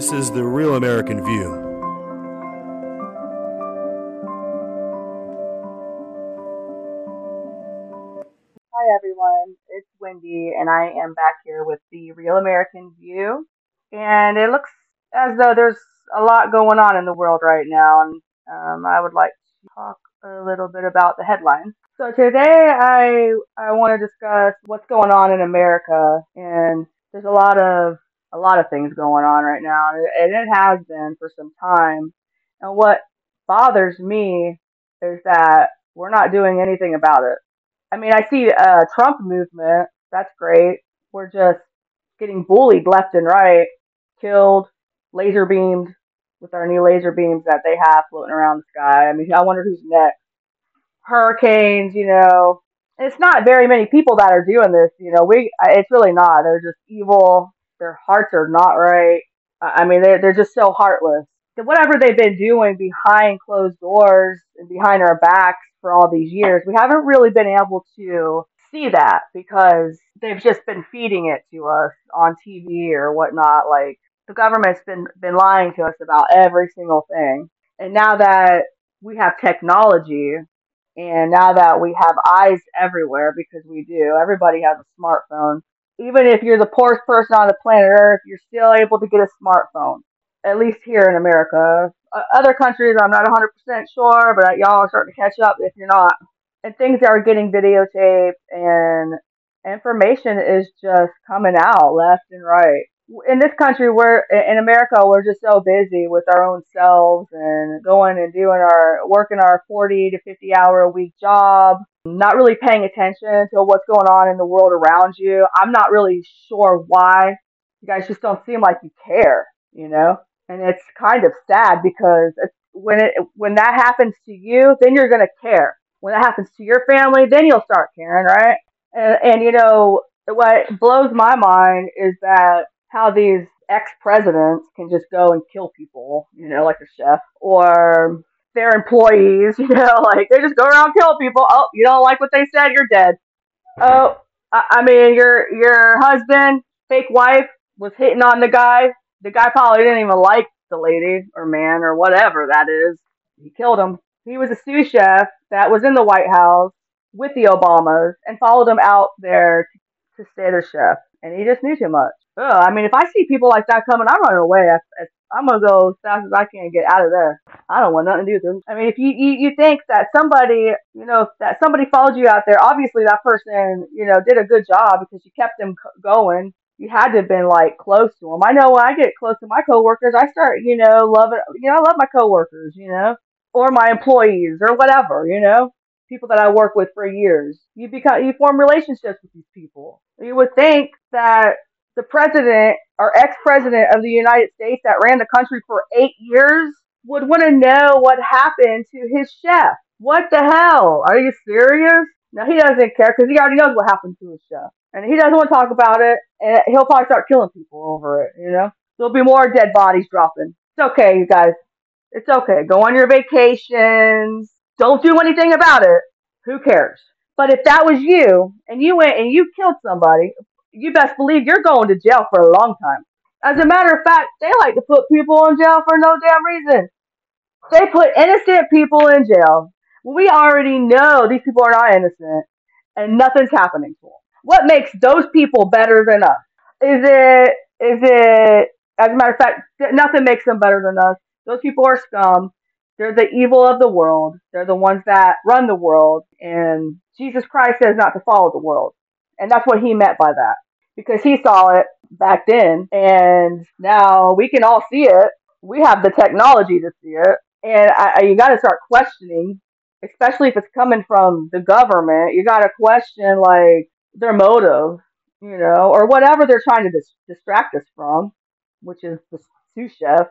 This is the Real American View. Hi everyone, it's Wendy, and I am back here with the Real American View. And it looks as though there's a lot going on in the world right now, and um, I would like to talk a little bit about the headlines. So today I I want to discuss what's going on in America, and there's a lot of a lot of things going on right now, and it has been for some time. And what bothers me is that we're not doing anything about it. I mean, I see a Trump movement. That's great. We're just getting bullied left and right, killed, laser beamed with our new laser beams that they have floating around the sky. I mean, I wonder who's next. Hurricanes, you know, it's not very many people that are doing this. You know, we it's really not. They're just evil. Their hearts are not right. I mean, they're they're just so heartless. Whatever they've been doing behind closed doors and behind our backs for all these years, we haven't really been able to see that because they've just been feeding it to us on TV or whatnot. Like the government's been been lying to us about every single thing. And now that we have technology and now that we have eyes everywhere because we do, everybody has a smartphone. Even if you're the poorest person on the planet Earth, you're still able to get a smartphone. At least here in America. Uh, other countries, I'm not 100% sure, but y'all are starting to catch up if you're not. And things are getting videotaped, and information is just coming out left and right in this country, we're in America, we're just so busy with our own selves and going and doing our working our 40 to 50 hour a week job, not really paying attention to what's going on in the world around you. I'm not really sure why you guys just don't seem like you care, you know? And it's kind of sad because when it when that happens to you, then you're going to care. When that happens to your family, then you'll start caring, right? And, and you know, what blows my mind is that how these ex presidents can just go and kill people, you know, like a chef, or their employees, you know, like they just go around kill people. Oh, you don't like what they said, you're dead. Oh, I mean, your your husband, fake wife, was hitting on the guy. The guy probably didn't even like the lady or man or whatever that is. He killed him. He was a sous chef that was in the White House with the Obamas and followed them out there to, stay their chef. And he just knew too much. Ugh, I mean, if I see people like that coming, I'm running away. I, I'm gonna go as fast as I can get out of there. I don't want nothing to do with them. I mean, if you, you you think that somebody, you know, that somebody followed you out there, obviously that person, you know, did a good job because you kept them going. You had to have been like close to them. I know when I get close to my coworkers, I start, you know, loving, you know, I love my coworkers, you know, or my employees or whatever, you know, people that I work with for years. You become, you form relationships with these people. You would think that the president or ex-president of the United States that ran the country for eight years would want to know what happened to his chef. What the hell? Are you serious? No, he doesn't care because he already knows what happened to his chef. And he doesn't want to talk about it, and he'll probably start killing people over it, you know? There'll be more dead bodies dropping. It's okay, you guys. It's okay. Go on your vacations. Don't do anything about it. Who cares? But if that was you, and you went and you killed somebody, you best believe you're going to jail for a long time. As a matter of fact, they like to put people in jail for no damn reason. They put innocent people in jail. We already know these people are not innocent and nothing's happening to them. What makes those people better than us? Is it, is it, as a matter of fact, nothing makes them better than us. Those people are scum. They're the evil of the world. They're the ones that run the world. And Jesus Christ says not to follow the world. And that's what he meant by that. Because he saw it back then, and now we can all see it. We have the technology to see it. And I, you got to start questioning, especially if it's coming from the government. You got to question, like, their motive, you know, or whatever they're trying to dis- distract us from, which is the sous chef.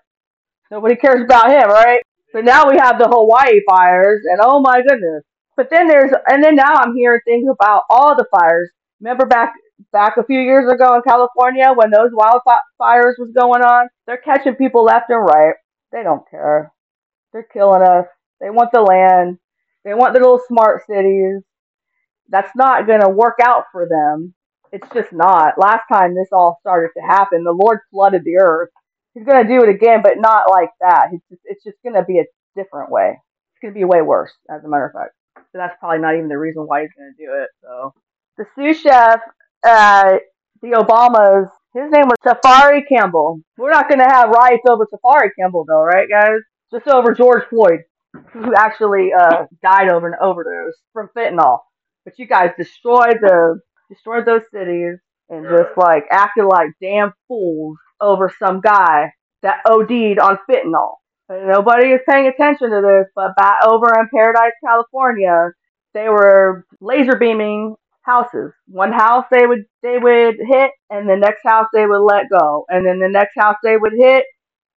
Nobody cares about him, right? So now we have the Hawaii fires, and oh my goodness. But then there's, and then now I'm hearing things about all the fires Remember back back a few years ago in California when those wildfires was going on? They're catching people left and right. They don't care. They're killing us. They want the land. They want the little smart cities. That's not going to work out for them. It's just not. Last time this all started to happen, the Lord flooded the earth. he's gonna do it again, but not like that. He's just, it's just gonna be a different way. It's gonna be way worse, as a matter of fact. So that's probably not even the reason why he's gonna do it. So the sous chef, uh, the Obamas, his name was Tafari Campbell. We're not gonna have riots over Tafari Campbell though, right, guys? Just over George Floyd, who actually uh, died over an overdose from fentanyl. But you guys destroyed the destroyed those cities and just like acted like damn fools over some guy that OD'd on fentanyl. And nobody is paying attention to this, but back over in Paradise, California, they were laser beaming houses. One house they would they would hit, and the next house they would let go, and then the next house they would hit,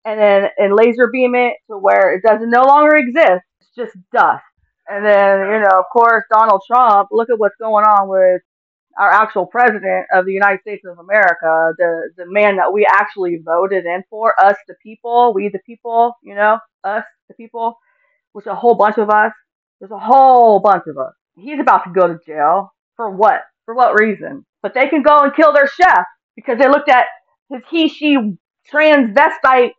and then and laser beam it to where it doesn't no longer exist. It's just dust. And then you know, of course, Donald Trump. Look at what's going on with our actual president of the United States of America, the the man that we actually voted in for, us the people, we the people, you know, us the people, which a whole bunch of us. There's a whole bunch of us. He's about to go to jail for what? For what reason? But they can go and kill their chef because they looked at his he she transvestite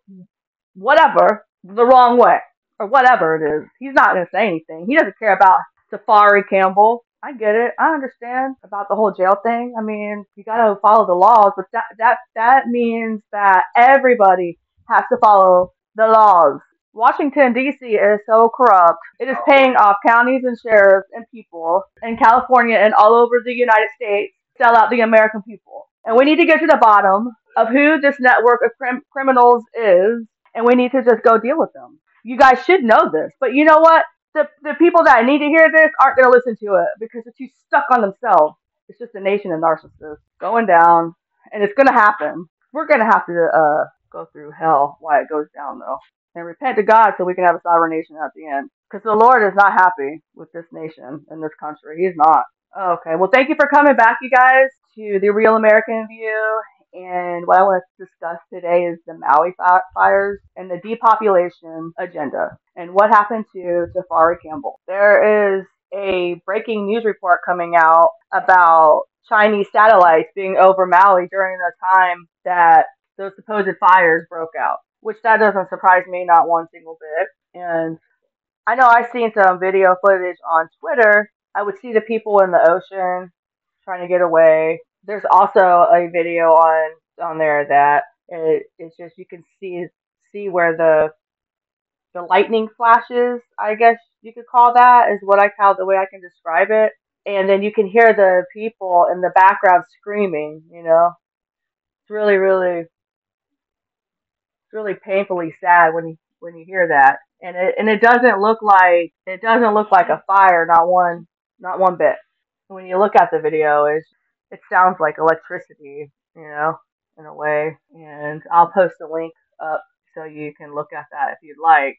whatever the wrong way or whatever it is. He's not gonna say anything. He doesn't care about Tafari Campbell. I get it. I understand about the whole jail thing. I mean, you gotta follow the laws, but that that that means that everybody has to follow the laws. Washington D.C. is so corrupt. It is paying off counties and sheriffs and people in California and all over the United States to sell out the American people. And we need to get to the bottom of who this network of crim- criminals is, and we need to just go deal with them. You guys should know this, but you know what? the, the people that need to hear this aren't going to listen to it because they're too stuck on themselves. It's just a nation of narcissists going down, and it's going to happen. We're going to have to uh, go through hell while it goes down, though, and repent to God so we can have a sovereign nation at the end. Because the Lord is not happy with this nation and this country. He's not. Okay, well, thank you for coming back, you guys, to the Real American View. And what I want to discuss today is the Maui fires and the depopulation agenda and what happened to Tafari Campbell. There is a breaking news report coming out about Chinese satellites being over Maui during the time that those supposed fires broke out, which that doesn't surprise me not one single bit. And I know I've seen some video footage on Twitter. I would see the people in the ocean trying to get away. There's also a video on on there that it, it's just you can see see where the the lightning flashes, I guess you could call that, is what I call the way I can describe it. And then you can hear the people in the background screaming, you know. It's really, really really painfully sad when you when you hear that. And it and it doesn't look like it doesn't look like a fire, not one not one bit. When you look at the video, it it sounds like electricity, you know, in a way. And I'll post a link up so you can look at that if you'd like.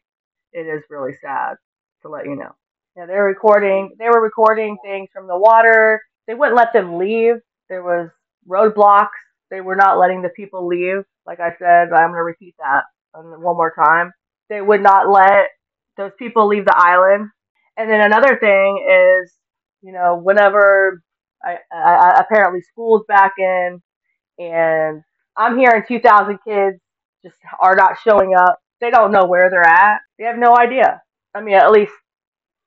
It is really sad to let you know. Yeah, they're recording. They were recording things from the water. They wouldn't let them leave. There was roadblocks. They were not letting the people leave. Like I said, I'm going to repeat that one more time. They would not let those people leave the island. And then another thing is, you know, whenever I, I apparently school's back in, and I'm hearing 2,000 kids just are not showing up. They don't know where they're at. They have no idea. I mean, at least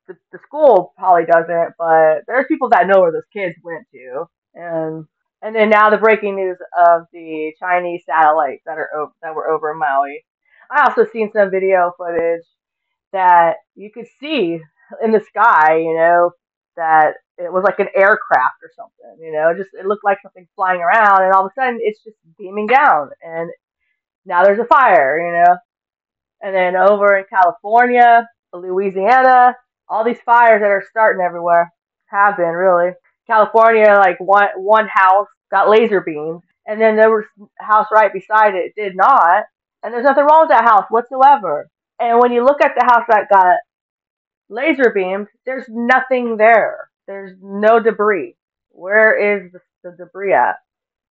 the, the school probably doesn't, but there's people that know where those kids went to. And and then now the breaking news of the Chinese satellites that are over, that were over Maui. I also seen some video footage that you could see in the sky, you know, that it was like an aircraft or something, you know, just it looked like something flying around and all of a sudden it's just beaming down and now there's a fire, you know. And then over in California, Louisiana, all these fires that are starting everywhere have been really. California, like one one house got laser beamed, and then there was house right beside it did not, and there's nothing wrong with that house whatsoever. And when you look at the house that got laser beamed, there's nothing there. There's no debris. Where is the, the debris at?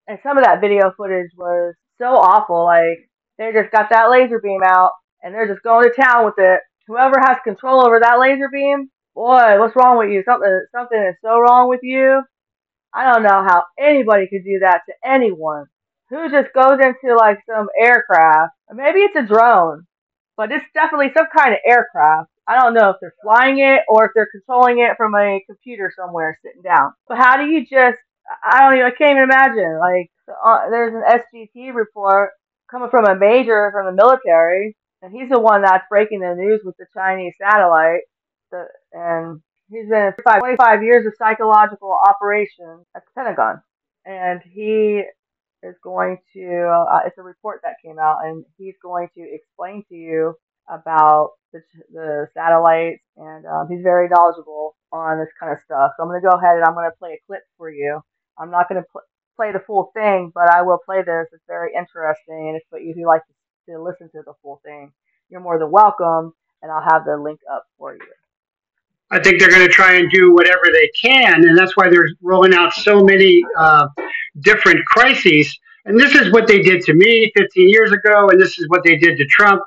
And some of that video footage was so awful. Like they just got that laser beam out and they're just going to town with it. Whoever has control over that laser beam, boy, what's wrong with you? Something something is so wrong with you. I don't know how anybody could do that to anyone. Who just goes into like some aircraft Maybe it's a drone, but it's definitely some kind of aircraft. I don't know if they're flying it or if they're controlling it from a computer somewhere sitting down. But how do you just? I don't even. I can't even imagine. Like uh, there's an SGT report coming from a major from the military, and he's the one that's breaking the news with the Chinese satellite. The, and he's been 25 years of psychological operations at the Pentagon, and he is going to. Uh, it's a report that came out, and he's going to explain to you about the, the satellites, and um, he's very knowledgeable on this kind of stuff. So I'm going to go ahead and I'm going to play a clip for you. I'm not going to pl- play the full thing, but I will play this. It's very interesting, and if, if you like to, to listen to the full thing, you're more than welcome, and I'll have the link up for you. I think they're going to try and do whatever they can, and that's why they're rolling out so many uh, different crises. And this is what they did to me 15 years ago, and this is what they did to Trump.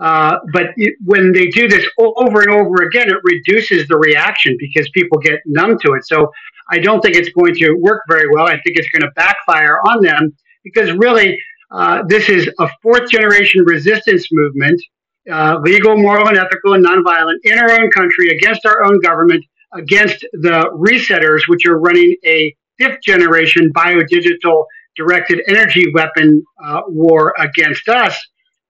Uh, but it, when they do this over and over again, it reduces the reaction because people get numb to it. So I don't think it's going to work very well. I think it's going to backfire on them because really, uh, this is a fourth generation resistance movement, uh, legal, moral, and ethical, and nonviolent in our own country against our own government, against the resetters, which are running a fifth generation biodigital directed energy weapon uh, war against us.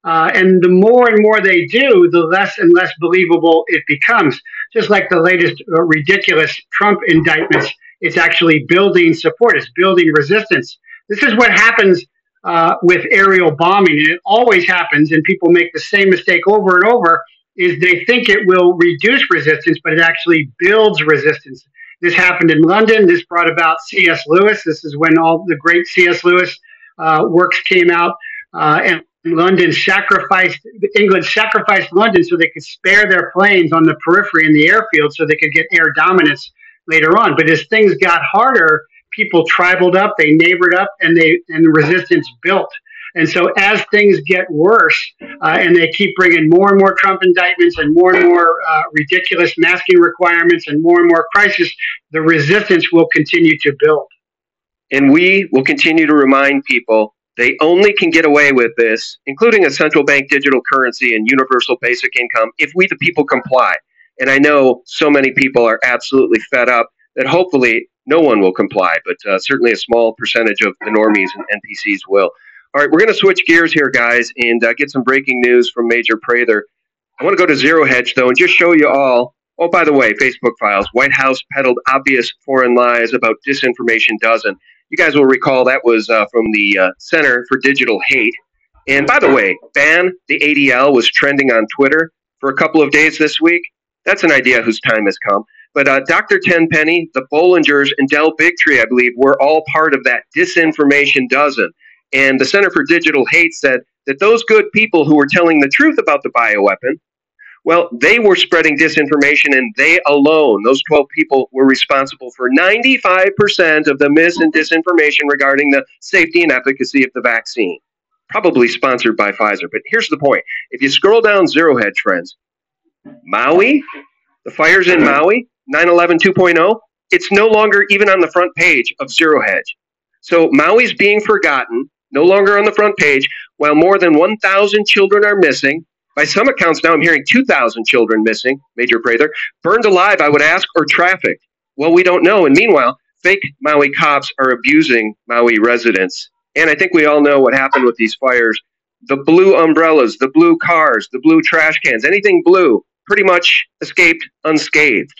Uh, and the more and more they do, the less and less believable it becomes. Just like the latest uh, ridiculous Trump indictments, it's actually building support, it's building resistance. This is what happens uh, with aerial bombing, and it always happens, and people make the same mistake over and over. Is they think it will reduce resistance, but it actually builds resistance. This happened in London. This brought about C.S. Lewis. This is when all the great C.S. Lewis uh, works came out, uh, and London sacrificed England sacrificed London so they could spare their planes on the periphery in the airfield so they could get air dominance later on. But as things got harder, people tribaled up, they neighbored up, and they and the resistance built. And so as things get worse, uh, and they keep bringing more and more Trump indictments and more and more uh, ridiculous masking requirements and more and more crisis, the resistance will continue to build. And we will continue to remind people they only can get away with this, including a central bank digital currency and universal basic income, if we, the people, comply. And I know so many people are absolutely fed up that hopefully no one will comply, but uh, certainly a small percentage of the normies and NPCs will. All right, we're going to switch gears here, guys, and uh, get some breaking news from Major Prather. I want to go to Zero Hedge, though, and just show you all. Oh, by the way, Facebook files. White House peddled obvious foreign lies about disinformation dozen. You guys will recall that was uh, from the uh, Center for Digital Hate. And by the way, ban the ADL was trending on Twitter for a couple of days this week. That's an idea whose time has come. But uh, Dr. Tenpenny, the Bollingers, and Del Bigtree, I believe, were all part of that disinformation dozen. And the Center for Digital Hate said that those good people who were telling the truth about the bioweapon, well, they were spreading disinformation, and they alone, those 12 people, were responsible for 95% of the mis and disinformation regarding the safety and efficacy of the vaccine. Probably sponsored by Pfizer. But here's the point if you scroll down Zero Hedge, friends, Maui, the fires in Maui, 9 11 2.0, it's no longer even on the front page of Zero Hedge. So Maui's being forgotten, no longer on the front page, while more than 1,000 children are missing. By some accounts, now I'm hearing 2,000 children missing, Major Prather. Burned alive, I would ask, or trafficked? Well, we don't know. And meanwhile, fake Maui cops are abusing Maui residents. And I think we all know what happened with these fires. The blue umbrellas, the blue cars, the blue trash cans, anything blue pretty much escaped unscathed.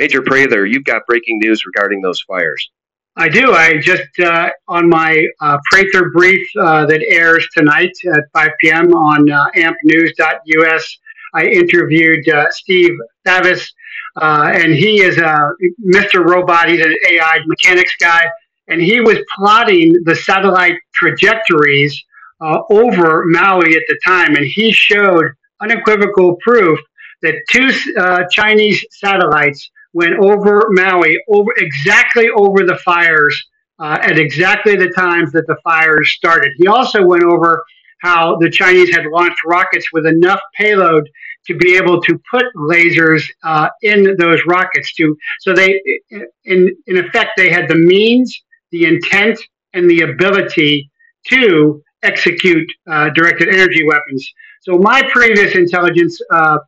Major Prather, you've got breaking news regarding those fires. I do. I just, uh, on my uh, Prather brief uh, that airs tonight at 5 p.m. on uh, ampnews.us, I interviewed uh, Steve Thavis, uh, and he is a Mr. Robot. He's an AI mechanics guy, and he was plotting the satellite trajectories uh, over Maui at the time, and he showed unequivocal proof that two Chinese satellites went over Maui, over exactly over the fires uh, at exactly the times that the fires started. He also went over how the Chinese had launched rockets with enough payload to be able to put lasers uh, in those rockets. To so they, in in effect, they had the means, the intent, and the ability to execute uh, directed energy weapons. So my previous intelligence uh,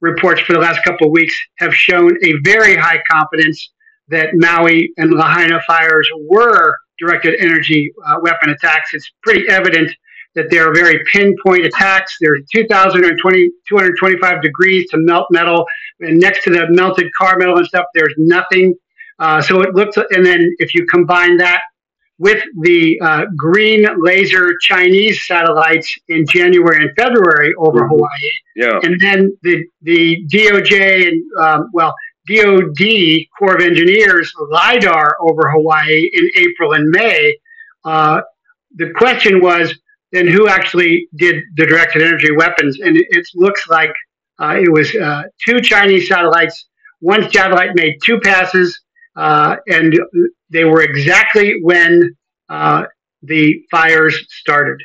reports for the last couple of weeks have shown a very high confidence that Maui and Lahaina fires were directed energy uh, weapon attacks. It's pretty evident that they're very pinpoint attacks. They're 2,020, 225 degrees to melt metal. And next to the melted car metal and stuff, there's nothing. Uh, so it looks, and then if you combine that with the uh, green laser Chinese satellites in January and February over mm-hmm. Hawaii, yeah. and then the the DOJ and um, well DOD Corps of Engineers lidar over Hawaii in April and May. Uh, the question was then who actually did the directed energy weapons, and it, it looks like uh, it was uh, two Chinese satellites. One satellite made two passes, uh, and they were exactly when uh, the fires started.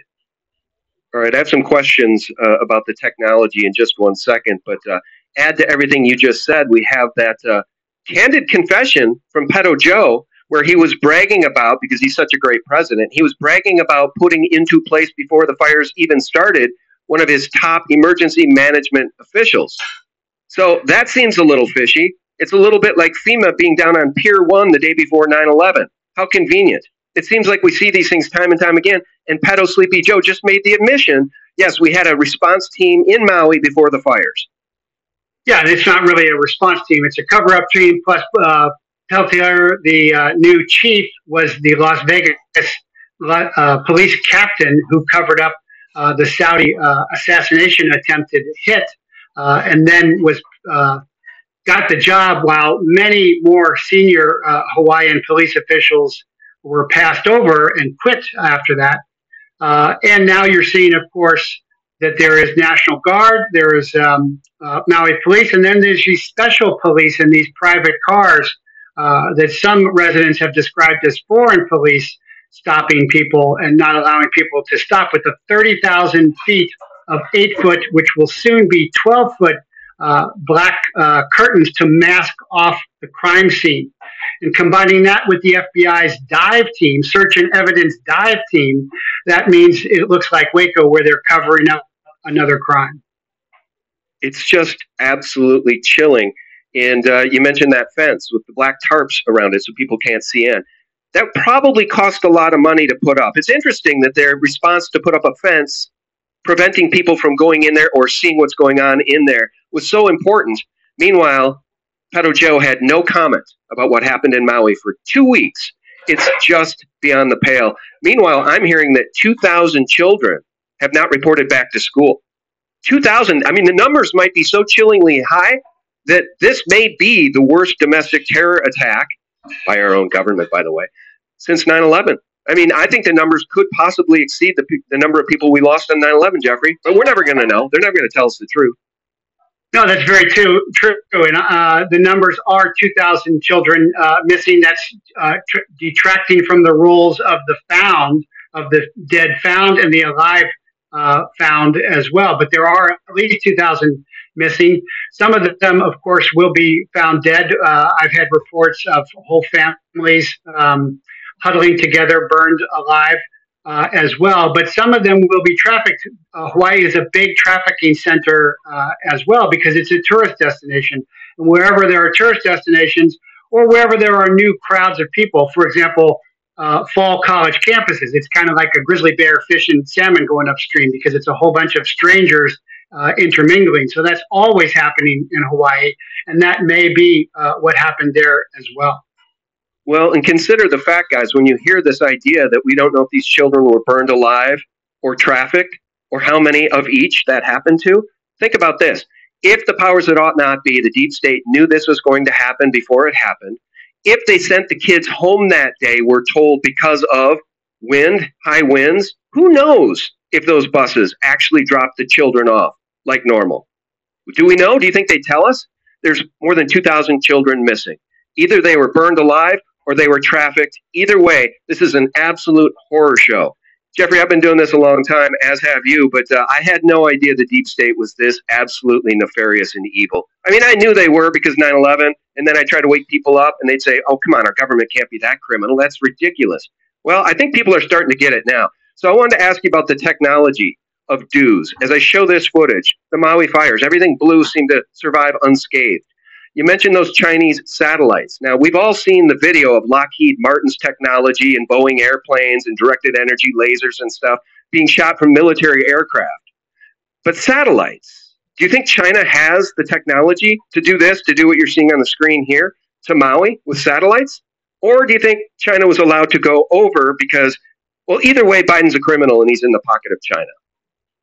All right, I have some questions uh, about the technology in just one second, but uh, add to everything you just said, we have that uh, candid confession from Pedo Joe where he was bragging about, because he's such a great president, he was bragging about putting into place before the fires even started one of his top emergency management officials. So that seems a little fishy. It's a little bit like FEMA being down on Pier 1 the day before 9 11. How convenient. It seems like we see these things time and time again. And Pedo Sleepy Joe just made the admission yes, we had a response team in Maui before the fires. Yeah, and it's not really a response team. It's a cover up team. Plus, uh, Pelletier, the uh, new chief, was the Las Vegas uh, police captain who covered up uh, the Saudi uh, assassination attempted hit, uh, and then was got the job while many more senior Hawaiian police officials were passed over and quit after that. Uh, and now you're seeing, of course, that there is National Guard, there is um, uh, Maui Police, and then there's these special police in these private cars uh, that some residents have described as foreign police stopping people and not allowing people to stop with the 30,000 feet of eight foot, which will soon be 12 foot uh, black uh, curtains to mask off the crime scene. And combining that with the FBI's dive team, search and evidence dive team, that means it looks like Waco where they're covering up another crime. It's just absolutely chilling. And uh, you mentioned that fence with the black tarps around it so people can't see in. That probably cost a lot of money to put up. It's interesting that their response to put up a fence preventing people from going in there or seeing what's going on in there was so important. Meanwhile, Pedo Joe had no comment about what happened in Maui for two weeks. It's just beyond the pale. Meanwhile, I'm hearing that 2,000 children have not reported back to school. 2,000, I mean, the numbers might be so chillingly high that this may be the worst domestic terror attack by our own government, by the way, since 9 11. I mean, I think the numbers could possibly exceed the, the number of people we lost on 9 11, Jeffrey, but we're never going to know. They're never going to tell us the truth. No, that's very true. True, and uh, the numbers are 2,000 children uh, missing. That's uh, tr- detracting from the rules of the found, of the dead found, and the alive uh, found as well. But there are at least 2,000 missing. Some of them, of course, will be found dead. Uh, I've had reports of whole families. Um, huddling together, burned alive uh, as well. But some of them will be trafficked. Uh, Hawaii is a big trafficking center uh, as well because it's a tourist destination. And wherever there are tourist destinations or wherever there are new crowds of people, for example, uh, fall college campuses, it's kind of like a grizzly bear fishing salmon going upstream because it's a whole bunch of strangers uh, intermingling. So that's always happening in Hawaii, and that may be uh, what happened there as well. Well, and consider the fact, guys, when you hear this idea that we don't know if these children were burned alive or trafficked or how many of each that happened to, think about this. If the powers that ought not be, the deep state, knew this was going to happen before it happened, if they sent the kids home that day, we're told because of wind, high winds, who knows if those buses actually dropped the children off like normal? Do we know? Do you think they tell us? There's more than 2,000 children missing. Either they were burned alive or they were trafficked. Either way, this is an absolute horror show. Jeffrey, I've been doing this a long time, as have you, but uh, I had no idea the deep state was this absolutely nefarious and evil. I mean, I knew they were because 9 11, and then I try to wake people up, and they'd say, oh, come on, our government can't be that criminal. That's ridiculous. Well, I think people are starting to get it now. So I wanted to ask you about the technology of DEWS. As I show this footage, the Maui fires, everything blue seemed to survive unscathed. You mentioned those Chinese satellites. Now, we've all seen the video of Lockheed Martin's technology and Boeing airplanes and directed energy lasers and stuff being shot from military aircraft. But satellites, do you think China has the technology to do this, to do what you're seeing on the screen here to Maui with satellites? Or do you think China was allowed to go over because, well, either way, Biden's a criminal and he's in the pocket of China?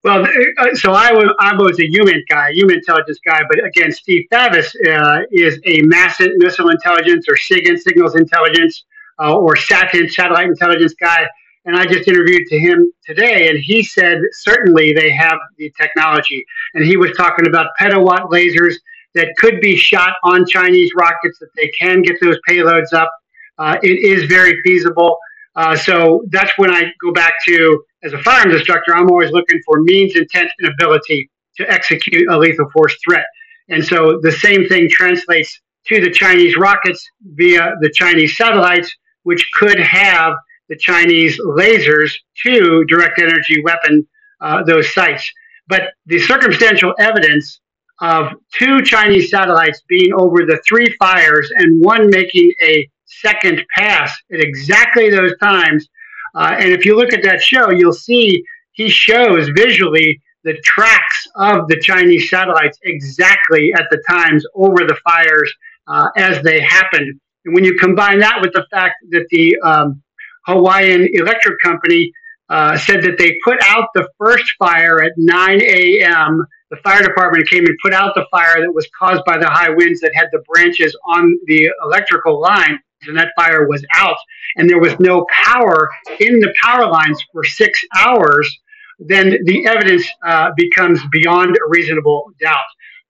Well, uh, so I was, I was a human guy, human intelligence guy, but again, Steve Favis uh, is a massive missile intelligence or SIGINT, signals intelligence, uh, or SATIN, satellite intelligence guy. And I just interviewed to him today, and he said certainly they have the technology. And he was talking about petawatt lasers that could be shot on Chinese rockets, that they can get those payloads up. Uh, it is very feasible. Uh, so that's when I go back to as a firearms instructor, I'm always looking for means, intent, and ability to execute a lethal force threat. And so the same thing translates to the Chinese rockets via the Chinese satellites, which could have the Chinese lasers to direct energy weapon uh, those sites. But the circumstantial evidence of two Chinese satellites being over the three fires and one making a second pass at exactly those times uh, and if you look at that show, you'll see he shows visually the tracks of the Chinese satellites exactly at the times over the fires uh, as they happened. And when you combine that with the fact that the um, Hawaiian Electric Company uh, said that they put out the first fire at 9 a.m., the fire department came and put out the fire that was caused by the high winds that had the branches on the electrical line and that fire was out and there was no power in the power lines for six hours, then the evidence uh, becomes beyond a reasonable doubt.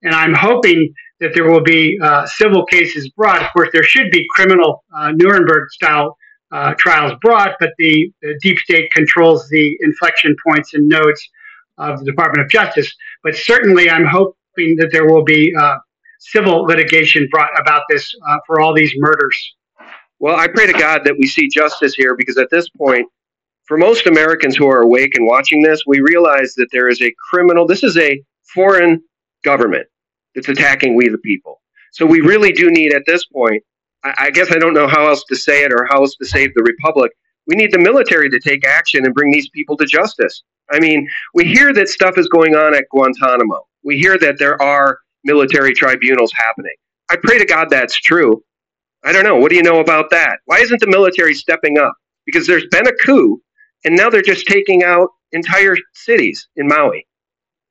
And I'm hoping that there will be uh, civil cases brought. Of course, there should be criminal uh, Nuremberg style uh, trials brought, but the, the, deep state controls the inflection points and nodes of the Department of Justice. But certainly, I'm hoping that there will be uh, civil litigation brought about this uh, for all these murders. Well, I pray to God that we see justice here because at this point, for most Americans who are awake and watching this, we realize that there is a criminal, this is a foreign government that's attacking we the people. So we really do need at this point, I, guess I don't know how else to say it or how else to save the republic. We need the military to take action and bring these people to justice. I mean, we hear that stuff is going on at Guantanamo. We hear that there are military tribunals happening. I pray to God that's true. I don't know. What do you know about that? Why isn't the military stepping up? Because there's been a coup, and now they're just taking out entire cities in Maui.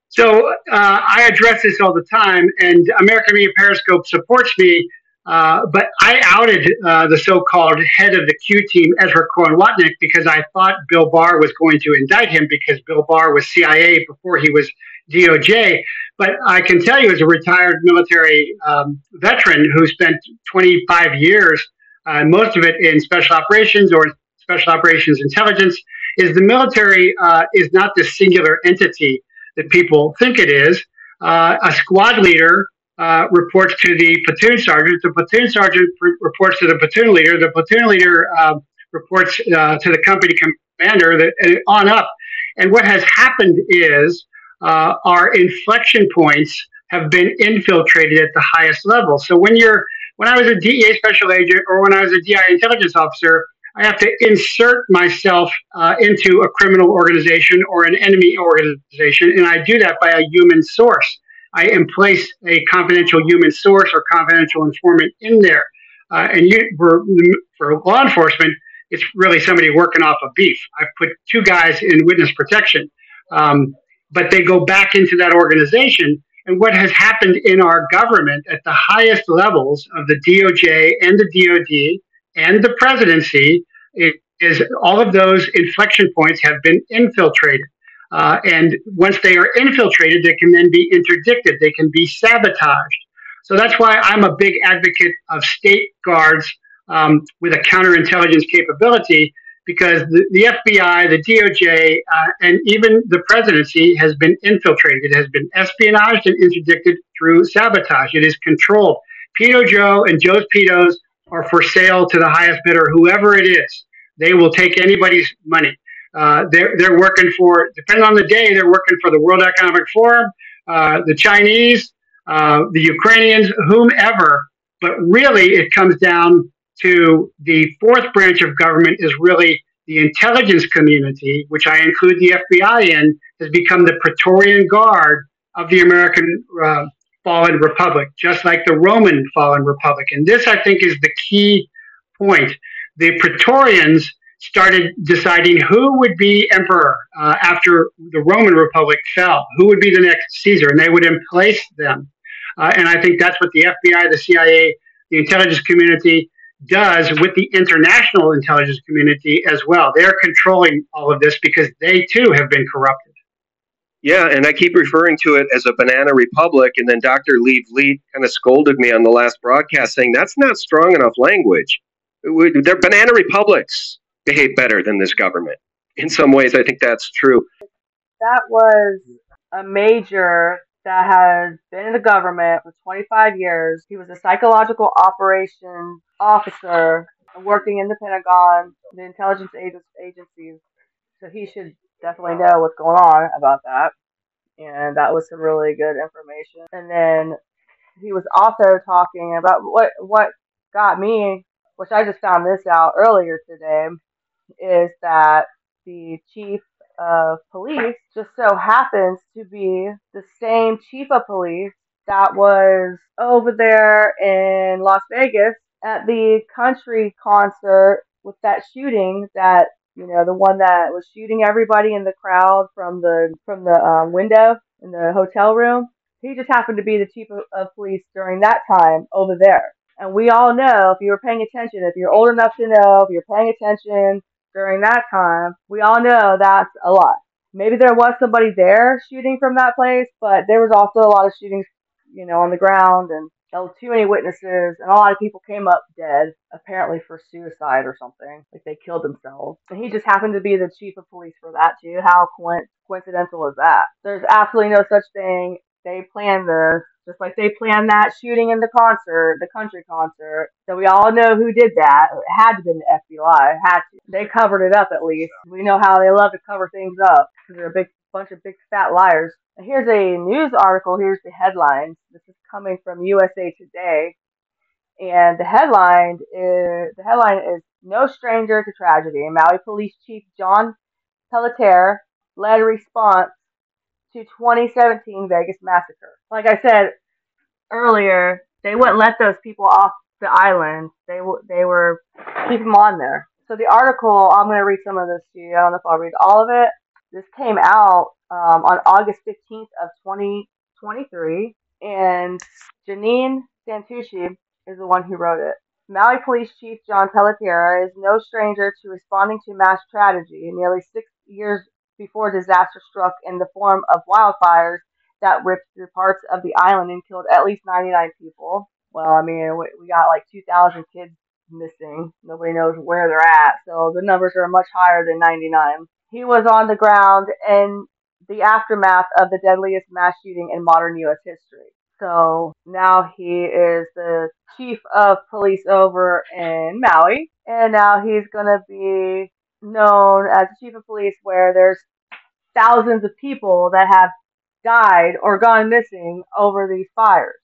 So uh, I address this all the time, and American Media Periscope supports me. Uh, but I outed uh, the so-called head of the Q team, Ezra Cohen Watnick, because I thought Bill Barr was going to indict him because Bill Barr was CIA before he was DOJ. But I can tell you, as a retired military um, veteran who spent 25 years, uh, most of it in special operations or special operations intelligence, is the military uh, is not the singular entity that people think it is. Uh, a squad leader uh, reports to the platoon sergeant. The platoon sergeant re- reports to the platoon leader. The platoon leader um, reports uh, to the company commander. That, and on up. And what has happened is uh, our inflection points have been infiltrated at the highest level. So when you're when I was a DEA special agent or when I was a DI intelligence officer, I have to insert myself uh, into a criminal organization or an enemy organization, and I do that by a human source. I place a confidential human source or confidential informant in there. Uh, and you, for, for law enforcement, it's really somebody working off of beef. I've put two guys in witness protection. Um, but they go back into that organization. And what has happened in our government at the highest levels of the DOJ and the DOD and the presidency is all of those inflection points have been infiltrated. Uh, and once they are infiltrated, they can then be interdicted, they can be sabotaged. So that's why I'm a big advocate of state guards um, with a counterintelligence capability because the, the FBI, the DOJ, uh, and even the presidency has been infiltrated. It has been espionaged and interdicted through sabotage. It is controlled. Pedo Joe and Joe's Pedos are for sale to the highest bidder, whoever it is. They will take anybody's money. Uh, they're they're working for depending on the day they're working for the World Economic Forum, uh, the Chinese, uh, the Ukrainians, whomever. But really, it comes down to the fourth branch of government is really the intelligence community, which I include the FBI in, has become the Praetorian Guard of the American uh, fallen republic, just like the Roman fallen republic. And this, I think, is the key point. The Praetorians started deciding who would be emperor uh, after the Roman Republic fell, who would be the next Caesar, and they would emplace them. Uh, and I think that's what the FBI, the CIA, the intelligence community does with the international intelligence community as well. They're controlling all of this because they too have been corrupted. Yeah, and I keep referring to it as a banana republic, and then Dr. Lee Vliet kind of scolded me on the last broadcast saying that's not strong enough language. They're banana republics behave better than this government. In some ways, I think that's true. That was a major that has been in the government for 25 years. He was a psychological operations officer working in the Pentagon, the intelligence agencies. So he should definitely know what's going on about that. And that was some really good information. And then he was also talking about what what got me, which I just found this out earlier today, is that the chief of police just so happens to be the same chief of police that was over there in Las Vegas at the country concert with that shooting that you know the one that was shooting everybody in the crowd from the from the um, window in the hotel room. He just happened to be the chief of, of police during that time over there. And we all know if you were paying attention if you're old enough to know if you're paying attention during that time, we all know that's a lot. Maybe there was somebody there shooting from that place, but there was also a lot of shootings, you know, on the ground, and there were too many witnesses, and a lot of people came up dead, apparently for suicide or something, like they killed themselves. And he just happened to be the chief of police for that too. How coincidental is that? There's absolutely no such thing. They planned this just like they planned that shooting in the concert, the country concert. So we all know who did that. It had to been the FBI. It had to. They covered it up at least. We know how they love to cover things up because they're a big bunch of big fat liars. Here's a news article. Here's the headline. This is coming from USA Today. And the headline is the headline is No Stranger to Tragedy. Maui Police Chief John Pelletier led a response to 2017 Vegas massacre. Like I said earlier, they wouldn't let those people off the island. They w- they were keep them on there. So the article, I'm going to read some of this to you. I don't know if I'll read all of it. This came out um, on August 15th of 2023, and Jeanine Santucci is the one who wrote it. Maui Police Chief John Pelletier is no stranger to responding to mass tragedy. Nearly six years before disaster struck in the form of wildfires that ripped through parts of the island and killed at least 99 people. Well, I mean, we got like 2,000 kids missing. Nobody knows where they're at, so the numbers are much higher than 99. He was on the ground in the aftermath of the deadliest mass shooting in modern U.S. history. So now he is the chief of police over in Maui, and now he's going to be known as the chief of police where there's thousands of people that have died or gone missing over these fires,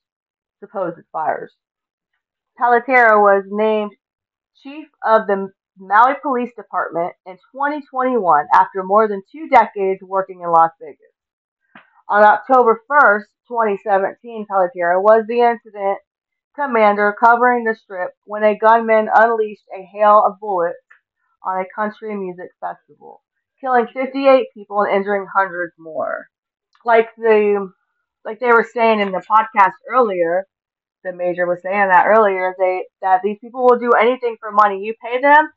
supposed fires. Pelletier was named chief of the Maui Police Department in 2021 after more than two decades working in Las Vegas. On October 1st, 2017, Pelletier was the incident commander covering the strip when a gunman unleashed a hail of bullets on a country music festival killing 58 people and injuring hundreds more. Like the like they were saying in the podcast earlier, the major was saying that earlier, they that these people will do anything for money. You pay them,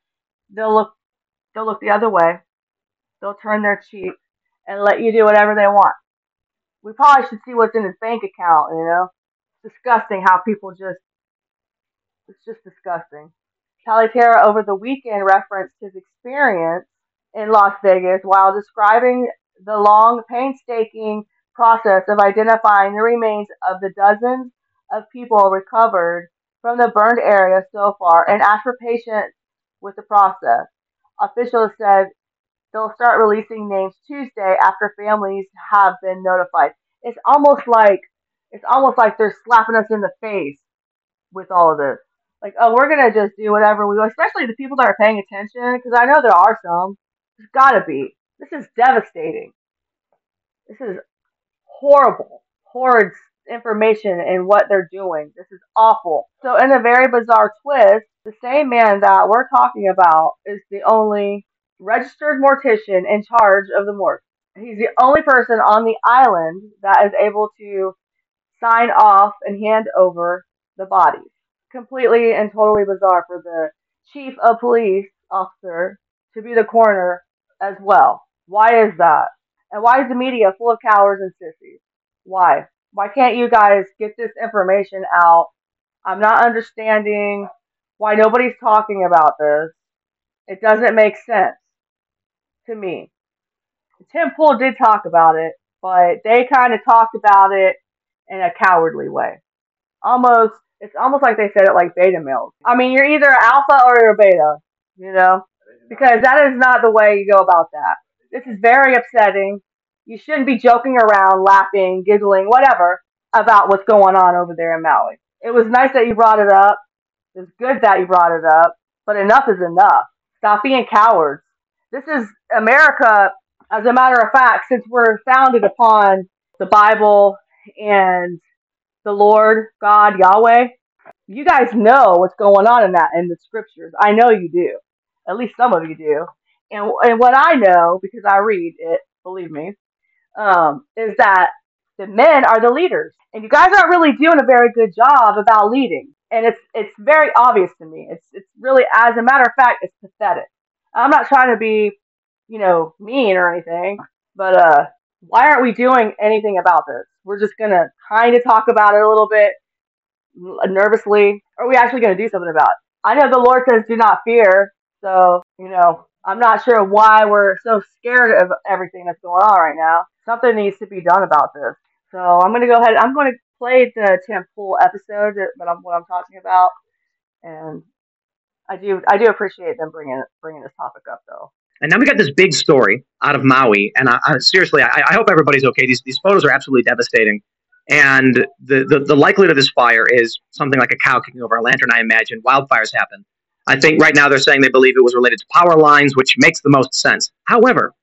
they'll look they'll look the other way. They'll turn their cheek and let you do whatever they want. We probably should see what's in his bank account, you know? Disgusting how people just it's just disgusting. Pelletier over the weekend referenced his experience in Las Vegas while describing the long, painstaking process of identifying the remains of the dozens of people recovered from the burned area so far and asked for patience with the process. Officials said they'll start releasing names Tuesday after families have been notified. It's almost like it's almost like they're slapping us in the face with all of this. Like, oh, we're gonna just do whatever we want, especially the people that are paying attention, because I know there are some. There's gotta be. This is devastating. This is horrible, horrid information in what they're doing. This is awful. So, in a very bizarre twist, the same man that we're talking about is the only registered mortician in charge of the morgue. He's the only person on the island that is able to sign off and hand over the bodies. Completely and totally bizarre for the chief of police officer to be the coroner as well. Why is that? And why is the media full of cowards and sissies? Why? Why can't you guys get this information out? I'm not understanding why nobody's talking about this. It doesn't make sense to me. Tim Pool did talk about it, but they kind of talked about it in a cowardly way. Almost, it's almost like they said it like beta males. I mean, you're either alpha or you're beta, you know? Because that is not the way you go about that. This is very upsetting. You shouldn't be joking around, laughing, giggling, whatever, about what's going on over there in Maui. It was nice that you brought it up. It's good that you brought it up, but enough is enough. Stop being cowards. This is America, as a matter of fact, since we're founded upon the Bible and the Lord God Yahweh. You guys know what's going on in that in the scriptures. I know you do. At least some of you do. And and what I know because I read it, believe me, um, is that the men are the leaders, and you guys aren't really doing a very good job about leading. And it's it's very obvious to me. It's it's really, as a matter of fact, it's pathetic. I'm not trying to be, you know, mean or anything, but uh, why aren't we doing anything about this? We're just gonna kind of talk about it a little bit uh, nervously. Or are we actually gonna do something about it? I know the Lord says, "Do not fear." So you know, I'm not sure why we're so scared of everything that's going on right now. Something needs to be done about this. So I'm gonna go ahead. I'm gonna play the Pool episode, but I'm what I'm talking about, and I do I do appreciate them bringing bringing this topic up though. And now we got this big story out of Maui, and I, I, seriously, I, I, hope everybody's okay. These these photos are absolutely devastating, and the, the the likelihood of this fire is something like a cow kicking over a lantern. I imagine wildfires happen. I think right now they're saying they believe it was related to power lines, which makes the most sense. However,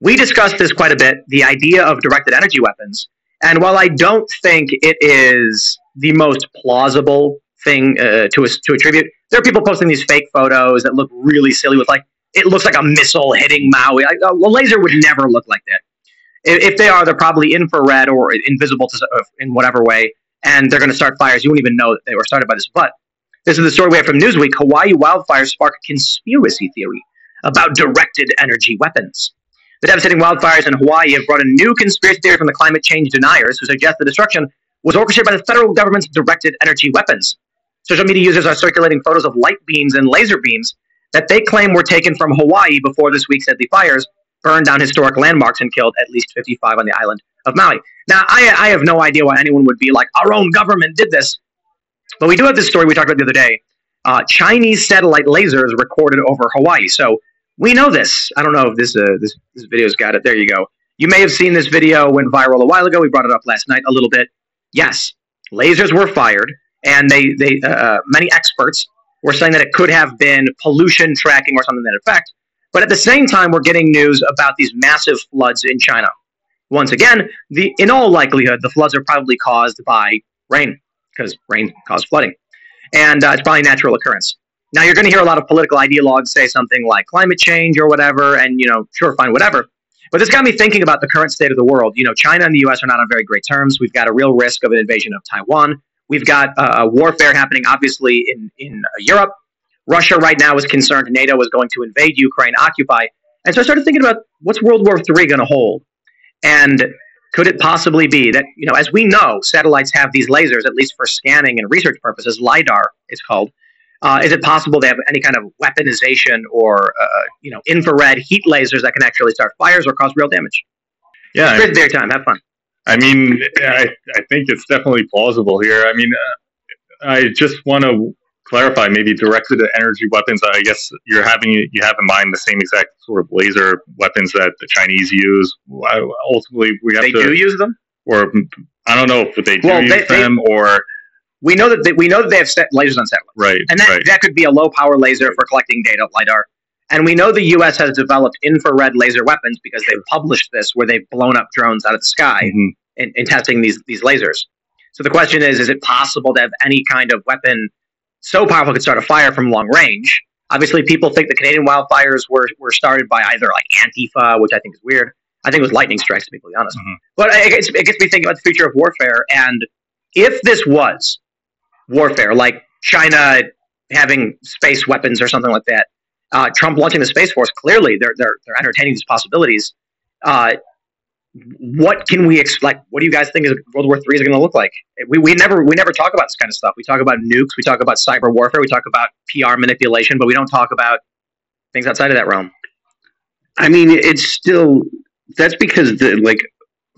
we discussed this quite a bit. The idea of directed energy weapons, and while I don't think it is the most plausible thing uh, to to attribute, there are people posting these fake photos that look really silly with like it looks like a missile hitting Maui. A laser would never look like that. If they are, they're probably infrared or invisible to, uh, in whatever way, and they're going to start fires. You won't even know that they were started by this. But this is the story we have from Newsweek. Hawaii wildfires spark conspiracy theory about directed energy weapons. The devastating wildfires in Hawaii have brought a new conspiracy theory from the climate change deniers who suggest the destruction was orchestrated by the federal government's directed energy weapons. Social media users are circulating photos of light beams and laser beams that they claim were taken from Hawaii before this week's deadly fires burned down historic landmarks and killed at least 55 on the island of Maui. Now, I, I have no idea why anyone would be like, our own government did this. But we do have this story we talked about the other day. Uh, Chinese satellite lasers recorded over Hawaii. So we know this. I don't know if this, uh, this, this video's got it. There you go. You may have seen this video went viral a while ago. We brought it up last night a little bit. Yes, lasers were fired, and they, they uh, uh many experts we're saying that it could have been pollution tracking or something that effect. But at the same time, we're getting news about these massive floods in China. Once again, the, in all likelihood, the floods are probably caused by rain, because rain caused flooding. And uh, it's probably a natural occurrence. Now, you're going to hear a lot of political ideologues say something like climate change or whatever, and, you know, sure, fine, whatever. But this got me thinking about the current state of the world. You know, China and the U.S. are not on very great terms. We've got a real risk of an invasion of Taiwan. We've got uh, warfare happening, obviously, in, in uh, Europe. Russia right now is concerned NATO is going to invade Ukraine, occupy. And so I started thinking about what's World War III going to hold? And could it possibly be that, you know, as we know, satellites have these lasers, at least for scanning and research purposes, LIDAR is called. Uh, is it possible they have any kind of weaponization or, uh, you know, infrared heat lasers that can actually start fires or cause real damage? Yeah. It's their time. Have fun. I mean, I, I think it's definitely plausible here. I mean, uh, I just want to clarify, maybe directed at energy weapons. I guess you're having you have in mind the same exact sort of laser weapons that the Chinese use. Ultimately, we have they to, do use them. or I don't know if they do Well, use they- they- them or We know that they, we know that they have set lasers on satellites, right, and that right. that could be a low power laser for collecting data, lidar. And we know the U.S. has developed infrared laser weapons because they've published this, where they've blown up drones out of the sky Mhm. in, in testing these these lasers. So the question is: Is it possible to have any kind of weapon so powerful it could start a fire from long range? Obviously, people think the Canadian wildfires were were started by either like Antifa, which I think is weird. I think it was lightning strikes, to be completely honest. Mhm. But it gets, it gets me thinking about the future of warfare. And if this was warfare, like China having space weapons or something like that, uh, Trump launching the space force, clearly they're they're they're entertaining these possibilities. Uh, what can we expect? What do you guys think is World War Three is going to look like? We, we never we never talk about this kind of stuff. We talk about nukes, we talk about cyber warfare, we talk about PR manipulation, but we don't talk about things outside of that realm. I mean, it's still that's because the like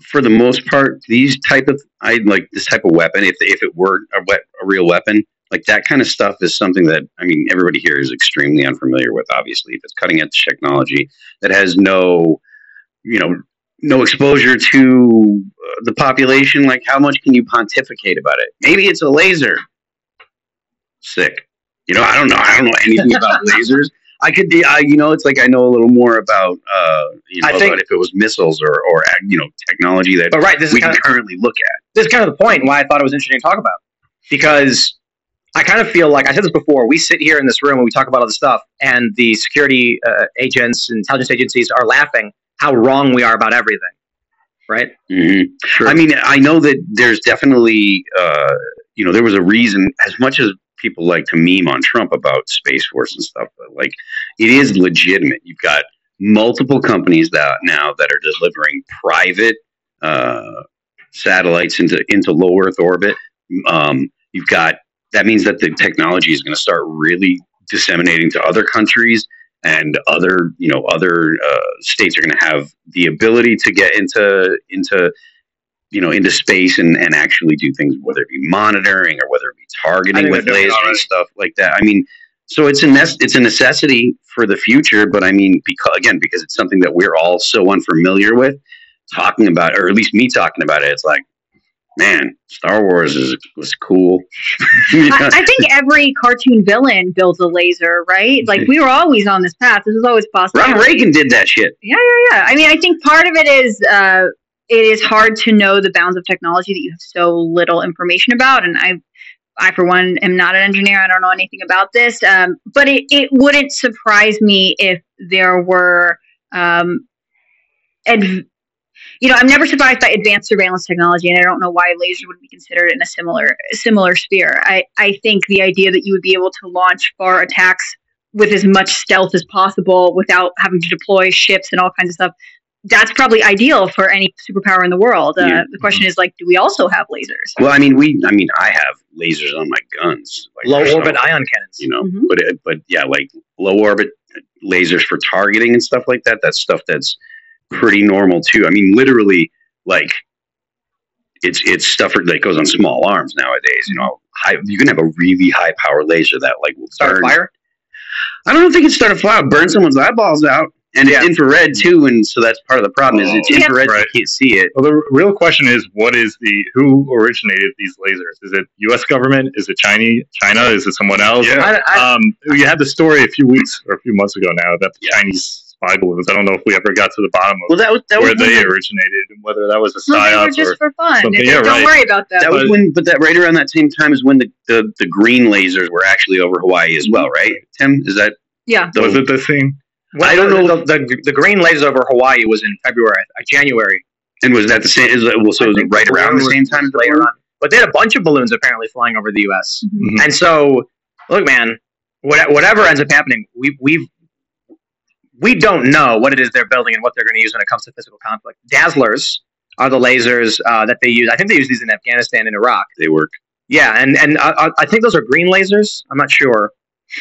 for the most part, these type of I like this type of weapon. If if it were a, a real weapon, like that kind of stuff is something that I mean everybody here is extremely unfamiliar with. Obviously, if it's cutting edge technology that has no, you know, no exposure to uh, the population, like how much can you pontificate about it? Maybe it's a laser. Sick. You know, I don't know. I don't know anything about lasers. I could, be- I, you know, it's like I know a little more about, uh, you know, I think- about if it was missiles or, or uh, you know, technology that But right, this is we kind can of, currently look at. this is kind of the point why I thought it was interesting to talk about because I kind of feel like I said this before. We sit here in this room and we talk about all this stuff, and the security uh, agents and intelligence agencies are laughing how wrong we are about everything. Right? hmm I mean, I know that there's definitely, uh, you know, there was a reason. As much as people like to meme on Trump about Space Force and stuff, but like, it is legitimate. You've got multiple companies that now that are delivering private uh, satellites into into low Earth orbit. Um, you've got that means that the technology is going to start really disseminating to other countries and other you know other uh, states are going to have the ability to get into into you know into space and, and actually do things whether it be monitoring or whether it be targeting with they're doing it lasers and stuff like that. I mean so it's a it's a necessity for the future but i mean because again because it's something that we're all so unfamiliar with talking about or at least me talking about it it's like man star wars is was cool You know? I, I think every cartoon villain builds a laser, right? Like we were always on this path. This was always possible. ronald reagan did that shit Yeah, yeah, yeah. I mean, I think part of it is uh, it is hard to know the bounds of technology that you have so little information about. And I, I for one, am not an engineer. I don't know anything about this. Um, but it, it wouldn't surprise me if there were, um, adv- you know, I'm never surprised by advanced surveillance technology, and I don't know why laser would be considered in a similar similar sphere. I, I think the idea that you would be able to launch far attacks with as much stealth as possible without having to deploy ships and all kinds of stuff. That's probably ideal for any superpower in the world. Uh, Yeah. The question is like, do we also have lasers? well i mean we i mean i have lasers on my guns like, Low so- orbit ion cannons. you know Mhm. but it, but yeah like low orbit lasers for targeting and stuff like that that's stuff that's pretty normal too i mean literally like it's it's stuff that goes on small arms nowadays you know high you can have a really high power laser that like will Start a fire. i don't think it start a fire burn someone's eyeballs out and Yeah. it's infrared too and so that's part of the problem is it's Yeah. infrared Right. you can't see it Well, the real question is, what is the who originated these lasers? Is it U.S. government? Is it Chinese? China? Is it someone else? Yeah. I, I, Um, we had the story a few weeks or a few months ago now about the Yeah. Chinese spy balloons. I don't know if we ever got to the bottom of well that was that where was they originated and whether that was a No, they just or for fun. something. Yeah, don't right. worry about that. That was But- when, but that right around that same time is when the, the, the green lasers were actually over Hawaii as well, right? Tim, is that yeah. the, was it the thing? well, I don't know. The, the, the green laser over Hawaii was in February, uh, January. and was that the same? Is it, well, so I was it right around the same time was later on. But they had a bunch of balloons apparently flying over the U.S. Mhm. And so, look, man, what, whatever ends up happening, we we've we don't know what it is they're building and what they're going to use when it comes to physical conflict. Dazzlers are the lasers uh, that they use. I think they use these in Afghanistan and Iraq. They work. Yeah, and and I, I- I think those are green lasers. I'm not sure.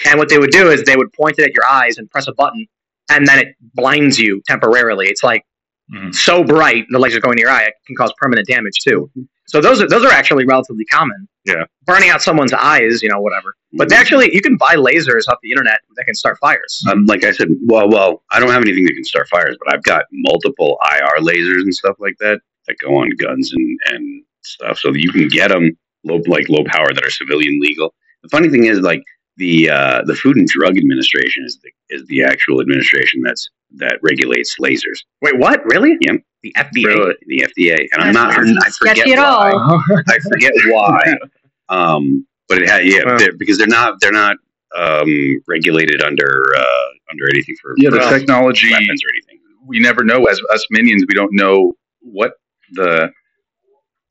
And what they would do is they would point it at your eyes and press a button, and then it blinds you temporarily. It's like Mhm. so bright, the laser going to your eye, it can cause permanent damage too. So those are those are actually relatively common. Yeah. burning out someone's eyes, you know, whatever. But they actually, you can buy lasers off the internet that can start fires. Um, like I said, well, well, I don't have anything that can start fires, but I've got multiple IR lasers and stuff like that that go on guns and, and stuff, so that you can get them low, like low power that are civilian legal. The funny thing is, like the uh, the Food and Drug Administration is the is the actual administration that's that regulates lasers. Wait, what? Really? Yep. The FDA. Really? The FDA, and I'm not. That's I forget sketchy at why. all. I forget why. Um, but it had yeah, Wow. they're, because they're not they're not um, regulated under uh, under anything for Yeah, the technology. weapons or anything. We never know as us minions. We don't know what the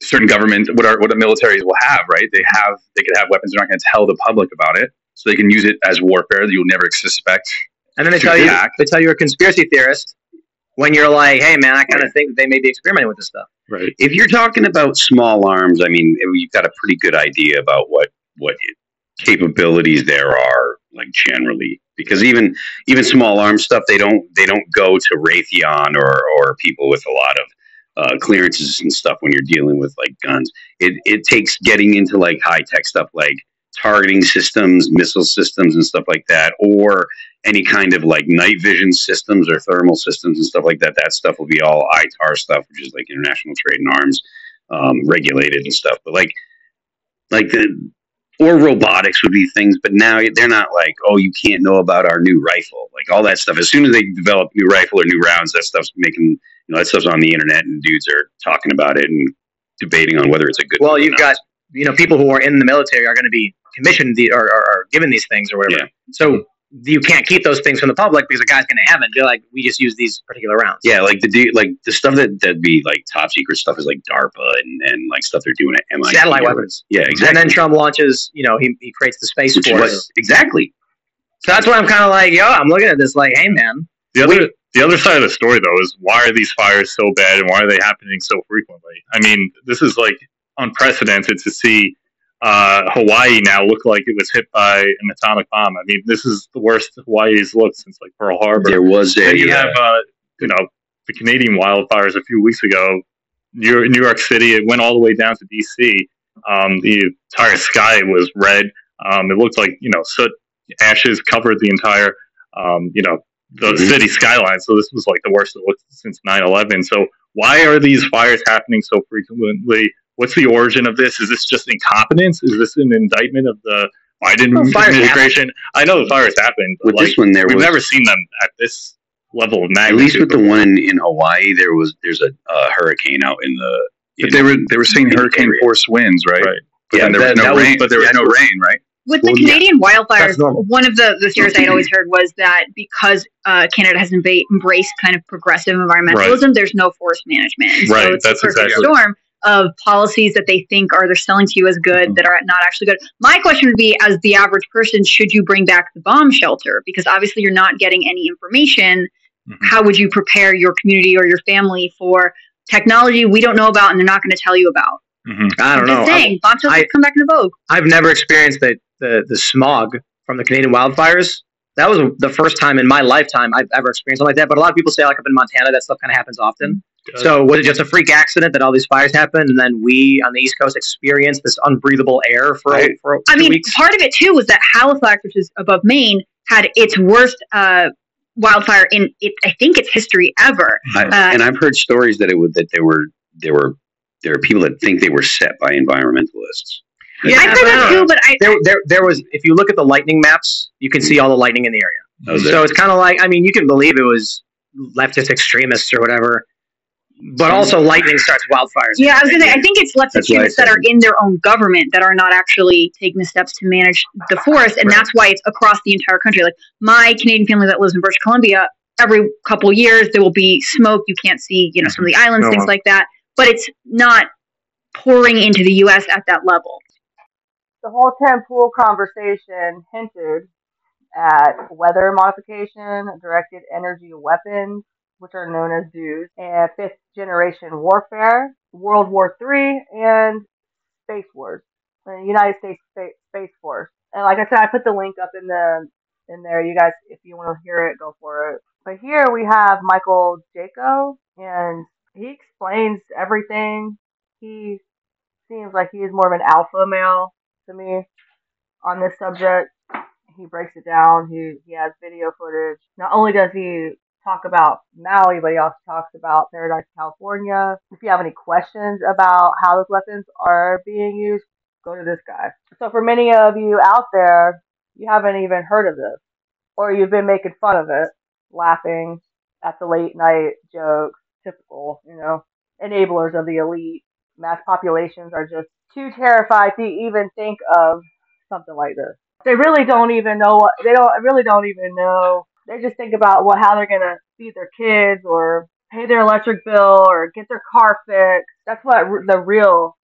certain government, what our what the militaries will have. Right? They have they could have weapons. They're not going to tell the public about it, so they can use it as warfare that you'll never suspect. And then they tell you attack. they tell you you're a conspiracy theorist when you're like, hey man, I kind of think that they may be experimenting with this stuff. Right. If you're talking about small arms, I mean, you've got a pretty good idea about what what capabilities there are, like generally. Because even even small arms stuff, they don't they don't go to Raytheon or or people with a lot of uh, clearances and stuff when you're dealing with like guns. It it takes getting into like high tech stuff like targeting systems, missile systems, and stuff like that, or any kind of like night vision systems or thermal systems and stuff like that. That stuff will be all ITAR stuff, which is like International Trade in Arms um, regulated and stuff. But like, like the or robotics would be things, but now they're not like, oh, you can't know about our new rifle, like all that stuff. As soon as they develop new rifle or new rounds, that stuff's making, you know, that stuff's on the internet and dudes are talking about it and debating on whether it's a good. Well, you've got you know people who are in the military are going to be commissioned the, or, or, or given these things or whatever. Yeah. So you can't keep those things from the public because a guy's going to have it. You're like, we just use these particular rounds. Yeah, like the like the stuff that that'd be like top secret stuff is like DARPA and, and like stuff they're doing at MIT. Satellite or- weapons. Yeah, exactly. And then Trump launches, you know, he, he creates the space Which force. what- exactly. So that's why I'm kind of like, yo, I'm looking at this like, hey man, The other the other side of the story though is why are these fires so bad and why are they happening so frequently? I mean, this is like unprecedented to see uh, Hawaii now look like it was hit by an atomic bomb. I mean, this is the worst Hawaii's looked since like Pearl Harbor. There was a And you uh, have uh, you know the Canadian wildfires a few weeks ago. New York, New York City, it went all the way down to D.C. Um, the entire sky was red. Um, it looked like you know soot, ashes covered the entire um, you know the Mhm. city skyline. So this was like the worst it looked since 9/11. So why are these fires happening so frequently? What's the origin of this? Is this just incompetence? Is this an indictment of the Biden Well, fires administration? I know the fires happened, but with like, this one there we've was never seen them at this level of magnitude. at least with the one in, in Hawaii there was there's a uh, hurricane out in the But in- they were they were seeing hurricane area. force winds, right? Right. But Yeah, then there was no that was- rain. But there was yeah, no rain, right? With the Well, yeah. Canadian wildfires, one of the, the theories I'd always heard was that because uh, Canada has embraced kind of progressive environmentalism, there's no forest management. And Right, So it's that's a perfect exactly- storm of policies that they think are they're selling to you as good that are not actually good. My question would be, as the average person, should you bring back the bomb shelter? Because obviously you're not getting any information. Mhm. How would you prepare your community or your family for technology we don't know about and they're not going to tell you about? Mhm. I don't know. saying, bomb shelters I- come back into vogue. I've never experienced the, the, the smog from the Canadian wildfires. That was the first time in my lifetime I've ever experienced something like that. But a lot of people say, like up in Montana, that stuff kind of happens often. So was it just a freak accident that all these fires happened, and then we on the East Coast experienced this unbreathable air for I- for I mean, weeks? part of it too was that Halifax, which is above Maine, had its worst uh, wildfire in it, I think its history ever. I, Uh, and I've heard stories that it would that there were there were there are people that think they were set by environmentalists. Yeah, I've heard but that too, but I, there, there, there was. If you look at the lightning maps, you can see all the lightning in the area. That So it's kind of like, I mean, you can believe it was leftist extremists or whatever, but also lightning starts wildfires. yeah, I was gonna say, I think it's left That's why that are in their own government that are not actually taking the steps to manage the forest, and Right. that's why it's across the entire country. Like my Canadian family that lives in British Columbia, every couple years there will be smoke. You can't see, you know, some of the islands, Oh, things wow. like that. But it's not pouring into the U.S. at that level. the whole Tim Pool conversation hinted at weather modification, directed energy weapons, which are known as DEWs, and fifth generation warfare, World War III, and Space Wars, the United States Space, Space Force. And like I said, I put the link up in the in there. You guys, if you want to hear it, go for it. But here we have Michael Jaco, and he explains everything. He seems like he is more of an alpha male to me on this subject. He breaks it down. He he has video footage. Not only does he talk about Maui, but he also talks about Paradise, California. If you have any questions about how those weapons are being used, go to this guy. So for many of you out there, you haven't even heard of this, or you've been making fun of it, laughing at the late night jokes, typical, you know, enablers of the elite. Mass populations are just too terrified to even think of something like this. They really don't even know what they don't really don't even know. They just think about what how they're gonna feed their kids or pay their electric bill or get their car fixed. That's what the real,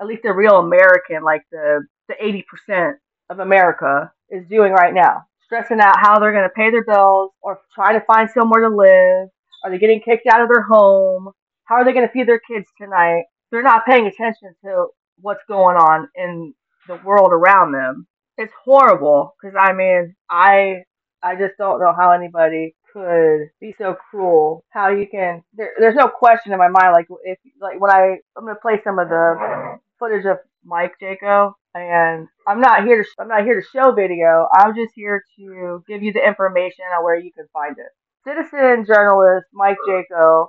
at least the real American, like the the eighty percent of America is doing right now. Stressing out how they're gonna pay their bills or trying to find somewhere to live. Are they getting kicked out of their home? How are they gonna feed their kids tonight? They're not paying attention to what's going on in the world around them. It's horrible because I mean, I I just don't know how anybody could be so cruel. How you can there, there's no question in my mind like if like when I I'm gonna play some of the footage of Mike Jaco and I'm not here to I'm not here to show video. I'm just here to give you the information on where you can find it. Citizen journalist Mike Jaco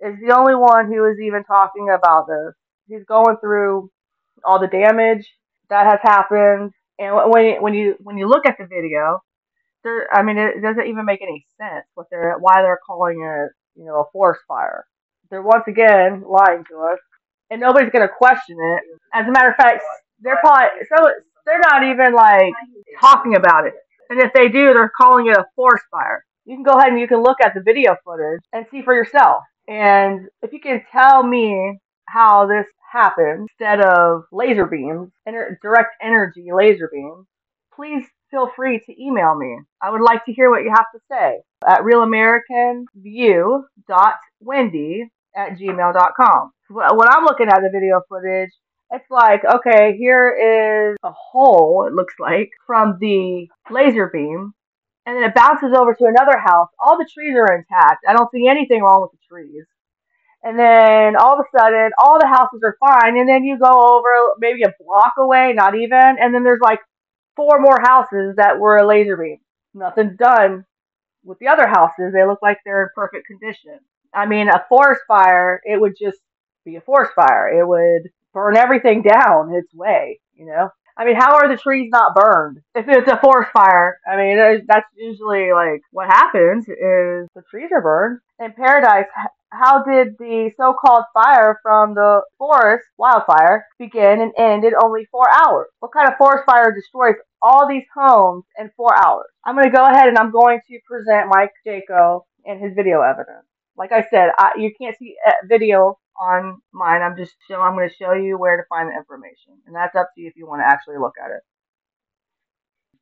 is the only one who is even talking about this. He's going through all the damage that has happened, and when when you when you look at the video, there I mean it doesn't even make any sense what they're why they're calling it you know a forest fire. They're once again lying to us, and nobody's gonna question it. As a matter of fact, they're probably so they're not even like talking about it, and if they do, they're calling it a forest fire. You can go ahead and you can look at the video footage and see for yourself. And if you can tell me how this happened instead of laser beams, ener- direct energy laser beams, please feel free to email me. I would like to hear what you have to say at realamericanview.wendy at gmail.com. When I'm looking at the video footage, it's like, okay, here is a hole, it looks like, from the laser beam, and then it bounces over to another house. All the trees are intact. I don't see anything wrong with the trees. And then all of a sudden, all the houses are fine. And then you go over maybe a block away, not even, and then there's like four more houses that were a laser beam. Nothing's done with the other houses. They look like they're in perfect condition. I mean, a forest fire, it would just be a forest fire. It would burn everything down its way, you know? I mean, how are the trees not burned? If it's a forest fire, I mean, that's usually like what happens is the trees are burned. In Paradise, how did the so-called fire from the forest wildfire begin and end in only four hours? What kind of forest fire destroys all these homes in four hours? I'm going to go ahead and I'm going to present Mike Jaco and his video evidence. Like I said, I, you can't see video on mine. I'm just show. I'm going to show you where to find the information, and that's up to you if you want to actually look at it.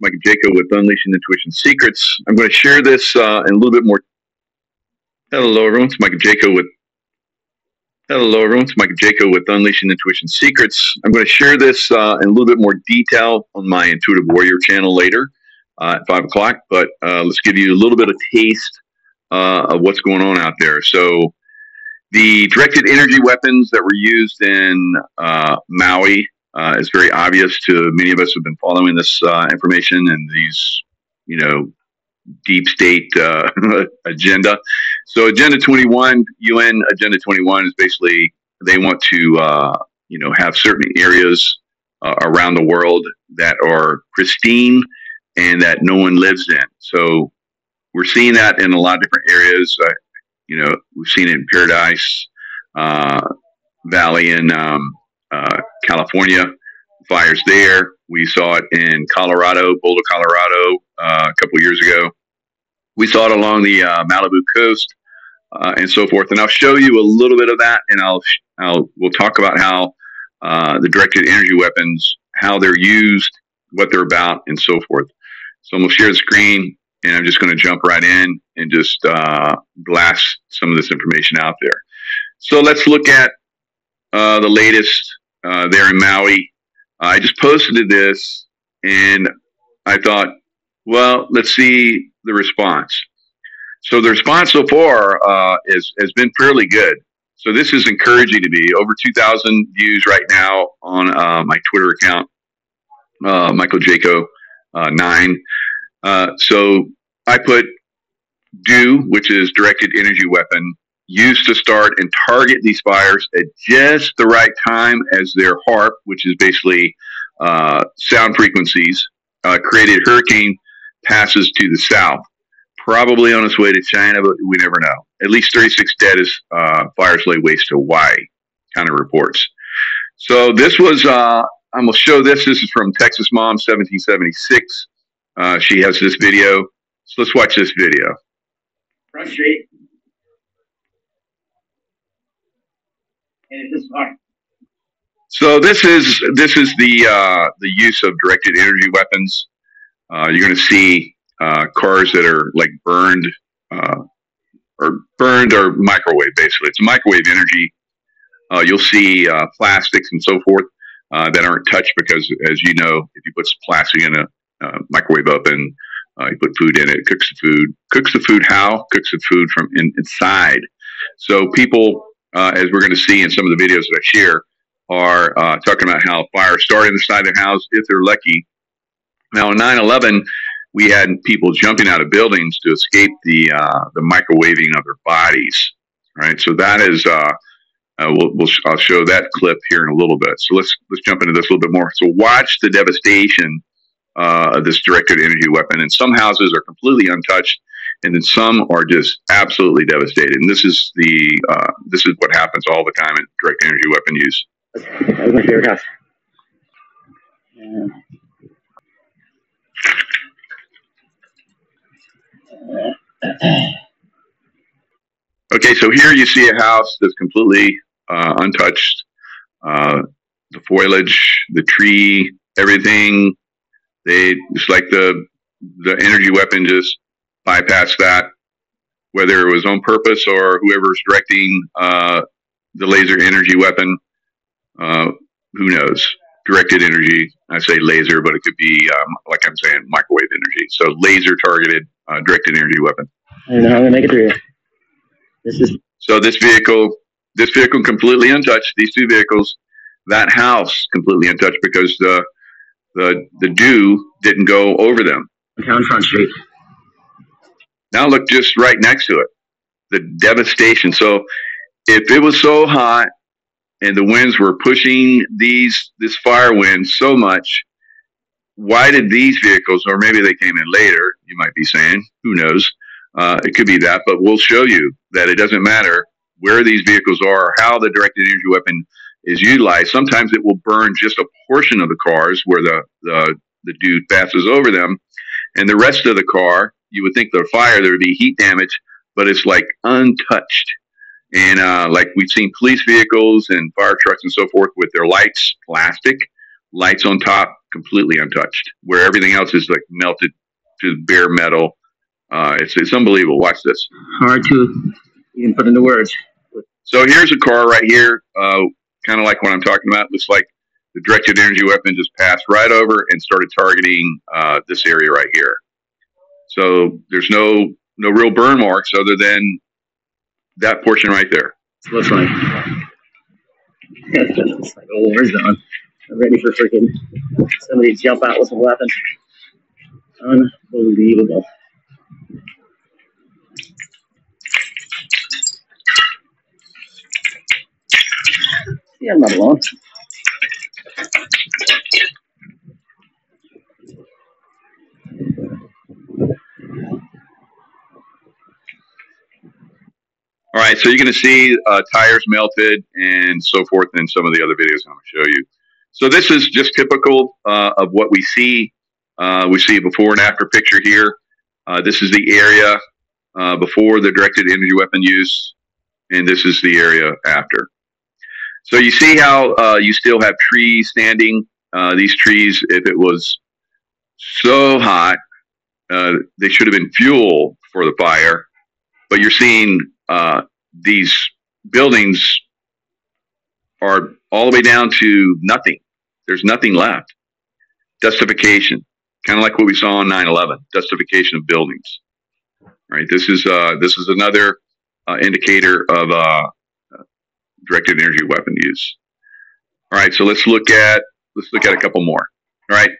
Mike Jaco with Unleashing Intuition Secrets. I'm going to share this uh, in a little bit more Hello, everyone. It's Mike Jaco with Hello, everyone. It's Mike Jaco with Unleashing Intuition Secrets. I'm going to share this uh, in a little bit more detail on my Intuitive Warrior channel later uh, at five o'clock. But uh, let's give you a little bit of taste uh, of what's going on out there. So, the directed energy weapons that were used in uh, Maui uh, is very obvious to many of us who've been following this information and these, you know, deep state agenda. So Agenda 21, UN Agenda 21 is basically they want to uh, you know have certain areas uh, around the world that are pristine and that no one lives in. So we're seeing that in a lot of different areas. Uh, you know, we've seen it in Paradise uh, Valley in um, uh, California, fires there. We saw it in Colorado, Boulder, Colorado, uh, a couple years ago. We saw it along the Malibu coast uh, and so forth. And I'll show you a little bit of that, and I'll, I'll we'll talk about how uh, the directed energy weapons, how they're used, what they're about, and so forth. So I'm gonna share the screen, and I'm just going to jump right in and just uh, blast some of this information out there. So let's look at uh, the latest uh, there in Maui. I just posted this, and I thought, well, let's see the response. So the response so far uh, is, has been fairly good. So this is encouraging to me. Over 2,000 views right now on uh, my Twitter account, uh, Michael Jaco uh, nine. Uh, so I put DEW, which is directed energy weapon, used to start and target these fires at just the right time as their HAARP, which is basically uh, sound frequencies, created hurricane passes to the south. Probably on its way to China, but we never know. At least 36 dead as uh, fires lay waste to Hawaii, kind of reports. So this was, uh, I'm going to show this. This is from Texas Mom 1776. Uh, she has this video. So let's watch this video. Front Street. And it is fine. So this is this is the uh, the use of directed energy weapons. Uh, you're going to see uh, cars that are like burned uh, or burned or microwave. Basically, it's microwave energy. Uh, you'll see uh, plastics and so forth that aren't touched because, as you know, if you put plastic in a microwave oven, you put food in it, cooks the food. Cooks the food how? Cooks the food from in, inside. So people, as we're going to see in some of the videos that I share are uh, talking about how fire started inside their house if they're lucky. Now, in 9 11, we had people jumping out of buildings to escape the uh, the microwaving of their bodies. Right, so that is. Uh, uh, we'll, we'll, I'll show that clip here in a little bit. So let's let's jump into this a little bit more. So watch the devastation uh, of this directed energy weapon. And some houses are completely untouched, and then some are just absolutely devastated. And this is the uh, this is what happens all the time in direct energy weapon use. That was my favorite house. Okay, so here you see a house that's completely uh, untouched. Uh, the foliage, the tree, everything. They just like the the energy weapon just bypassed that, whether it was on purpose or whoever's directing uh, the laser energy weapon. Uh, who knows? Directed energy. I say laser, but it could be um, like I'm saying microwave energy. So laser targeted uh, directed energy weapon. I don't know how I'm gonna make it through. This is So this vehicle, this vehicle completely untouched. These two vehicles, that house completely untouched because the the the DEW didn't go over them. town front street. Now look just right next to it. The devastation. So if it was so hot and the winds were pushing these this fire wind so much, why did these vehicles, or maybe they came in later, you might be saying, who knows? Uh, it could be that, but we'll show you that it doesn't matter where these vehicles are or how the directed energy weapon is utilized. Sometimes it will burn just a portion of the cars where the, the, the dude passes over them. And the rest of the car, you would think the fire, there would be heat damage, but it's like untouched. And uh, like we've seen police vehicles and fire trucks and so forth with their lights, plastic, lights on top, completely untouched, where everything else is like melted to bare metal. Uh, it's, it's unbelievable. Watch this. Hard to even put into words. So here's a car right here, uh, kind of like what I'm talking about. Looks like the directed energy weapon just passed right over and started targeting uh, this area right here. So there's no no real burn marks other than that portion right there. Looks like it's like a war zone. I'm ready for freaking somebody to jump out with a weapon. Unbelievable. Yeah, I'm not alone. All right, so you're going to see uh, tires melted and so forth in some of the other videos I'm going to show you. So this is just typical uh, of what we see. Uh, we see a before and after picture here. Uh, this is the area uh, before the directed energy weapon use, and this is the area after. So you see how uh, you still have trees standing. these trees, if it was so hot, they should have been fuel for the fire. But you're seeing uh, these buildings are all the way down to nothing. There's nothing left. Dustification, kind of like what we saw on 9 11, dustification of buildings. Right. This is uh, this is another uh, indicator of uh, directed energy weapon use. All right. So let's look at let's look at a couple more. All right.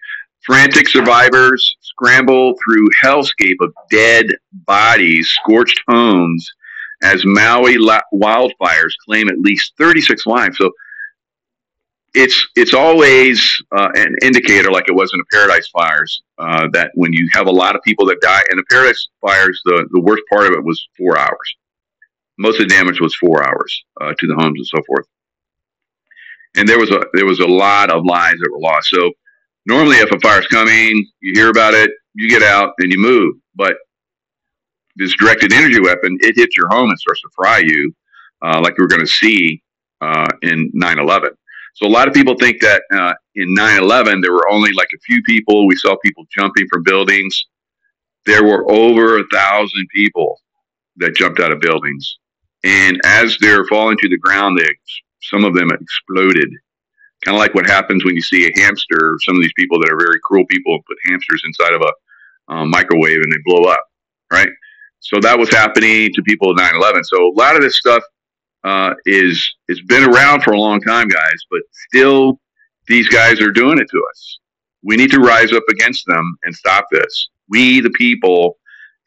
Frantic survivors scramble through hellscape of dead bodies, scorched homes, as Maui la- wildfires claim at least 36 lives. So it's it's always uh, an indicator, like it was in the Paradise Fires, uh, that when you have a lot of people that die, and the Paradise Fires, the, the worst part of it was four hours. Most of the damage was four hours uh, to the homes and so forth. And there was a there was a lot of lives that were lost. So normally, if a fire's coming, you hear about it, you get out and you move. But this directed energy weapon, it hits your home and starts to fry you, uh, like we are going to see uh, in 9 11. So a lot of people think that uh, in 9/11 there were only like a few people. We saw people jumping from buildings. There were over a thousand people that jumped out of buildings, and as they're falling to the ground, they some of them exploded. Kind of like what happens when you see a hamster. Some of these people that are very cruel people put hamsters inside of a um, microwave and they blow up, right? So that was happening to people at 9/11. So a lot of this stuff uh, is it's been around for a long time, guys, but still these guys are doing it to us. We need to rise up against them and stop this. We, the people,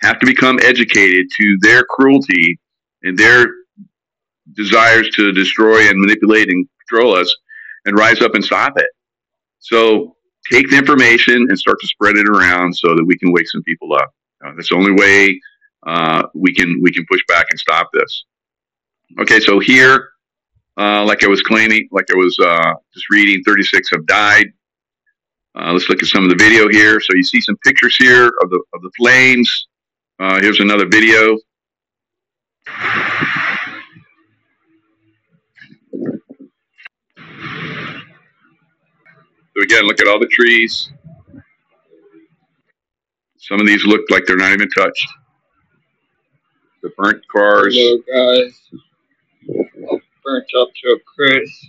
have to become educated to their cruelty and their desires to destroy and manipulate and control us and rise up and stop it. So take the information and start to spread it around so that we can wake some people up. Uh, that's the only way uh, we can we can push back and stop this. Okay, so here, uh, like I was claiming, like I was uh, just reading, 36 have died. Uh, let's look at some of the video here. So you see some pictures here of the of the flames. Uh, here's another video. So again, look at all the trees. Some of these look like they're not even touched. The burnt cars. Hello, guys burnt up to a crisp.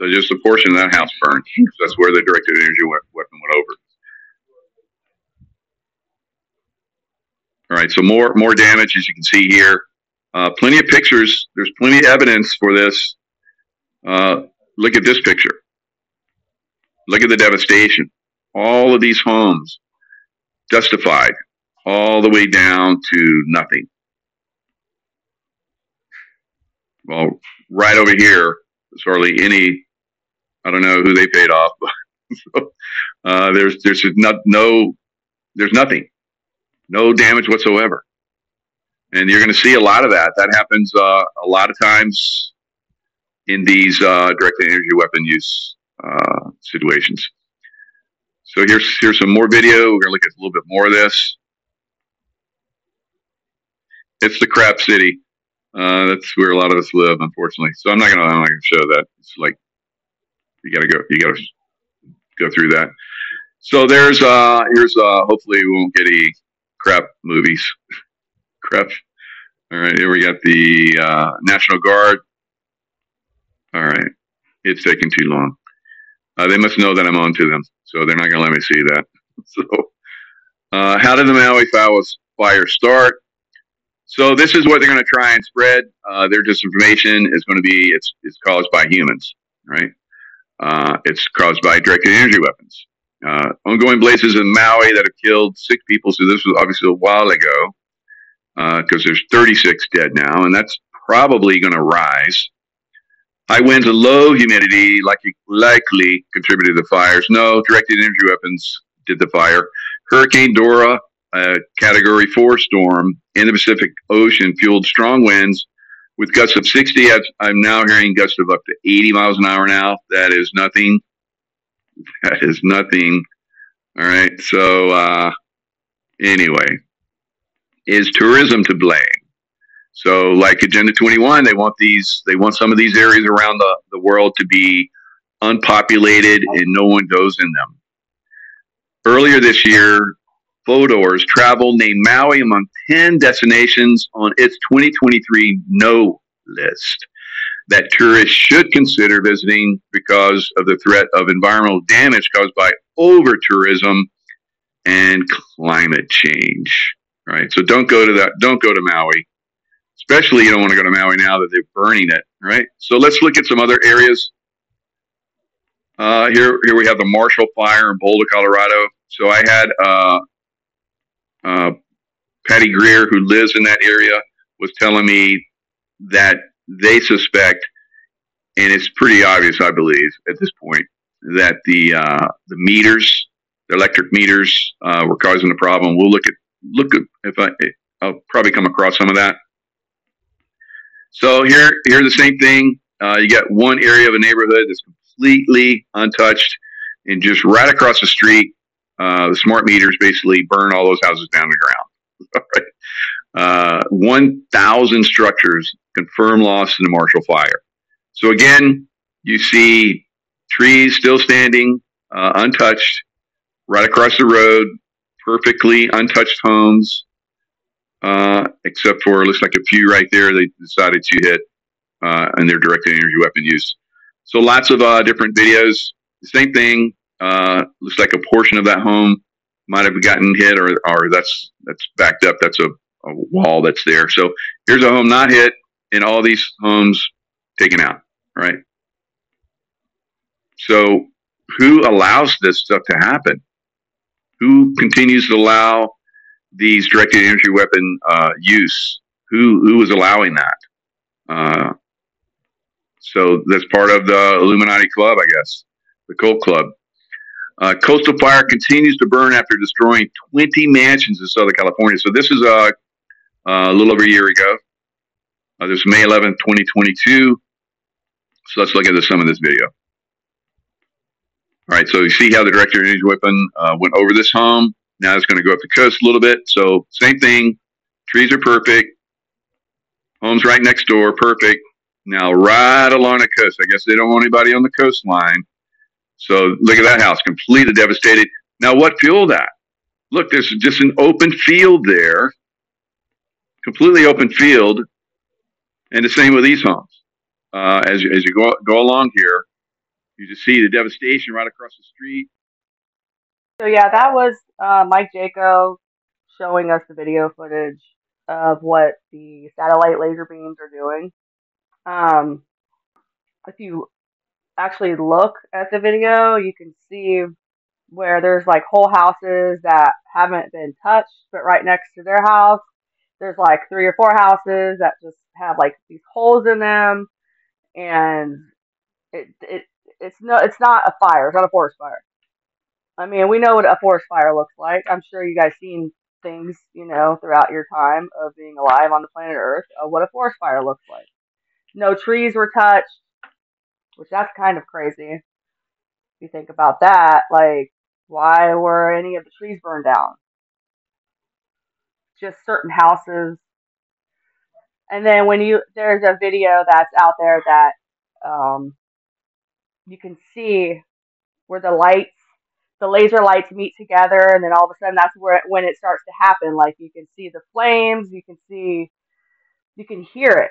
So just a portion of that house burned. That's where the directed energy weapon went over. All right, so more more damage as you can see here. Uh, plenty of pictures. There's plenty of evidence for this. Uh, look at this picture. Look at the devastation. All of these homes dustified all the way down to nothing. Well, right over here, there's hardly any. I don't know who they paid off, but so, uh, there's there's not no there's nothing, no damage whatsoever, and you're going to see a lot of that. That happens uh, a lot of times in these uh, direct energy weapon use uh, situations. So here's here's some more video. We're going to look at a little bit more of this. It's the crap city. Uh, that's where a lot of us live, unfortunately. So I'm not gonna, I'm not gonna show that. It's like you gotta go, you gotta go through that. So there's, uh, here's, uh, hopefully we won't get any crap movies. crap. All right, here we got the uh, National Guard. All right, it's taking too long. Uh, they must know that I'm on to them, so they're not gonna let me see that. So, uh, how did the Maui fire start? So this is what they're going to try and spread. Uh, their disinformation is going to be it's it's caused by humans, right? Uh, it's caused by directed energy weapons. Uh, ongoing blazes in Maui that have killed six people. So this was obviously a while ago because uh, there's 36 dead now, and that's probably going to rise. High winds and low humidity likely, likely contributed to the fires. No, directed energy weapons did the fire. Hurricane Dora a Category 4 storm in the Pacific Ocean fueled strong winds with gusts of 60. I'm now hearing gusts of up to 80 miles an hour now. That is nothing. That is nothing. All right. So, uh, anyway, is tourism to blame? So, like Agenda 21, they want these, they want some of these areas around the, the world to be unpopulated and no one goes in them. Earlier this year, Fodor's travel named Maui among 10 destinations on its 2023 no list that tourists should consider visiting because of the threat of environmental damage caused by over tourism and climate change. Right. So don't go to that. Don't go to Maui. Especially you don't want to go to Maui now that they're burning it. Right. So let's look at some other areas. Uh, here, here we have the Marshall Fire in Boulder, Colorado. So I had uh, uh, Patty Greer, who lives in that area, was telling me that they suspect, and it's pretty obvious, I believe, at this point, that the uh, the meters, the electric meters, uh, were causing the problem. We'll look at look at if I I'll probably come across some of that. So here here the same thing. Uh, you got one area of a neighborhood that's completely untouched, and just right across the street, uh, the smart meters basically burn all those houses down to the ground. Right. Uh, 1,000 structures confirmed lost in the Marshall Fire. So again, you see trees still standing, uh, untouched, right across the road, perfectly untouched homes, uh, except for looks like a few right there they decided to hit uh, in their directed energy weapon use. So lots of uh, different videos. Same thing. Uh, looks like a portion of that home might have gotten hit, or or that's that's backed up. That's a, a wall that's there. So here's a home not hit, and all these homes taken out. Right. So who allows this stuff to happen? Who continues to allow these directed energy weapon uh, use? Who who is allowing that? Uh, so that's part of the Illuminati Club, I guess, the cult club. Uh, coastal fire continues to burn after destroying 20 mansions in Southern California. So this is uh, a little over a year ago. Uh, this is May 11th, 2022. So let's look at the, some of this video. All right, so you see how the directed energy weapon uh, went over this home. Now it's going to go up the coast a little bit. So same thing. Trees are perfect. Homes right next door, perfect. Now right along the coast. I guess they don't want anybody on the coastline. So look at that house, completely devastated. Now what fueled that? Look, there's just an open field there, completely open field, and the same with these homes. Uh, as you, as you go go along here, you just see the devastation right across the street. So yeah, that was uh, Mike Jaco showing us the video footage of what the satellite laser beams are doing. Um, if you actually look at the video, you can see where there's like whole houses that haven't been touched, but right next to their house, there's like three or four houses that just have like these holes in them, and it it it's no it's not a fire, it's not a forest fire. I mean, we know what a forest fire looks like. I'm sure you guys seen things, you know, throughout your time of being alive on the planet Earth of what a forest fire looks like. No trees were touched, which that's kind of crazy. If you think about that, like, why were any of the trees burned down? Just certain houses. And then when you, there's a video that's out there that um, you can see where the lights, the laser lights meet together, and then all of a sudden that's where when it starts to happen. Like you can see the flames, you can see, you can hear it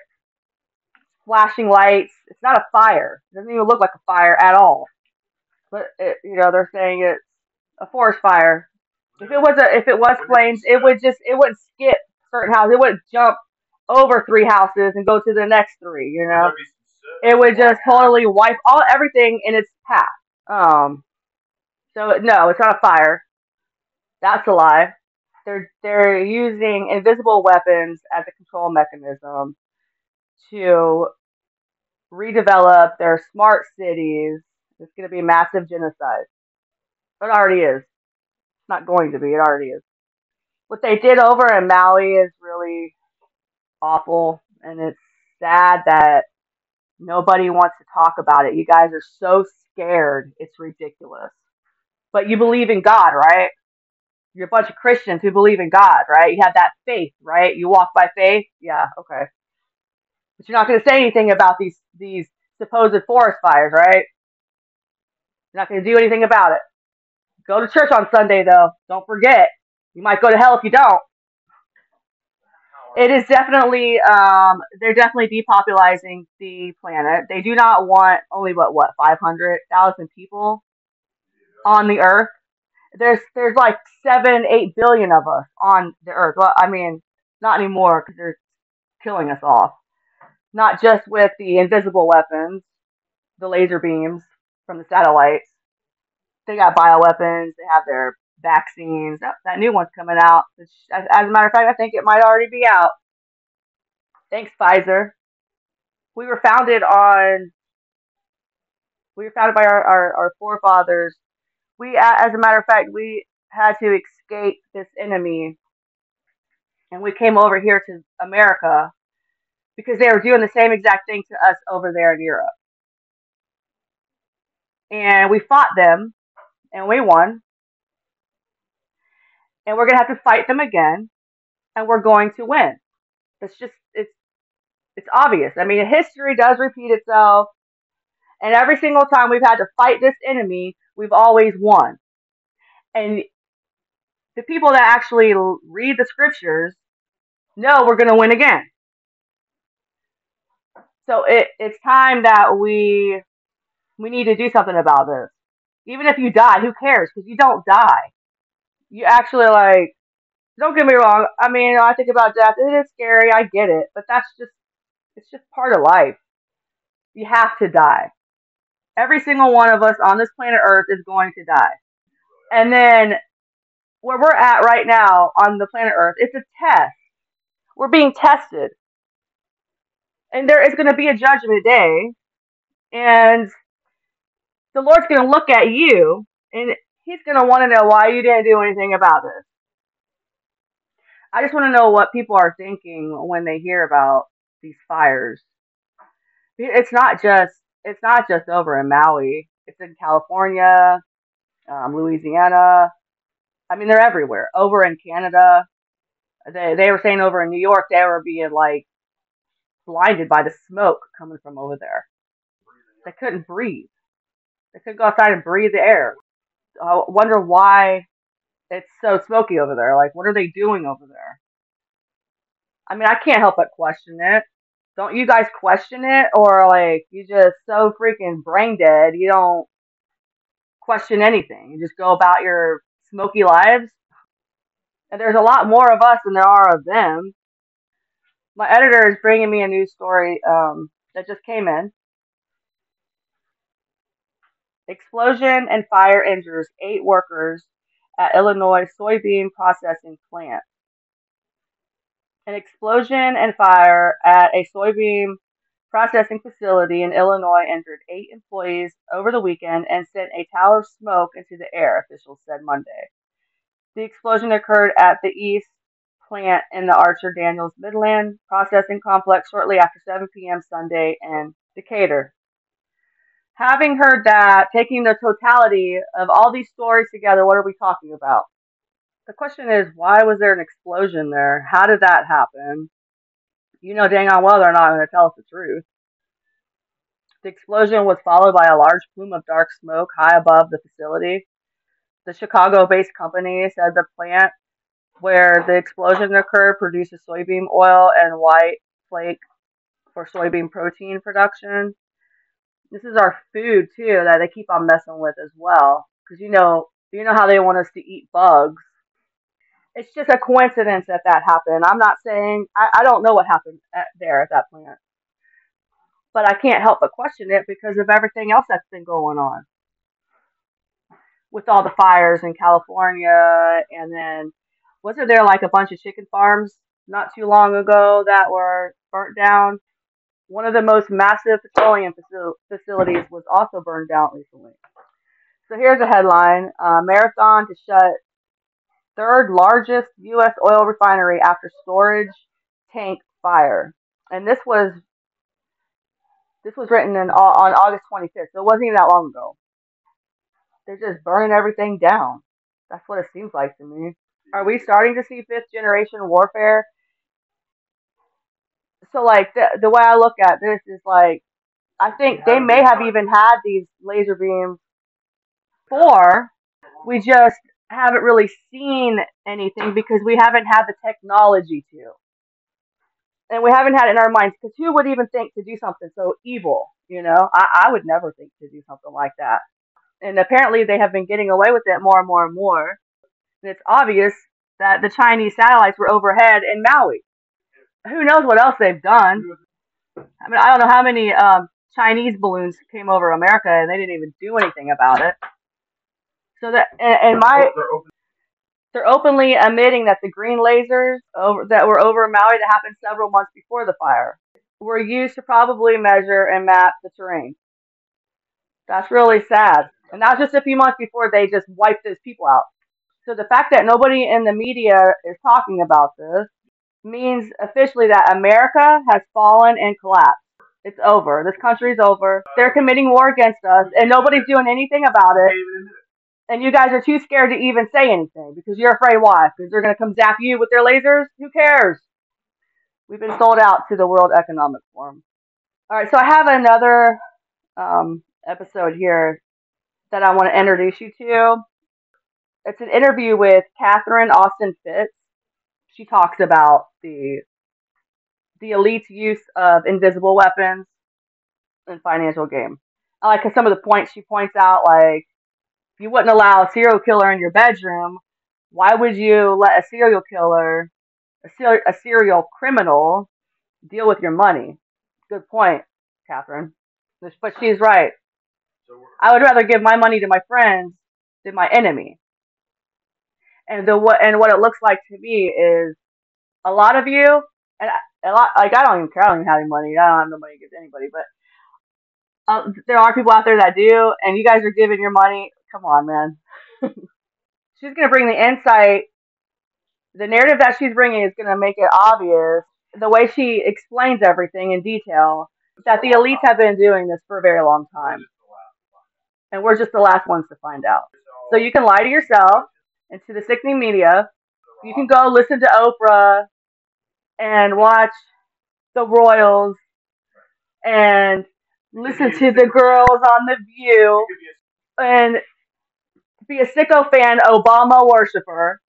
flashing lights. It's not a fire. It doesn't even look like a fire at all. But it, you know, they're saying it's a forest fire. If it was a, if it was flames, it would just it would skip certain houses. It would jump over three houses and go to the next three. You know, it would just totally wipe all everything in its path. Um, so no, it's not a fire. That's a lie. They're they're using invisible weapons as a control mechanism to redevelop their smart cities. It's going to be massive genocide. It already is. It's not going to be. It already is. What they did over in Maui is really awful, and it's sad that nobody wants to talk about it. You guys are so scared. It's ridiculous. But you believe in God, right? You're a bunch of Christians who believe in God, right? You have that faith, right? You walk by faith. Yeah, okay. But you're not going to say anything about these these supposed forest fires, right? You're not going to do anything about it. Go to church on Sunday, though. Don't forget. You might go to hell if you don't. It is definitely, um, they're definitely depopulizing the planet. They do not want only what, what, 500,000 people on the earth. There's there's like seven, eight billion of us on the Earth. Well, I mean, not anymore because they're killing us off. Not just with the invisible weapons, the laser beams from the satellites. They got bioweapons. They have their vaccines. That, that new one's coming out. As, as a matter of fact, I think it might already be out. Thanks, Pfizer. We were founded on. We were founded by our, our, our forefathers. We, as a matter of fact, we had to escape this enemy, and we came over here to America because they were doing the same exact thing to us over there in Europe. And we fought them, and we won. And we're gonna have to fight them again, and we're going to win. It's just it's it's obvious. I mean, history does repeat itself, and every single time we've had to fight this enemy, we've always won. And the people that actually read the scriptures know we're going to win again. So it, it's time that we we need to do something about this. Even if you die, who cares? Because you don't die. You actually like. Don't get me wrong. I mean, I think about death. It is scary. I get it, but that's just it's just part of life. You have to die. Every single one of us on this planet Earth is going to die. And then where we're at right now on the planet Earth, it's a test. We're being tested. And there is going to be a judgment day. And the Lord's going to look at you and he's going to want to know why you didn't do anything about this. I just want to know what people are thinking when they hear about these fires. It's not just it's not just over in Maui. It's in California, um, Louisiana. I mean, they're everywhere. Over in Canada, they they were saying over in New York they were being like blinded by the smoke coming from over there. They couldn't breathe. They couldn't go outside and breathe the air. I wonder why it's so smoky over there. Like, what are they doing over there? I mean, I can't help but question it. Don't you guys question it, or like you just so freaking brain dead you don't question anything? You just go about your smoky lives. And there's a lot more of us than there are of them. My editor is bringing me a new story um, that just came in. Explosion and fire injures eight workers at Illinois soybean processing plant. An explosion and fire at a soybean processing facility in Illinois injured eight employees over the weekend and sent a tower of smoke into the air, officials said Monday. The explosion occurred at the East plant in the Archer Daniels Midland processing complex shortly after 7 p.m. Sunday in Decatur. Having heard that, taking the totality of all these stories together, what are we talking about? the question is, why was there an explosion there? How did that happen? You know dang on well they're not going to tell us the truth. The explosion was followed by a large plume of dark smoke high above the facility. The Chicago based company said the plant where the explosion occurred produces soybean oil and white flake for soybean protein production. This is our food too that they keep on messing with as well. Because you know, you know how they want us to eat bugs it's just a coincidence that that happened. I'm not saying I, I don't know what happened at, there at that plant, but I can't help but question it because of everything else that's been going on with all the fires in California, and then wasn't there like a bunch of chicken farms not too long ago that were burnt down? One of the most massive petroleum facil- facilities was also burned down recently. So here's a headline: uh, Marathon to shut third largest U.S. oil refinery after storage tank fire. And this was this was written in, on August 25th, so it wasn't even that long ago. They're just burning everything down. That's what it seems like to me. Are we starting to see fifth generation warfare? So, like, the, the way I look at this is like, I think they may have even had these laser beams before. We just haven't really seen anything because we haven't had the technology to. And we haven't had it in our minds because who would even think to do something so evil? You know, I, I would never think to do something like that. and apparently they have been getting away with it more and more and more. And it's obvious that the Chinese satellites were overhead in Maui. Who knows what else they've done? I mean, I don't know how many um, Chinese balloons came over America and they didn't even do anything about it. So that, and, and my, they're openly admitting that the green lasers over, that were over Maui that happened several months before the fire were used to probably measure and map the terrain. That's really sad. And that was just a few months before they just wiped those people out. So the fact that nobody in the media is talking about this means officially that America has fallen and collapsed. It's over. This country's over. They're committing war against us, and nobody's doing anything about it. And you guys are too scared to even say anything because you're afraid why? Because they're going to come zap you with their lasers? Who cares? We've been sold out to the World Economic Forum. All right, so I have another um, episode here that I want to introduce you to. It's an interview with Catherine Austin Fitts. She talks about the the elite's use of invisible weapons in financial game. I like some of the points she points out, like if you wouldn't allow a serial killer in your bedroom, why would you let a serial killer, a, ser- a serial criminal, deal with your money? Good point, Catherine. But she's right. I would rather give my money to my friends than my enemy. And the what and what it looks like to me is a lot of you, and a lot like I don't even care. I don't even have any money. I don't have no money to give to anybody. But uh, there are people out there that do, and you guys are giving your money. Come on, man. she's gonna bring the insight. The narrative that she's bringing is gonna make it obvious the way she explains everything in detail that the elites have been doing this for a very long time and we're just the last ones to find out. So you can lie to yourself and to the sickening media. You can go listen to Oprah and watch the Royals and listen to the girls on The View and be a sicko fan, Obama worshiper.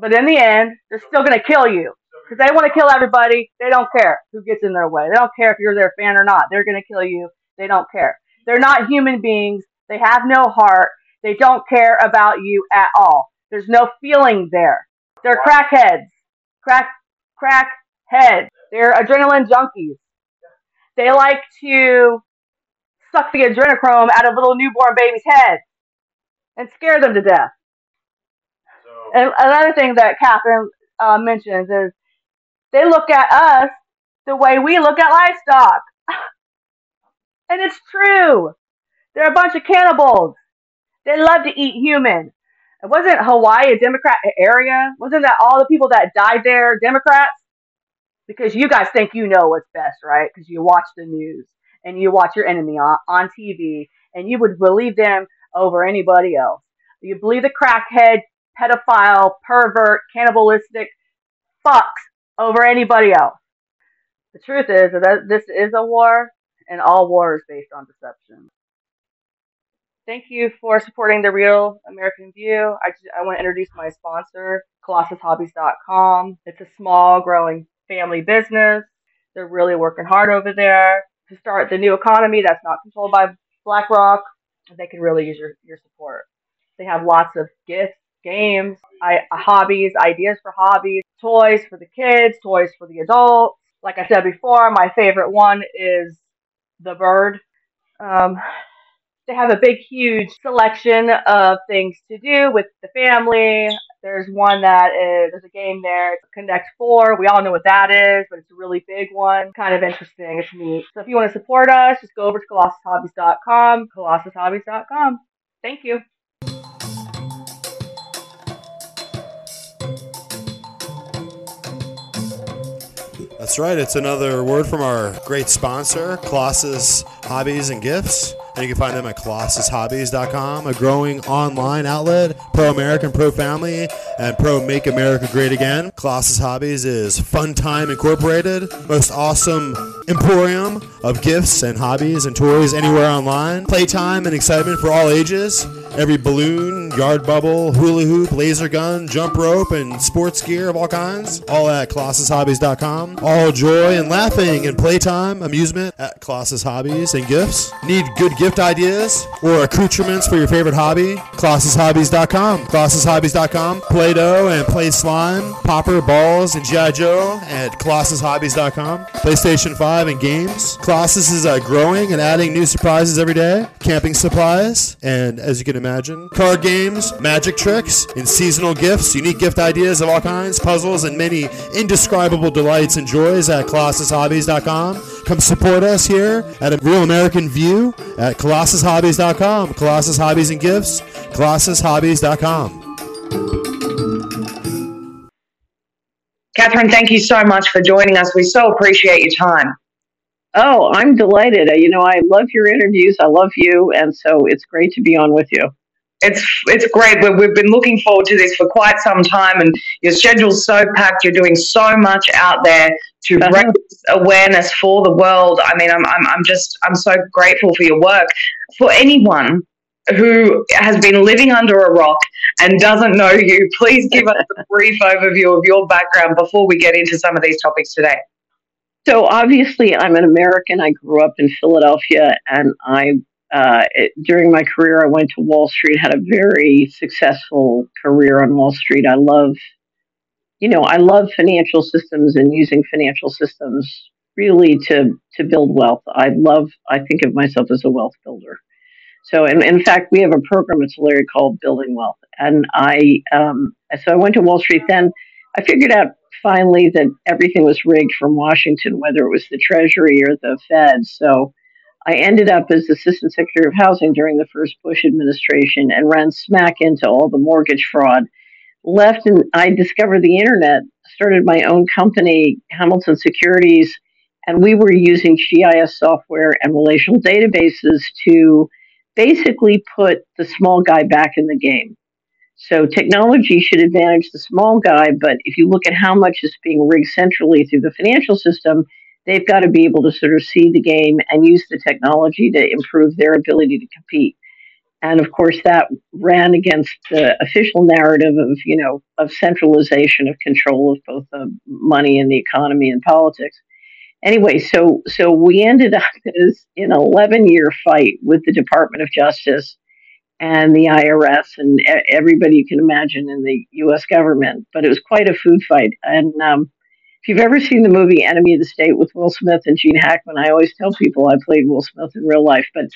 But in the end, they're still going to kill you because they want to kill everybody. They don't care who gets in their way. They don't care if you're their fan or not. They're going to kill you. They don't care. They're not human beings. They have no heart. They don't care about you at all. There's no feeling there. They're crackheads. Crack, crack heads. They're adrenaline junkies. They like to suck the adrenochrome out of little newborn babies' heads and scare them to death. And another thing that Catherine uh, mentions is they look at us the way we look at livestock. and it's true. They're a bunch of cannibals. They love to eat human. Wasn't Hawaii a Democrat area? Wasn't that all the people that died there Democrats? Because you guys think you know what's best, right? Because you watch the news and you watch your enemy on, on TV and you would believe them over anybody else. You believe the crackhead, pedophile, pervert, cannibalistic fucks over anybody else. The truth is that this is a war, and all war is based on deception. Thank you for supporting the Real American View. I, just, I want to introduce my sponsor, ColossusHobbies.com. It's a small, growing family business. They're really working hard over there to start the new economy that's not controlled by BlackRock. They can really use your, your support. They have lots of gifts, games, I, hobbies, ideas for hobbies, toys for the kids, toys for the adults. Like I said before, my favorite one is the bird. Um, they have a big, huge selection of things to do with the family. There's one that is, there's a game there, Connect Four. We all know what that is, but it's a really big one. Kind of interesting. It's neat. So if you want to support us, just go over to colossushobbies.com, colossushobbies.com. Thank you. That's right. It's another word from our great sponsor, Colossus Hobbies and Gifts. And you can find them at colossushobbies.com, a growing online outlet, pro American, pro family, and pro make America great again. Colossus Hobbies is Fun Time Incorporated, most awesome emporium of gifts and hobbies and toys anywhere online. Playtime and excitement for all ages. Every balloon, yard bubble, hula hoop, laser gun, jump rope, and sports gear of all kinds. All at ColossusHobbies.com. All joy and laughing and playtime, amusement at Colossus Hobbies and Gifts. Need good gift ideas or accoutrements for your favorite hobby? ColossusHobbies.com. ColossusHobbies.com. Play-Doh and play slime, popper, balls, and G.I. Joe at ColossusHobbies.com. PlayStation 5 and games. Colossus is uh, growing and adding new surprises every day. Camping supplies, and as you can imagine, card games, magic tricks, and seasonal gifts, unique gift ideas of all kinds, puzzles, and many indescribable delights and joys at ColossusHobbies.com. Come support us here at a Real American View at ColossusHobbies.com. Colossus Hobbies and Gifts, ColossusHobbies.com. Catherine, thank you so much for joining us. We so appreciate your time. Oh, I'm delighted. You know, I love your interviews. I love you, and so it's great to be on with you. It's it's great. We- We've been looking forward to this for quite some time, and your schedule's so packed. You're doing so much out there to uh-huh. raise awareness for the world. I mean, I'm, I'm I'm just I'm so grateful for your work. For anyone who has been living under a rock and doesn't know you, please give us a brief overview of your background before we get into some of these topics today. So obviously, I'm an American. I grew up in Philadelphia, and I uh, it, during my career, I went to Wall Street. Had a very successful career on Wall Street. I love, you know, I love financial systems and using financial systems really to to build wealth. I love. I think of myself as a wealth builder. So, in, in fact, we have a program at Solari called Building Wealth, and I um, so I went to Wall Street. Then I figured out finally that everything was rigged from Washington, whether it was the Treasury or the Fed. So I ended up as Assistant Secretary of Housing during the first Bush administration and ran smack into all the mortgage fraud. Left and I discovered the internet, started my own company, Hamilton Securities, and we were using GIS software and relational databases to basically put the small guy back in the game. So technology should advantage the small guy, but if you look at how much is being rigged centrally through the financial system, they've got to be able to sort of see the game and use the technology to improve their ability to compete. And of course, that ran against the official narrative of, you know, of centralization of control of both the money and the economy and politics. Anyway, so so we ended up in an 11 year fight with the Department of Justice and the IRS and everybody you can imagine in the U.S. government. But it was quite a food fight. And um, if you've ever seen the movie Enemy of the State with Will Smith and Gene Hackman, I always tell people I played Will Smith in real life. But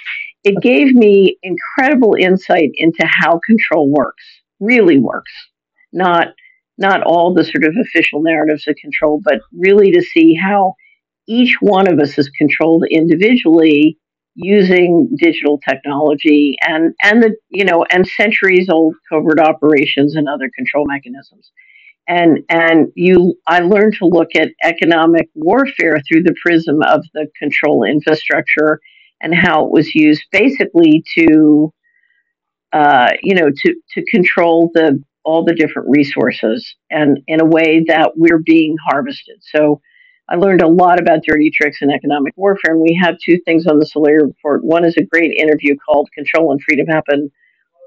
it gave me incredible insight into how control works, really works. Not not all the sort of official narratives of control, but really to see how each one of us is controlled individually using digital technology and and the you know and centuries old covert operations and other control mechanisms. And and you i learned to look at economic warfare through the prism of the control infrastructure and how it was used basically to uh, you know to to control the all the different resources and in a way that we're being harvested. So I learned a lot about dirty tricks and economic warfare, and we have two things on the Solari report. One is a great interview called Control and Freedom Happen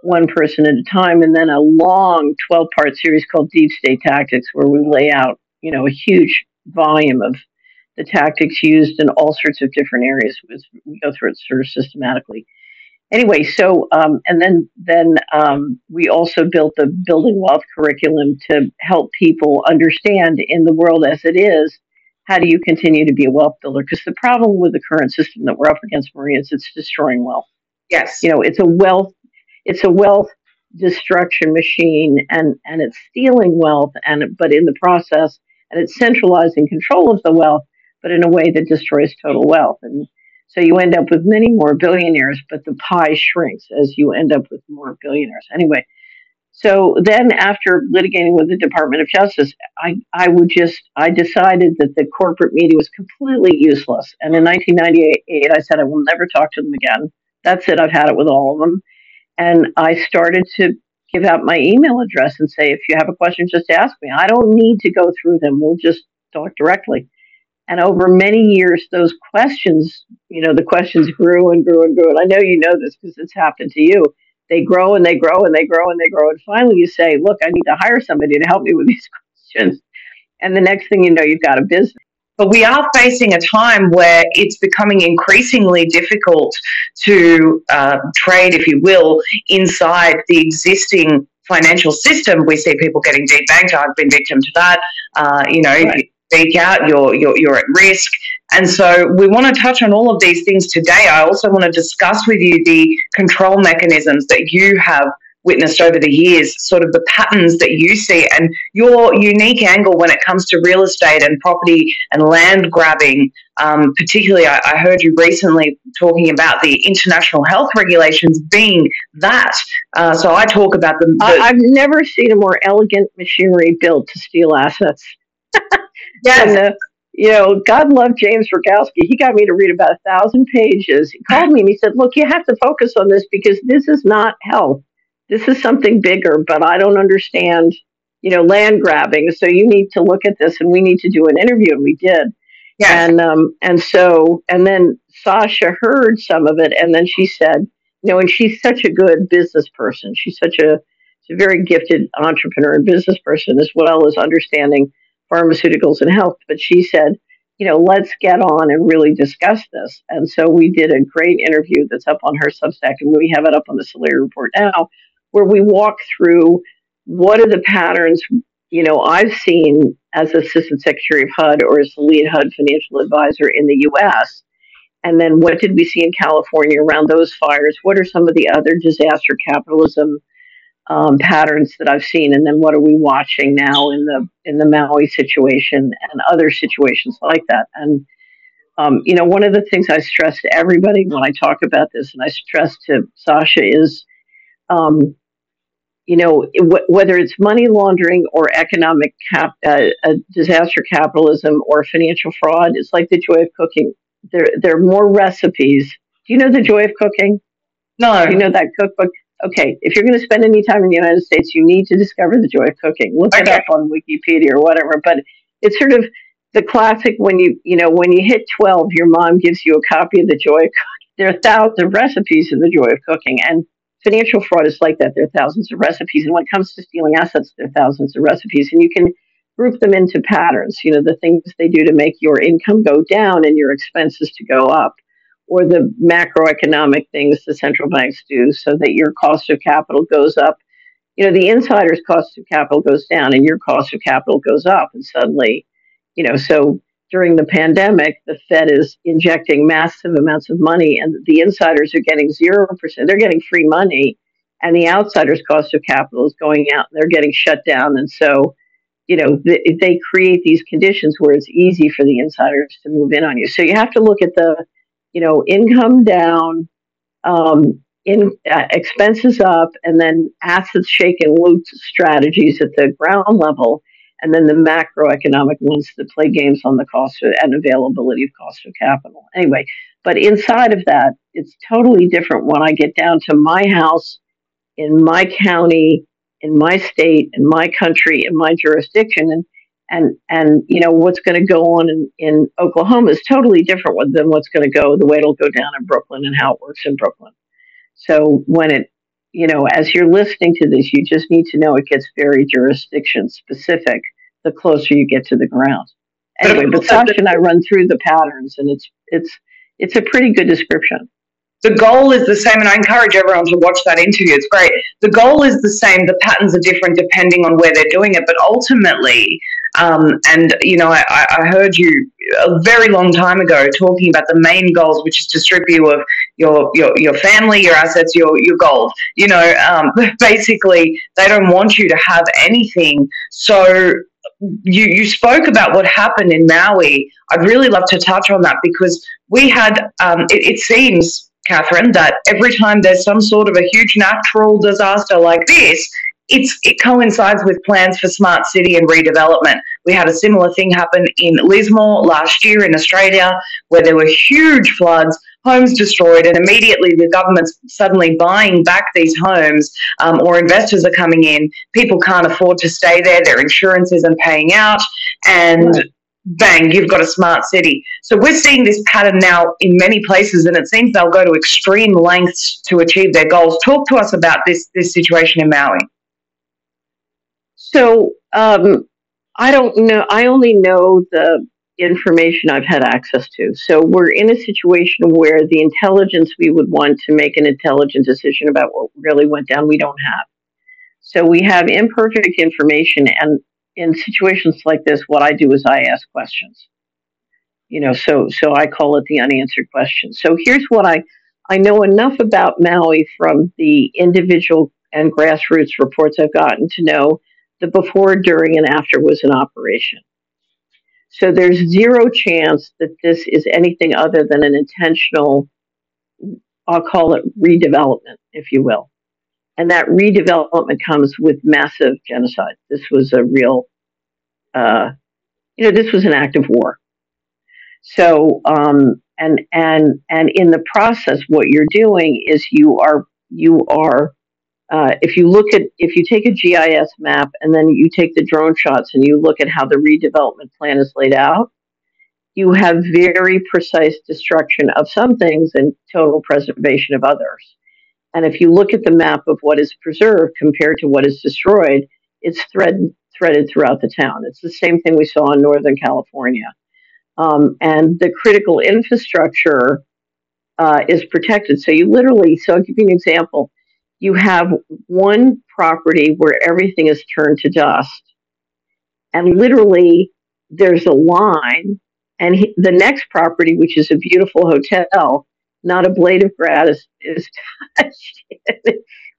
One Person at a Time, and then a long 12 part series called Deep State Tactics, where we lay out, you know, a huge volume of the tactics used in all sorts of different areas. We go through it sort of systematically. Anyway, so um, and then then um, we also built the Building Wealth curriculum to help people understand in the world as it is how do you continue to be a wealth builder? Because the problem with the current system that we're up against, Maria, is it's destroying wealth. Yes. You know, it's a wealth, it's a wealth destruction machine, and and it's stealing wealth, and but in the process, and it's centralizing control of the wealth, but in a way that destroys total wealth. And so you end up with many more billionaires, but the pie shrinks as you end up with more billionaires. Anyway, so then after litigating with the Department of Justice, I, I would just, I decided that the corporate media was completely useless. And in 1998, I said, I will never talk to them again. That's it. I've had it with all of them. And I started to give out my email address and say, if you have a question, just ask me. I don't need to go through them. We'll just talk directly. And over many years, those questions, you know, the questions grew and grew and grew. And I know you know this because it's happened to you. They grow and they grow and they grow and they grow. And finally you say, look, I need to hire somebody to help me with these questions. And the next thing you know, you've got a business. But we are facing a time where it's becoming increasingly difficult to uh, trade, if you will, inside the existing financial system. We see people getting debanked. I've been victim to that. Uh, you know, right. if you speak out, you're, you're, you're at risk. And so we want to touch on all of these things today. I also want to discuss with you the control mechanisms that you have witnessed over the years, sort of the patterns that you see, and your unique angle when it comes to real estate and property and land grabbing. Um, particularly, I, I, heard you recently talking about the international health regulations being that. Uh, so I talk about them. the I've never seen a more elegant machinery built to steal assets. yes. You know, God love James Roguski. He got me to read about a thousand pages. He called me and he said, Look, you have to focus on this because this is not health this is something bigger, but I don't understand, you know, land grabbing. So you need to look at this and we need to do an interview. And we did. Yes. And, um, and so, and then Sasha heard some of it and then she said, you know, and she's such a good business person. She's such a, she's a very gifted entrepreneur and business person as well as understanding pharmaceuticals and health. But she said, you know, let's get on and really discuss this. And so we did a great interview that's up on her Substack, and we have it up on the Solari Report now, where we walk through what are the patterns you know I've seen as Assistant Secretary of HUD or as the lead HUD financial advisor in the U.S. And then what did we see in California around those fires? What are some of the other disaster capitalism um, patterns that I've seen? And then what are we watching now in the in the Maui situation and other situations like that? And um, you know, one of the things I stress to everybody when I talk about this, and I stress to Sasha, is um, you know, w- whether it's money laundering or economic cap, uh, uh, disaster capitalism or financial fraud, it's like the joy of cooking. There, there are more recipes. Do you know the joy of cooking? No. Do you know that cookbook? Okay, if you're going to spend any time in the United States, you need to discover the joy of cooking. Look okay. it up on Wikipedia or whatever. But it's sort of the classic when you, you know, when you hit 12, your mom gives you a copy of the joy of cooking. There are thousands of recipes in the joy of cooking, and financial fraud is like that. There are thousands of recipes. And when it comes to stealing assets, there are thousands of recipes. And you can group them into patterns, you know, the things they do to make your income go down and your expenses to go up, or the macroeconomic things the central banks do so that your cost of capital goes up. You know, the insider's cost of capital goes down and your cost of capital goes up. And suddenly, you know, so during the pandemic, the Fed is injecting massive amounts of money, and the insiders are getting 0%. They're getting free money, and the outsiders' cost of capital is going out, and they're getting shut down. And so, you know, they, they create these conditions where it's easy for the insiders to move in on you. So you have to look at the, you know, income down, um, in uh, expenses up, and then assets shake and loot strategies at the ground level and then the macroeconomic ones that play games on the cost of, and availability of cost of capital. Anyway, but inside of that, it's totally different when I get down to my house in my county, in my state, in my country, in my jurisdiction, and and and you know what's going to go on in, in Oklahoma is totally different than what's going to go the way it'll go down in Brooklyn and how it works in Brooklyn. So when it you know, as you're listening to this, you just need to know it gets very jurisdiction specific the closer you get to the ground. Anyway, but Sasha and I run through the patterns, and it's it's it's a pretty good description. The goal is the same, and I encourage everyone to watch that interview. It's great. The goal is the same. The patterns are different depending on where they're doing it, but ultimately, um, and you know, I, I heard you a very long time ago talking about the main goals, which is to strip you of your your, your family, your assets, your your gold. You know, um, basically, they don't want you to have anything. So you you spoke about what happened in Maui. I'd really love to touch on that because we had. Um, it, it seems, Catherine, that every time there's some sort of a huge natural disaster like this, it's, it coincides with plans for smart city and redevelopment. We had a similar thing happen in Lismore last year in Australia, where there were huge floods, homes destroyed, and immediately the government's suddenly buying back these homes, um, or investors are coming in. People can't afford to stay there; their insurance isn't paying out, and bang, you've got a smart city. So we're seeing this pattern now in many places, and it seems they'll go to extreme lengths to achieve their goals. Talk to us about this this situation in Maui. So um, I don't know. I only know the information I've had access to. So we're in a situation where the intelligence we would want to make an intelligent decision about what really went down, we don't have. So we have imperfect information, and in situations like this, what I do is I ask questions. You know, so so I call it the unanswered question. So here's what I I know enough about Maui from the individual and grassroots reports I've gotten to know the before, during, and after was an operation. So there's zero chance that this is anything other than an intentional, I'll call it redevelopment, if you will. And that redevelopment comes with massive genocide. This was a real, uh, you know, this was an act of war. So, um, and and and in the process, what you're doing is you are you are uh, if you look at if you take a GIS map and then you take the drone shots and you look at how the redevelopment plan is laid out, you have very precise destruction of some things and total preservation of others. And if you look at the map of what is preserved compared to what is destroyed, it's thread, threaded throughout the town. It's the same thing we saw in Northern California. Um, and the critical infrastructure uh, is protected. So you literally, so I'll give you an example you have one property where everything is turned to dust, and literally there's a line, and he, the next property, which is a beautiful hotel, not a blade of grass is, touched.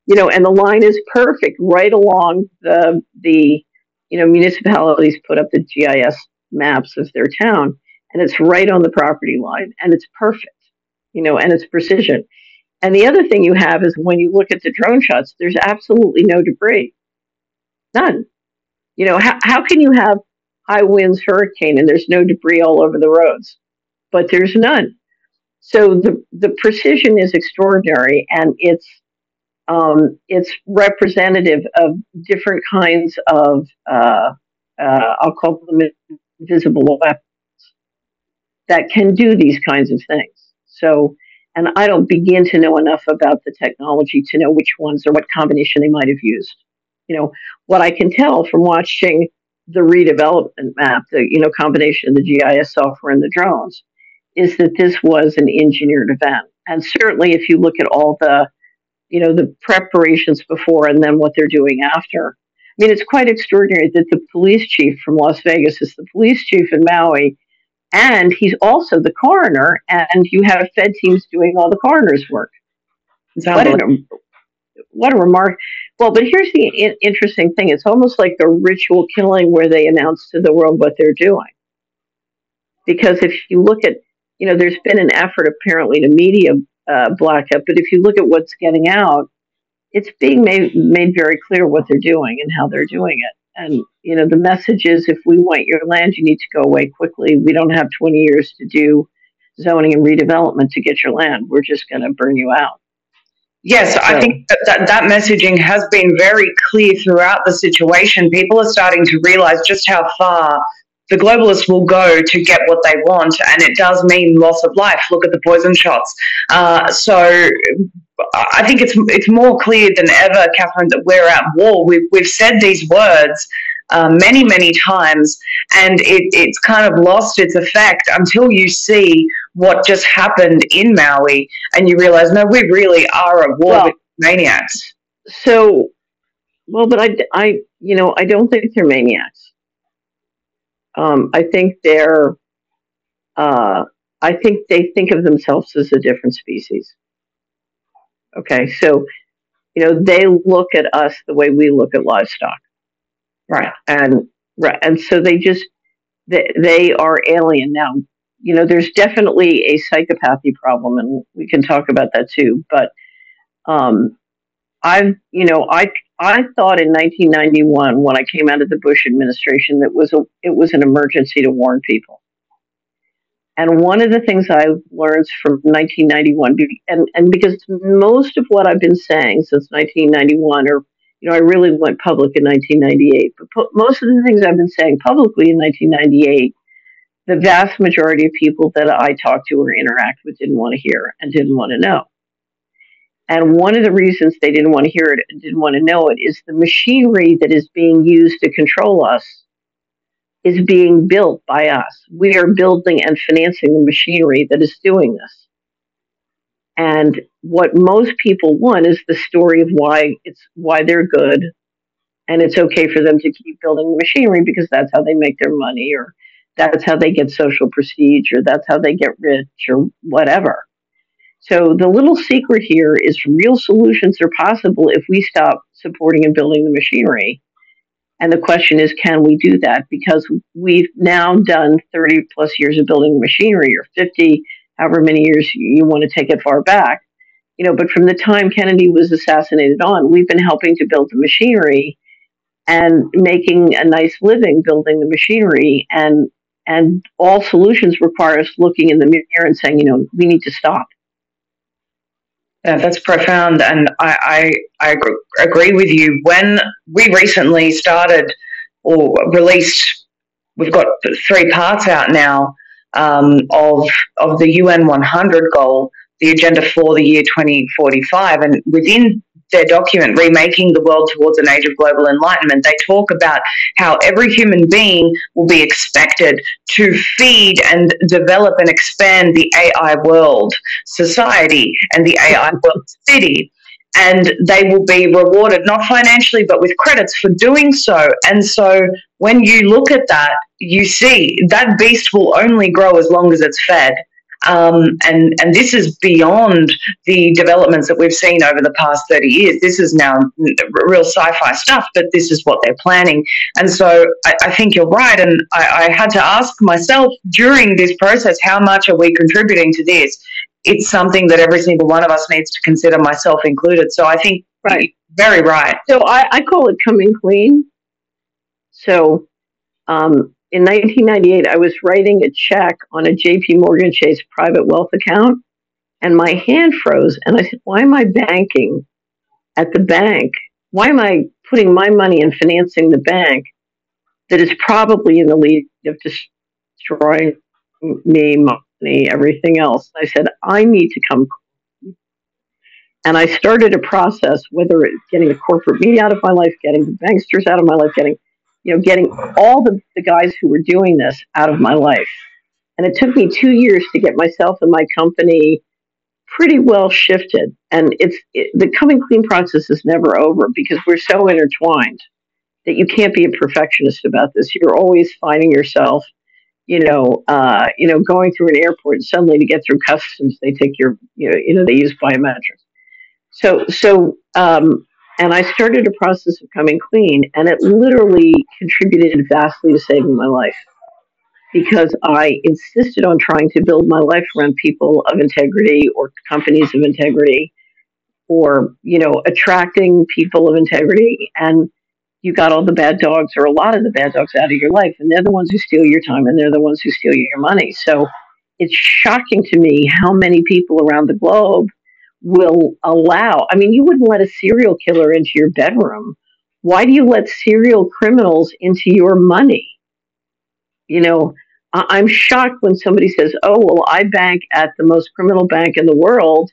you know, and the line is perfect right along the the you know municipalities put up the GIS maps of their town, and it's right on the property line, and it's perfect. You know, and it's precision. And the other thing you have is when you look at the drone shots, there's absolutely no debris. None. You know, how, how can you have high winds, hurricane, and there's no debris all over the roads? But there's none. So the, the precision is extraordinary and it's um, it's representative of different kinds of uh, uh, I'll call them invisible weapons that can do these kinds of things. So and I don't begin to know enough about the technology to know which ones or what combination they might have used. You know, what I can tell from watching the redevelopment map, the you know combination of the GIS software and the drones, is that this was an engineered event. And certainly, if you look at all the, you know, the preparations before and then what they're doing after, I mean, it's quite extraordinary that the police chief from Las Vegas is the police chief in Maui and he's also the coroner, and you have Fed teams doing all the coroner's work. What a, what a remark. Well, but here's the I- interesting thing it's almost like a ritual killing where they announce to the world what they're doing. Because if you look at, you know, there's been an effort apparently to media uh, blackout, but if you look at what's getting out, it's being made, made very clear what they're doing and how they're doing it. And, you know, the message is if we want your land, you need to go away quickly. We don't have 20 years to do zoning and redevelopment to get your land. We're just going to burn you out. Yes, I think that, that that messaging has been very clear throughout the situation. People are starting to realize just how far the globalists will go to get what they want, and it does mean loss of life. Look at the poison shots. Uh, so I think it's it's more clear than ever, Catherine, that we're at war. We've we've said these words uh, many many times, and it, it's kind of lost its effect until you see what just happened in Maui, and you realize, no, we really are at war Well- with maniacs. So, well, but I, I, you know, I don't think they're maniacs. Um, I think they're, uh, I think they think of themselves as a different species. Okay, so, you know, they look at us the way we look at livestock, right? And right, and so they just they, they are alien now. You know, there's definitely a psychopathy problem, and we can talk about that too. But um, I've, you know, I I thought in 1991 when I came out of the Bush administration that was a it was an emergency to warn people. And one of the things I learned from 1991, and and because most of what I've been saying since 1991, or you know, I really went public in 1998, but pu- most of the things I've been saying publicly in 1998 the vast majority of people that I talked to or interact with didn't want to hear and didn't want to know. And one of the reasons they didn't want to hear it and didn't want to know it is the machinery that is being used to control us is being built by us. We are building and financing the machinery that is doing this. And what most people want is the story of why it's why they're good and it's okay for them to keep building the machinery because that's how they make their money or that's how they get social prestige or that's how they get rich or whatever. So the little secret here is real solutions are possible if we stop supporting and building the machinery. And the question is, can we do that? Because we've now done 30 plus years of building machinery or 50, however many years you want to take it far back. You know, but from the time Kennedy was assassinated on, we've been helping to build the machinery and making a nice living building the machinery and and all solutions require us looking in the mirror and saying, you know, we need to stop. Yeah, that's profound, and I, I, I agree with you. When we recently started or released, we've got three parts out now um, of of the UN 100 goal, the agenda for the year 2045, and within their document, Remaking the World Towards an Age of Global Enlightenment, they talk about how every human being will be expected to feed and develop and expand the AI world society and the AI world city. And they will be rewarded not financially, but with credits for doing so. And so when you look at that, you see that beast will only grow as long as it's fed. Um, and and this is beyond the developments that we've seen over the past 30 years. This is now real sci-fi stuff, but this is what they're planning. And so I, I think you're right. And I, I had to ask myself during this process, how much are we contributing to this? It's something that every single one of us needs to consider, myself included. So I think right, very right. So I, I call it coming clean. So um, in 1998, I was writing a check on a JP Morgan Chase private wealth account, and my hand froze. And I said, Why am I banking at the bank? Why am I putting my money and financing the bank that is probably in the lead of destroying me, money, everything else? I said, I need to come. And I started a process, whether it's getting the corporate media out of my life, getting the banksters out of my life, getting you know, getting all the, the guys who were doing this out of my life. And it took me two years to get myself and my company pretty well shifted. And it's it, the coming clean process is never over because we're so intertwined that you can't be a perfectionist about this. You're always finding yourself, you know, uh, you know, going through an airport suddenly to get through customs, they take your, you know, you know, they use biometrics. So, so um, and I started a process of coming clean, and it literally contributed vastly to saving my life because I insisted on trying to build my life around people of integrity or companies of integrity or, you know, attracting people of integrity. And you got all the bad dogs or a lot of the bad dogs out of your life, and they're the ones who steal your time and they're the ones who steal your money. So it's shocking to me how many people around the globe will allow. I mean, you wouldn't let a serial killer into your bedroom. Why do you let serial criminals into your money? You know, I- am shocked when somebody says, "Oh, well, I bank at the most criminal bank in the world."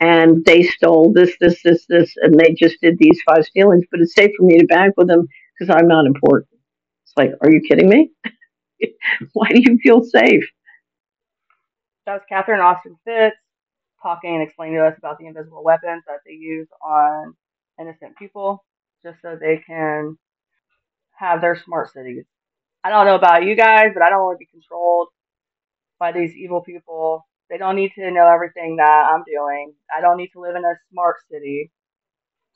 And they stole this, this, this, this, and they just did these five stealings. But it's safe for me to bank with them because I'm not important. It's like, are you kidding me? Why do you feel safe? That was Catherine Austin Fitts talking and explaining to us about the invisible weapons that they use on innocent people just so they can have their smart cities. I don't know about you guys, but I don't want to be controlled by these evil people. They don't need to know everything that I'm doing. I don't need to live in a smart city.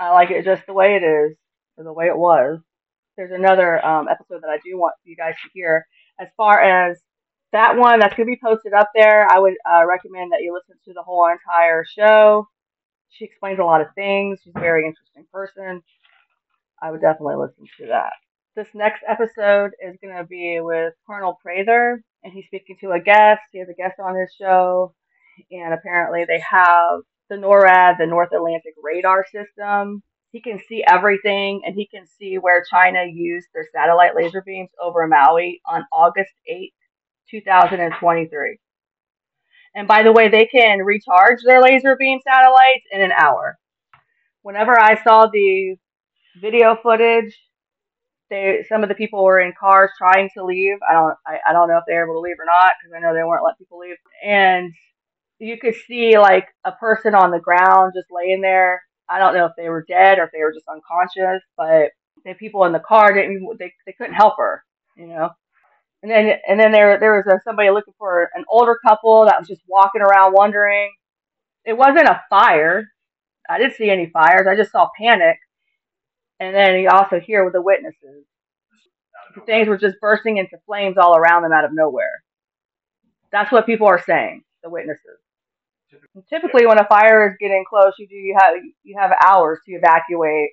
I like it just the way it is, or the way it was. There's another um, episode that I do want you guys to hear as far as that one that's going to be posted up there. I would uh, recommend that you listen to the whole entire show. She explains a lot of things. She's a very interesting person. I would definitely listen to that. This next episode is going to be with Colonel Prather, and he's speaking to a guest. He has a guest on his show, and apparently they have the NORAD, the North Atlantic Radar System. He can see everything, and he can see where China used their satellite laser beams over Maui on August 8th, 2023. And by the way, they can recharge their laser beam satellites in an hour. Whenever I saw the video footage, they some of the people were in cars trying to leave. I don't I, I don't know if they were able to leave or not because I know they weren't letting people leave. And you could see like a person on the ground just laying there. I don't know if they were dead or if they were just unconscious, but the people in the car didn't they they couldn't help her, you know. And then and then there there was a, somebody looking for an older couple that was just walking around wondering. It wasn't a fire. I didn't see any fires. I just saw panic. And then you also hear with the witnesses. Things were just bursting into flames all around them out of nowhere. That's what people are saying, the witnesses. Typically, when a fire is getting close, you do you have you have hours to evacuate.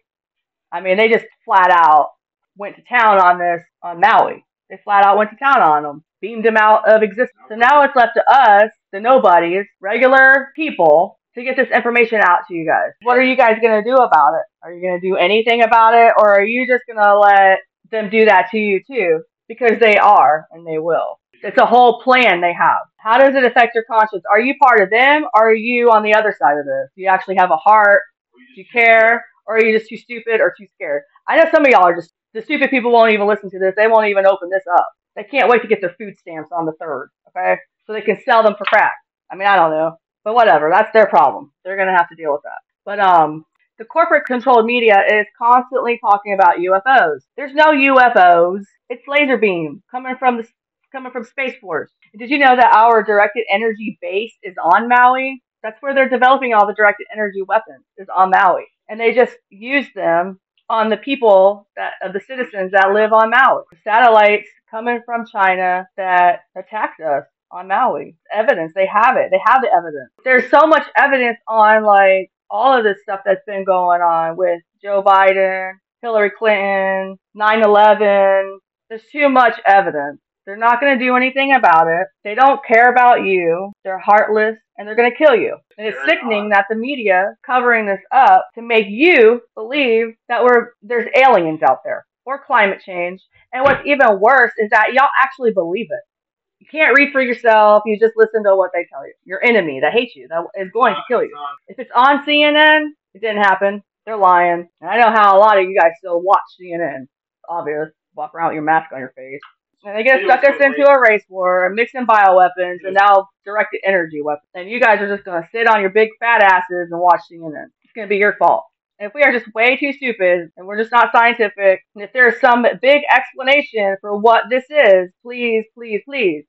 I mean, they just flat out went to town on this on Maui. They flat out went to town on them, beamed them out of existence. So now it's left to us, the nobodies, regular people, to get this information out to you guys. What are you guys gonna do about it? Are you gonna do anything about it, or are you just gonna let them do that to you too? Because they are, and they will. It's a whole plan they have. How does it affect your conscience? Are you part of them, or are you on the other side of this? Do you actually have a heart? Do you care? Or are you just too stupid or too scared? I know some of y'all are just, the stupid people won't even listen to this. They won't even open this up. They can't wait to get their food stamps on the third, okay? So they can sell them for crack. I mean, I don't know. But whatever, that's their problem. They're gonna have to deal with that. But um, the corporate controlled media is constantly talking about UFOs. There's no UFOs. It's laser beam coming from the coming from Space Force. Did you know that our directed energy base is on Maui? That's where they're developing all the directed energy weapons is on Maui, and they just use them on the people that of the citizens that live on Maui. Satellites coming from China that attacked us on Maui. Evidence, they have it. They have the evidence. There's so much evidence on like all of this stuff that's been going on with Joe Biden, Hillary Clinton, 9/11. There's too much evidence. They're not going to do anything about it. They don't care about you. They're heartless and they're going to kill you. And it's sickening that the media covering this up to make you believe that we're there's aliens out there or climate change. And what's even worse is that y'all actually believe it. You can't read for yourself. You just listen to what they tell you. Your enemy that hates you, that is going to kill you. If it's on CNN, it didn't happen. They're lying. And I know how a lot of you guys still watch CNN. It's obvious. Walk around with your mask on your face. And they get stuck us into a race war, mixing bioweapons, and now directed energy weapons. And you guys are just going to sit on your big fat asses and watch CNN. It's going to be your fault. If we are just way too stupid and we're just not scientific, and if there's some big explanation for what this is, please, please, please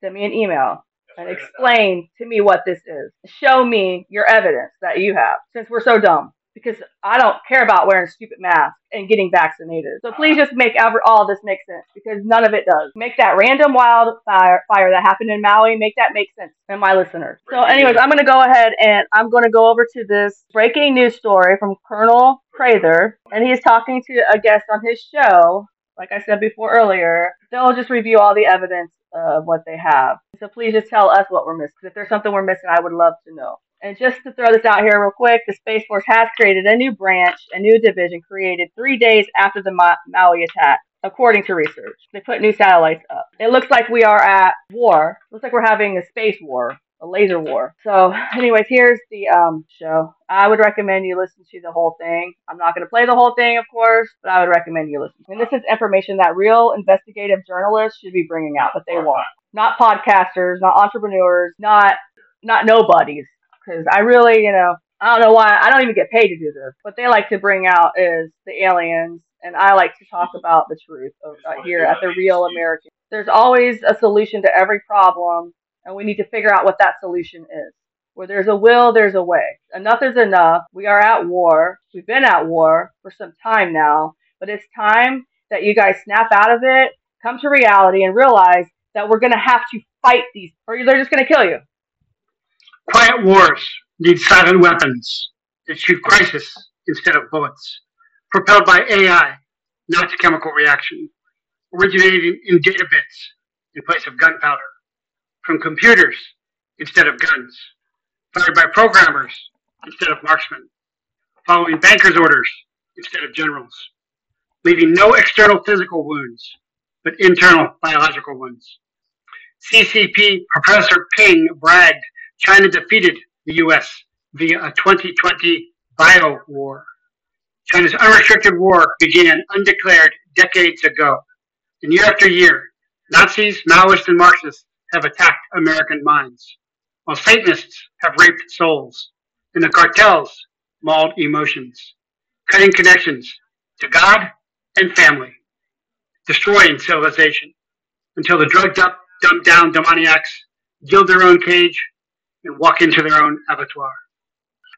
send me an email and explain to me what this is. Show me your evidence that you have, since we're so dumb. Because I don't care about wearing stupid masks and getting vaccinated. So please just make ever all this make sense because none of it does. Make that random wildfire fire that happened in Maui, make that make sense and my listeners. So anyways, I'm going to go ahead and I'm going to go over to this breaking news story from Colonel Prather and he's talking to a guest on his show. Like I said before earlier, they'll just review all the evidence of what they have. So please just tell us what we're missing. If there's something we're missing, I would love to know. And just to throw this out here real quick, the Space Force has created a new branch, a new division created three days after the Ma- Maui attack, according to research. They put new satellites up. It looks like we are at war. Looks like we're having a space war, a laser war. So, anyways, here's the um, show. I would recommend you listen to the whole thing. I'm not going to play the whole thing, of course, but I would recommend you listen. And this is information that real investigative journalists should be bringing out, but they won't. Not podcasters, not entrepreneurs, not not nobodies because I really, you know, I don't know why I don't even get paid to do this. What they like to bring out is the aliens, and I like to talk about the truth of, uh, here at the Real American. There's always a solution to every problem, and we need to figure out what that solution is. Where there's a will, there's a way. Enough is enough. We are at war. We've been at war for some time now, but it's time that you guys snap out of it, come to reality, and realize that we're going to have to fight these, or they're just going to kill you. Quiet wars need silent weapons that shoot crisis instead of bullets. Propelled by AI, not chemical reaction. Originating in data bits in place of gunpowder. From computers instead of guns. Fired by programmers instead of marksmen. Following bankers' orders instead of generals. Leaving no external physical wounds, but internal biological ones. CCP Professor Ping bragged China defeated the U.S. via a 2020 bio war. China's unrestricted war began undeclared decades ago. And year after year, Nazis, Maoists, and Marxists have attacked American minds, while Satanists have raped souls, and the cartels mauled emotions, cutting connections to God and family, destroying civilization until the drugged up, dumbed down demoniacs build their own cage and walk into their own abattoir.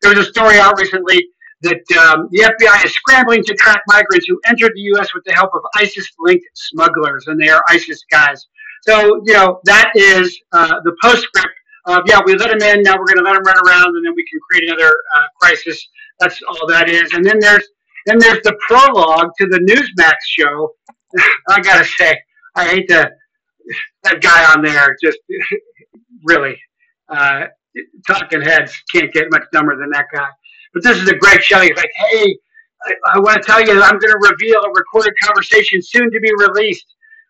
There was a story out recently that um, the FBI is scrambling to track migrants who entered the U.S. with the help of ISIS-linked smugglers, and they are ISIS guys. So, you know, that is uh, the postscript of, yeah, we let them in, now we're going to let them run around, and then we can create another uh, crisis. That's all that is. And then there's then there's the prologue to the Newsmax show. I gotta say, I hate the that guy on there. Just really, uh, talking heads can't get much dumber than that guy. But this is a great show. He's like, hey, I, I want to tell you, that I'm going to reveal a recorded conversation soon to be released.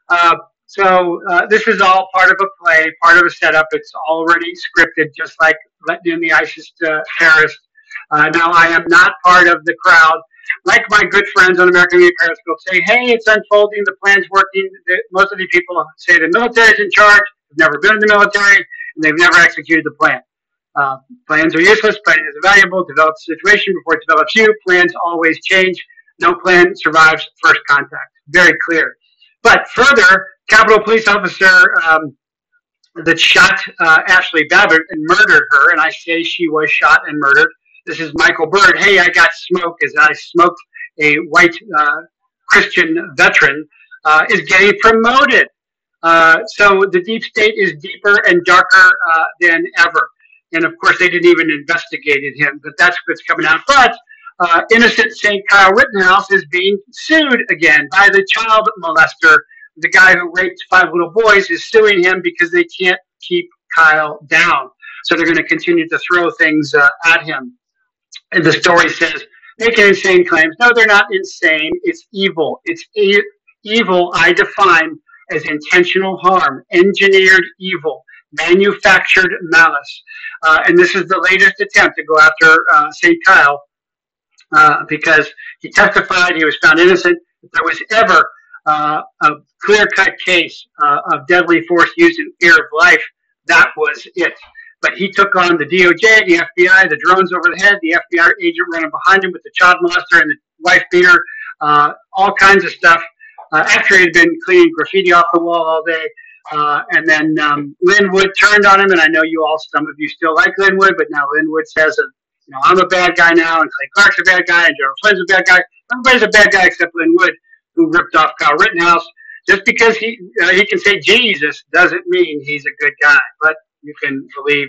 Uh, so uh, this is all part of a play, part of a setup. It's already scripted, just like letting in the ISIS uh, terrorists. Uh, now I am not part of the crowd. Like my good friends on American Media Periscope say, hey, it's unfolding, the plan's working. Most of the people say the military's in charge, have never been in the military, and they've never executed the plan. Uh, plans are useless. Planning is valuable. Develop the situation before it develops you. Plans always change. No plan survives first contact. Very clear. But further, Capitol Police Officer um, that shot uh, Ashley Babbitt and murdered her, and I say she was shot and murdered. This is Michael Byrd. Hey, I got smoke as I smoked a white uh, Christian veteran, uh, is getting promoted. Uh, so the deep state is deeper and darker uh, than ever. And of course, they didn't even investigate him, but that's what's coming out. But uh, innocent St. Kyle Rittenhouse is being sued again by the child molester. The guy who raped five little boys is suing him because they can't keep Kyle down. So they're going to continue to throw things uh, at him. And the story says, making insane claims. No, they're not insane. It's evil. It's e- evil, I define as intentional harm, engineered evil manufactured malice. Uh, and this is the latest attempt to go after uh, St. Kyle uh, because he testified he was found innocent. If there was ever uh, a clear cut case uh, of deadly force used in fear of life, that was it. But he took on the DOJ, the FBI, the drones over the head, the FBI agent running behind him with the child molester and the wife beater, uh, all kinds of stuff. after he had been cleaning graffiti off the wall all day, uh, and then um, Lin Wood turned on him, and I know you all, some of you still like Lin Wood, but now Lin Wood says, you know, I'm a bad guy now, and Clay Clark's a bad guy, and General Flynn's a bad guy. Everybody's a bad guy except Lin Wood, who ripped off Kyle Rittenhouse. Just because he uh, he can say Jesus doesn't mean he's a good guy, but you can believe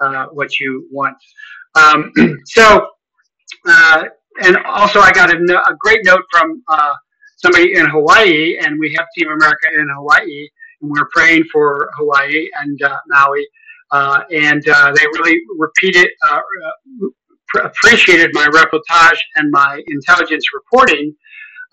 uh, what you want. Um, so, uh, and also I got a, a great note from uh, somebody in Hawaii, and we have Team America in Hawaii we're praying for Hawaii and uh, Maui. Uh, and uh, they really repeated, uh, uh, appreciated my reportage and my intelligence reporting.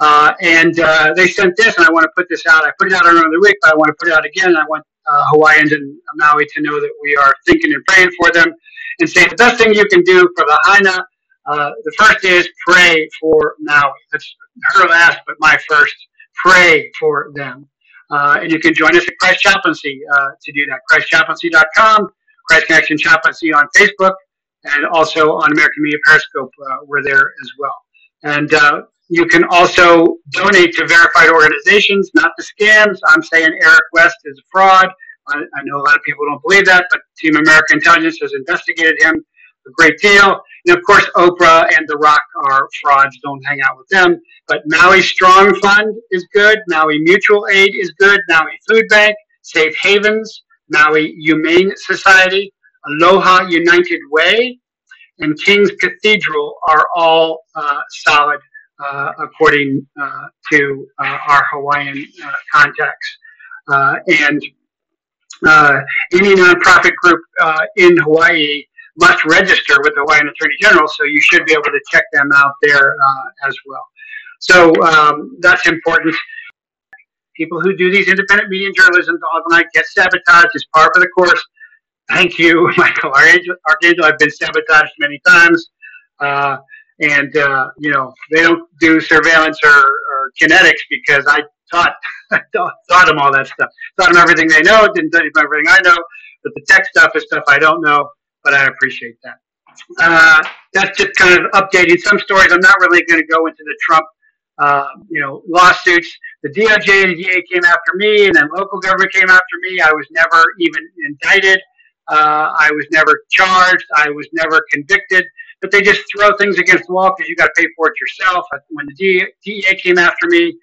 Uh, and they sent this, and I want to put this out. I put it out around the week, but I want to put it out again. I want Hawaiians and Maui to know that we are thinking and praying for them and saying the best thing you can do for the Haina uh, the first is pray for Maui. That's her last, but my first. Pray for them. Uh, and you can join us at Christ Chaplaincy uh, to do that. ChristChaplaincy.com, Christ Connection Chaplaincy on Facebook, and also on American Media Periscope. Uh, we're there as well. And uh, you can also donate to verified organizations, not the scams. I'm saying Eric West is a fraud. I, I know a lot of people don't believe that, but Team America Intelligence has investigated him a great deal. And of course, Oprah and The Rock are frauds. Don't hang out with them. But Maui Strong Fund is good. Maui Mutual Aid is good. Maui Food Bank, Safe Havens, Maui Humane Society, Aloha United Way, and King's Cathedral are all uh, solid uh, according uh, to uh, our Hawaiian uh, contacts. Uh, and any nonprofit group in Hawaii must register with the Hawaiian Attorney General, so you should be able to check them out there uh, as well. So um, that's important. people who do these independent media and journalism often get sabotaged as part of the course. Thank you, Michael Archangel. Archangel I've been sabotaged many times. Uh, and, uh, you know, they don't do surveillance or, or kinetics because I taught, taught them all that stuff. Taught them everything they know, didn't tell them everything I know, but the tech stuff is stuff I don't know, but I appreciate that. Uh, that's just kind of updating some stories. I'm not really going to go into the Trump uh, you know, lawsuits. The DOJ and the DA came after me, and then local government came after me. I was never even indicted. Uh, I was never charged. I was never convicted. But they just throw things against the wall because you got to pay for it yourself. When the DEA came after me,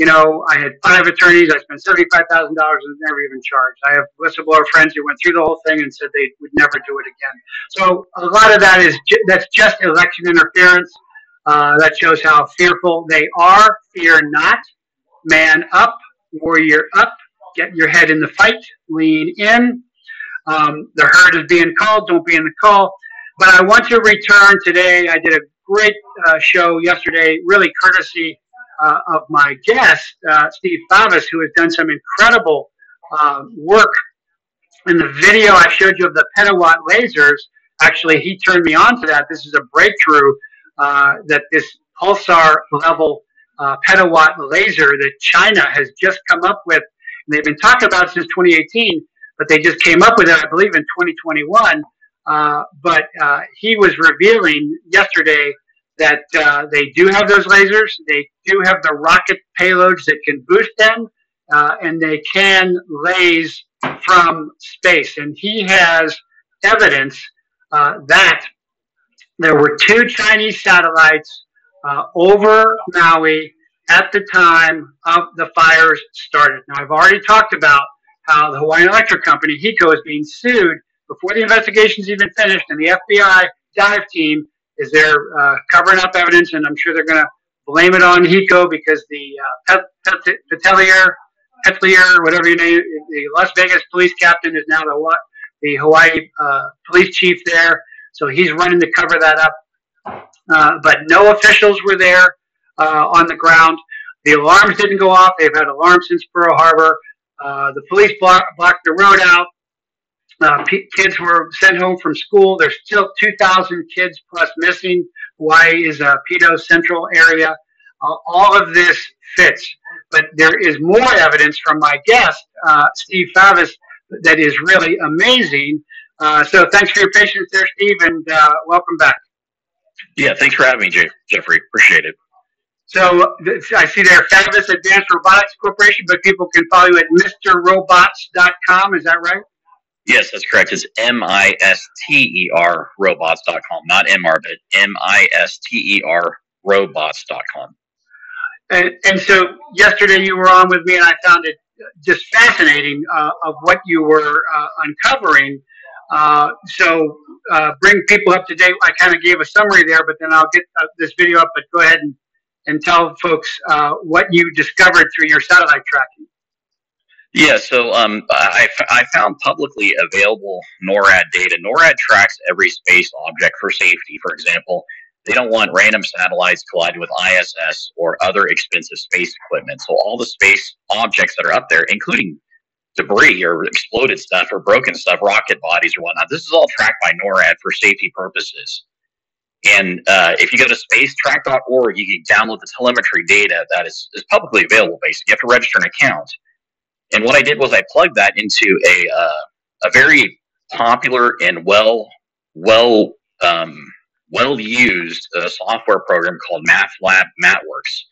you know, I had five attorneys. I spent seventy-five thousand dollars and never even charged. I have whistleblower friends who went through the whole thing and said they would never do it again. So a lot of that is ju- that's just election interference. Uh, that shows how fearful they are. Fear not. Man up. Warrior up. Get your head in the fight. Lean in. Um, the herd is being called. Don't be in the call. But I want to return today. I did a great uh, show yesterday, really courtesy uh, of my guest, uh, Steve Favis, who has done some incredible um, work. In the video I showed you of the petawatt lasers, actually, he turned me on to that. This is a breakthrough uh, that this pulsar level uh, petawatt laser that China has just come up with, and they've been talking about since 2018, but they just came up with it, I believe, in 2021. Uh, but uh, he was revealing yesterday that uh, they do have those lasers. They do have the rocket payloads that can boost them, uh, and they can raise from space. And he has evidence that there were two Chinese satellites uh, over Maui at the time of the fires started. Now, I've already talked about how the Hawaiian Electric Company, HECO, is being sued before the investigation's even finished, and the FBI dive team is there uh, covering up evidence, and I'm sure they're going to blame it on HECO because the uh, Pet- Petelier, Petelier, whatever you name, the Las Vegas police captain is now the the Hawaii uh, police chief there. So he's running to cover that up. Uh, but no officials were there uh, on the ground. The alarms didn't go off. They've had alarms since Pearl Harbor. Uh, the police block, blocked the road out. Uh, p- kids were sent home from school. There's still 2,000 kids plus missing. Hawaii is a pedo central area. Uh, all of this fits. But there is more evidence from my guest, uh, Steve Favis, that is really amazing. Uh, so thanks for your patience there, Steve, and uh, welcome back. Yeah, thanks for having me, Jay- Jeffrey. Appreciate it. So I see there, Favis Advanced Robotics Corporation, but people can follow you at MrRobots.com. Is that right? Yes, that's correct. It's M I S T E R robots.com, not MR, but M I S T E R robots.com. And, and so yesterday you were on with me, and I found it just fascinating uh, of what you were uh, uncovering uh, so uh, bring people up to date. I kind of gave a summary there, but then I'll get uh, this video up. But go ahead and, and tell folks uh, what you discovered through your satellite tracking. Yeah, so um, I, I found publicly available NORAD data. NORAD tracks every space object for safety. For example, they don't want random satellites colliding with ISS or other expensive space equipment. So all the space objects that are up there, including debris or exploded stuff or broken stuff, rocket bodies or whatnot. This is all tracked by NORAD for safety purposes. And uh, if you go to spacetrack.org, you can download the telemetry data that is, is publicly available. Basically, you have to register an account. And what I did was I plugged that into a uh, a very popular and well well um, well used uh, software program called MATLAB MathWorks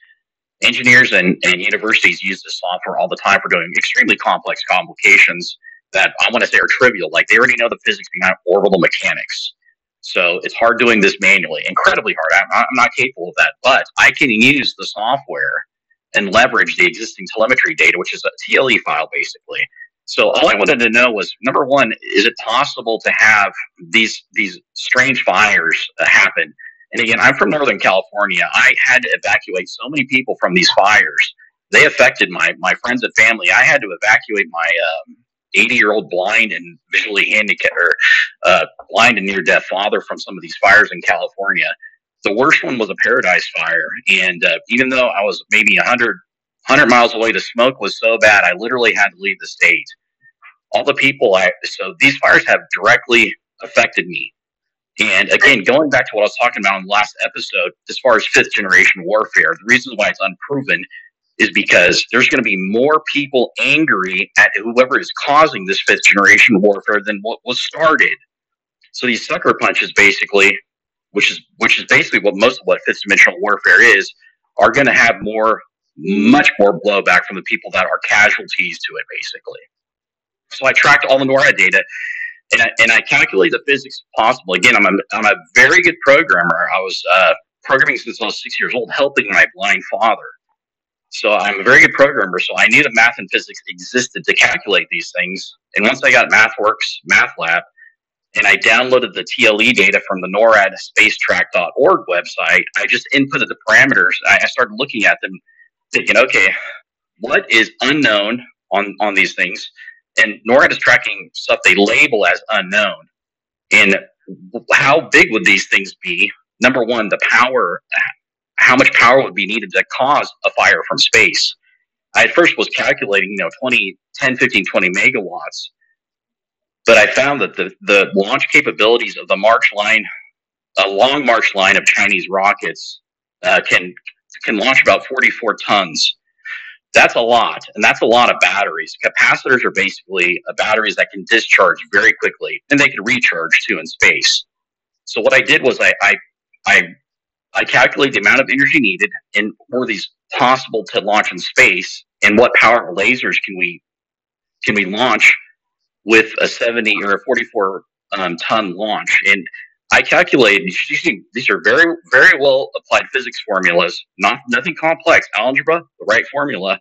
engineers and, and universities use this software all the time for doing extremely complex complications that I want to say are trivial. Like they already know the physics behind orbital mechanics. So it's hard doing this manually, incredibly hard. I'm, I'm not capable of that, but I can use the software and leverage the existing telemetry data, which is a TLE file basically. So all I wanted to know was number one, is it possible to have these these strange fires uh, happen and again, I'm from Northern California. I had to evacuate so many people from these fires. They affected my my friends and family. I had to evacuate my 80 um, year old blind and visually handicapped, or uh, blind and near deaf father from some of these fires in California. The worst one was a Paradise Fire, and uh, even though I was maybe 100 100 miles away. The smoke was so bad, I literally had to leave the state. All the people I so these fires have directly affected me. And again, going back to what I was talking about in the last episode, as far as fifth generation warfare, the reason why it's unproven is because there's going to be more people angry at whoever is causing this fifth generation warfare than what was started. So these sucker punches, basically, which is which is basically what most of what fifth dimensional warfare is, are going to have more, much more blowback from the people that are casualties to it, basically. So I tracked all the NORAD data, and I, and I calculated the physics possible. Again, I'm a, I'm a very good programmer. I was uh, programming since I was six years old, helping my blind father. So I'm a very good programmer. So I knew that math and physics existed to calculate these things. And once I got MathWorks MATLAB, and I downloaded the TLE data from the NORAD spacetrack.org website, I just inputted the parameters. I, I started looking at them, thinking, okay, what is unknown on, on these things? And NORAD is tracking stuff they label as unknown. And how big would these things be? Number one, the power, how much power would be needed to cause a fire from space? I at first was calculating, you know, 20, 10, 15, 20 megawatts. But I found that the, the launch capabilities of the March line, a long March line of Chinese rockets, uh, can can launch about 44 tons. That's a lot, and that's a lot of batteries. Capacitors are basically uh, batteries that can discharge very quickly, and they can recharge too in space. So what I did was I I I, I calculated the amount of energy needed, and were these possible to launch in space, and what power lasers can we can we launch with a 70 or a 44 um, ton launch. And I calculated these are very, very well applied physics formulas, not nothing complex. Algebra, the right formula.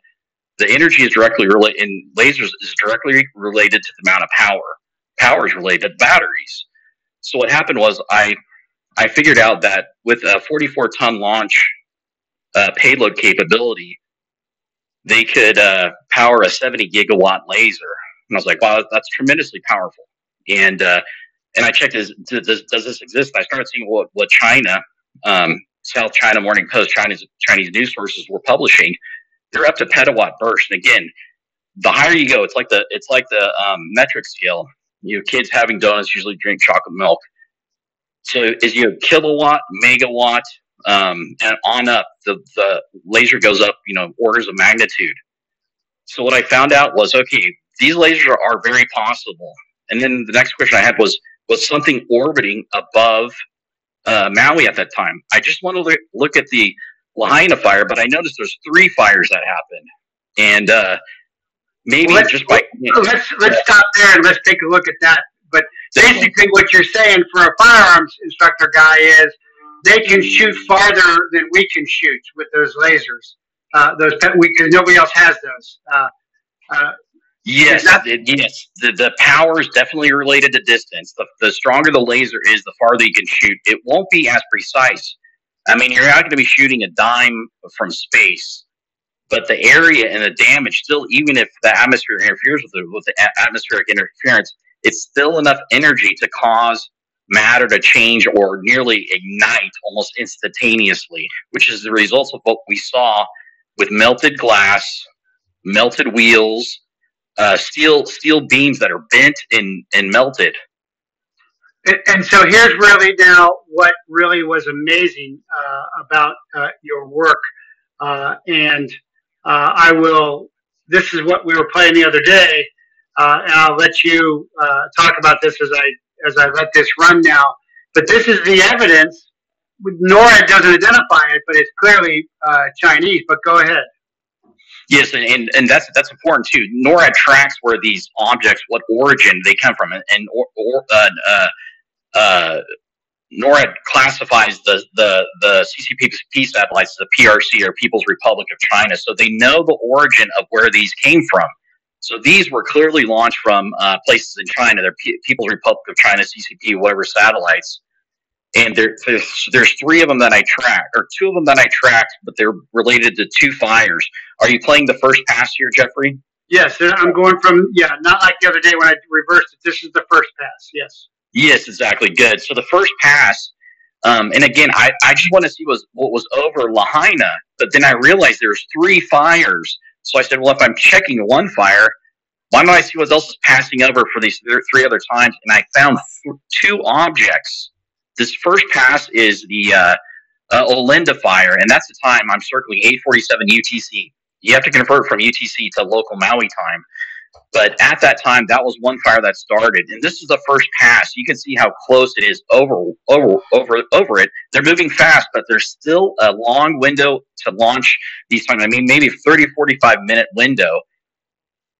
The energy is directly related, in lasers is directly related to the amount of power. Power is related to batteries. So what happened was I, I figured out that with a 44 ton launch uh, payload capability, they could uh, power a 70 gigawatt laser and I was like, wow, that's tremendously powerful. And uh, and I checked, does, does this exist? I started seeing what, what China, um, South China Morning Post, Chinese, Chinese news sources were publishing. They're up to petawatt burst. And again, the higher you go, it's like the it's like the um, metric scale. You know, kids having donuts usually drink chocolate milk. So as you have kilowatt, megawatt, um, and on up, the, the laser goes up, you know, orders of magnitude. So what I found out was, okay, these lasers are, very possible. And then the next question I had was, was something orbiting above uh, Maui at that time? I just want to look, look at the Lahaina fire, but I noticed there's three fires that happened. And uh, maybe well, just by. You know, let's let's stop there and let's take a look at that. But basically, what you're saying for a firearms instructor guy is they can shoot farther than we can shoot with those lasers. Uh, those because nobody else has those. Uh, uh, Yes, it, yes. The, the power is definitely related to distance. The, the stronger the laser is, the farther you can shoot. It won't be as precise. I mean, you're not going to be shooting a dime from space, but the area and the damage still, even if the atmosphere interferes with the, with the atmospheric interference, it's still enough energy to cause matter to change or nearly ignite almost instantaneously, which is the result of what we saw with melted glass, melted wheels, uh, steel steel beams that are bent and, and melted. And, so here's really now what really was amazing uh, about uh, your work, uh, and uh, I will. This is what we were playing the other day, uh, and I'll let you talk about this as I as I let this run now. But this is the evidence. NORAD doesn't identify it, but it's clearly Chinese. But go ahead. Yes, and, and, and that's that's important too. NORAD tracks where these objects, what origin they come from, and, and or, or, uh, uh, uh, NORAD classifies the the the CCP satellites as the PRC or People's Republic of China, so they know the origin of where these came from. So these were clearly launched from uh, places in China. They're P- People's Republic of China, CCP, whatever satellites and there, there's, there's three of them that I tracked, or two of them that I tracked, but they're related to two fires. Are you playing the first pass here, Jeffrey? Yes, I'm going from yeah, not like the other day when I reversed it. This is the first pass. Yes. Yes, exactly. Good. So the first pass, Um, and again, I, I just want to see was what was over Lahaina, but then I realized there's three fires. So I said, well, if I'm checking one fire, why don't I see what else is passing over for these three other times? And I found two objects. This first pass is the uh, uh, Olinda fire, and that's the time I'm circling 847 UTC. You have to convert from UTC to local Maui time. But at that time, that was one fire that started, and this is the first pass. You can see how close it is over, over, over, over it. They're moving fast, but there's still a long window to launch these. I mean, maybe 30, 45 minute window.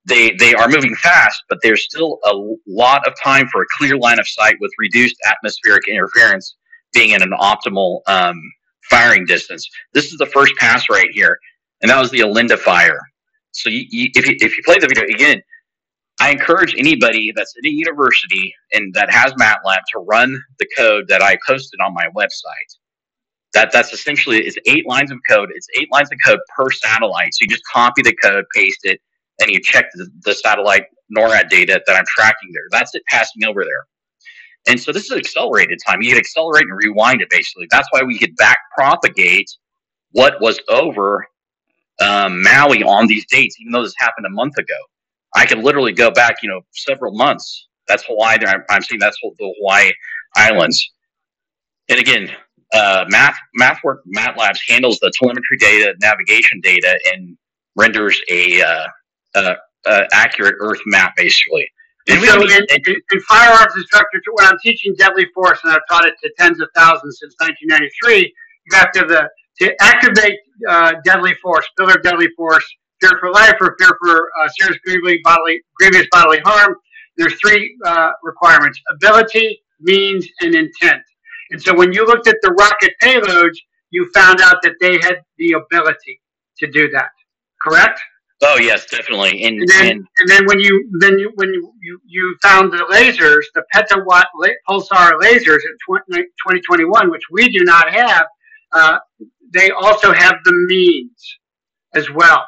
They they are moving fast, but there's still a lot of time for a clear line of sight with reduced atmospheric interference being in an optimal um, firing distance. This is the first pass right here, and that was the Olinda fire. So you, you, if you if you play the video again, I encourage anybody that's at a university and that has MATLAB to run the code that I posted on my website. That that's essentially it's eight lines of code. It's eight lines of code per satellite. So you just copy the code, paste it, and you check the, the satellite NORAD data that I'm tracking there. That's it passing over there. And so this is accelerated time. You can accelerate and rewind it basically. That's why we could back propagate what was over um, Maui on these dates, even though this happened a month ago. I could literally go back, you know, several months. That's Hawaii. I'm, I'm saying that's the Hawaii Islands. And again, uh, Math MathWork MATLABs handles the telemetry data, navigation data, and renders a uh, uh, uh accurate Earth map, basically. And so, in, in, in, firearms instructor, when I'm teaching deadly force, and I've taught it to tens of thousands since 1993, you have to have the to activate uh, deadly force, pillar deadly force, fear for life or fear for uh, serious grievous bodily, grievous bodily harm. There's three uh, requirements: ability, means, and intent. And so, when you looked at the rocket payloads, you found out that they had the ability to do that. Correct? Oh yes, definitely. And, and, then, and, and then when you then you, when you, you, you found the lasers, the petawatt la- pulsar lasers in 20, 2021, which we do not have, uh, they also have the means as well.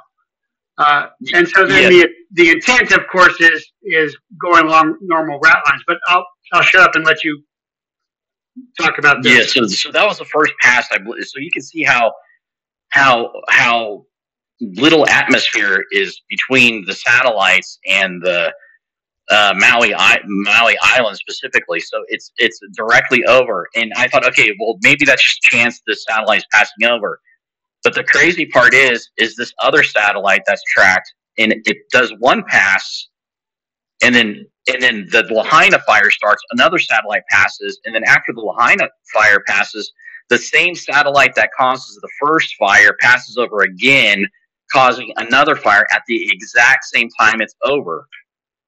Uh, and so then yes. the the intent, of course, is is going along normal route lines. But I'll I'll shut up and let you talk about this. Yeah. So so that was the first pass. I believe. so you can see how how how little atmosphere is between the satellites and the uh, Maui Maui Island specifically. So it's it's directly over. And I thought, okay, well maybe that's just chance the satellite's passing over. But the crazy part is, is this other satellite that's tracked, and it does one pass, and then and then the Lahaina fire starts. Another satellite passes, and then after the Lahaina fire passes, the same satellite that causes the first fire passes over again causing another fire at the exact same time it's over.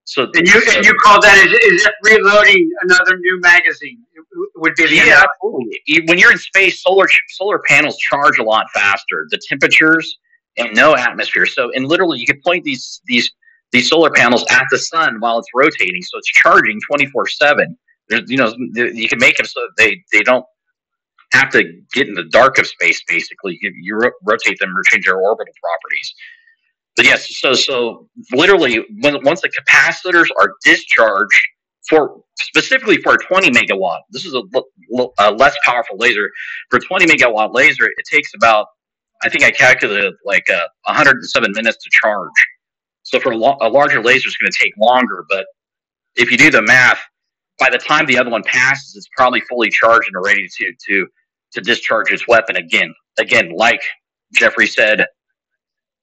So and you and you call that is, is it reloading another new magazine? It would be the yeah, absolutely. When you're in space, solar solar panels charge a lot faster. The temperatures and no atmosphere. So and literally, you can point these these these solar panels at the sun while it's rotating, so it's charging 24 seven. You know, you can make them so they they don't have to get in the dark of space. Basically, you, you ro- rotate them or change their orbital properties. But yes, so so literally, when once the capacitors are discharged for specifically for a 20 megawatt, this is a, a less powerful laser. For a 20 megawatt laser, it takes about I think I calculated like uh, 107 minutes to charge. So for a, lo- a larger laser, it's going to take longer. But if you do the math, by the time the other one passes, it's probably fully charged and ready to to to discharge its weapon again. Again, like Jeffrey said,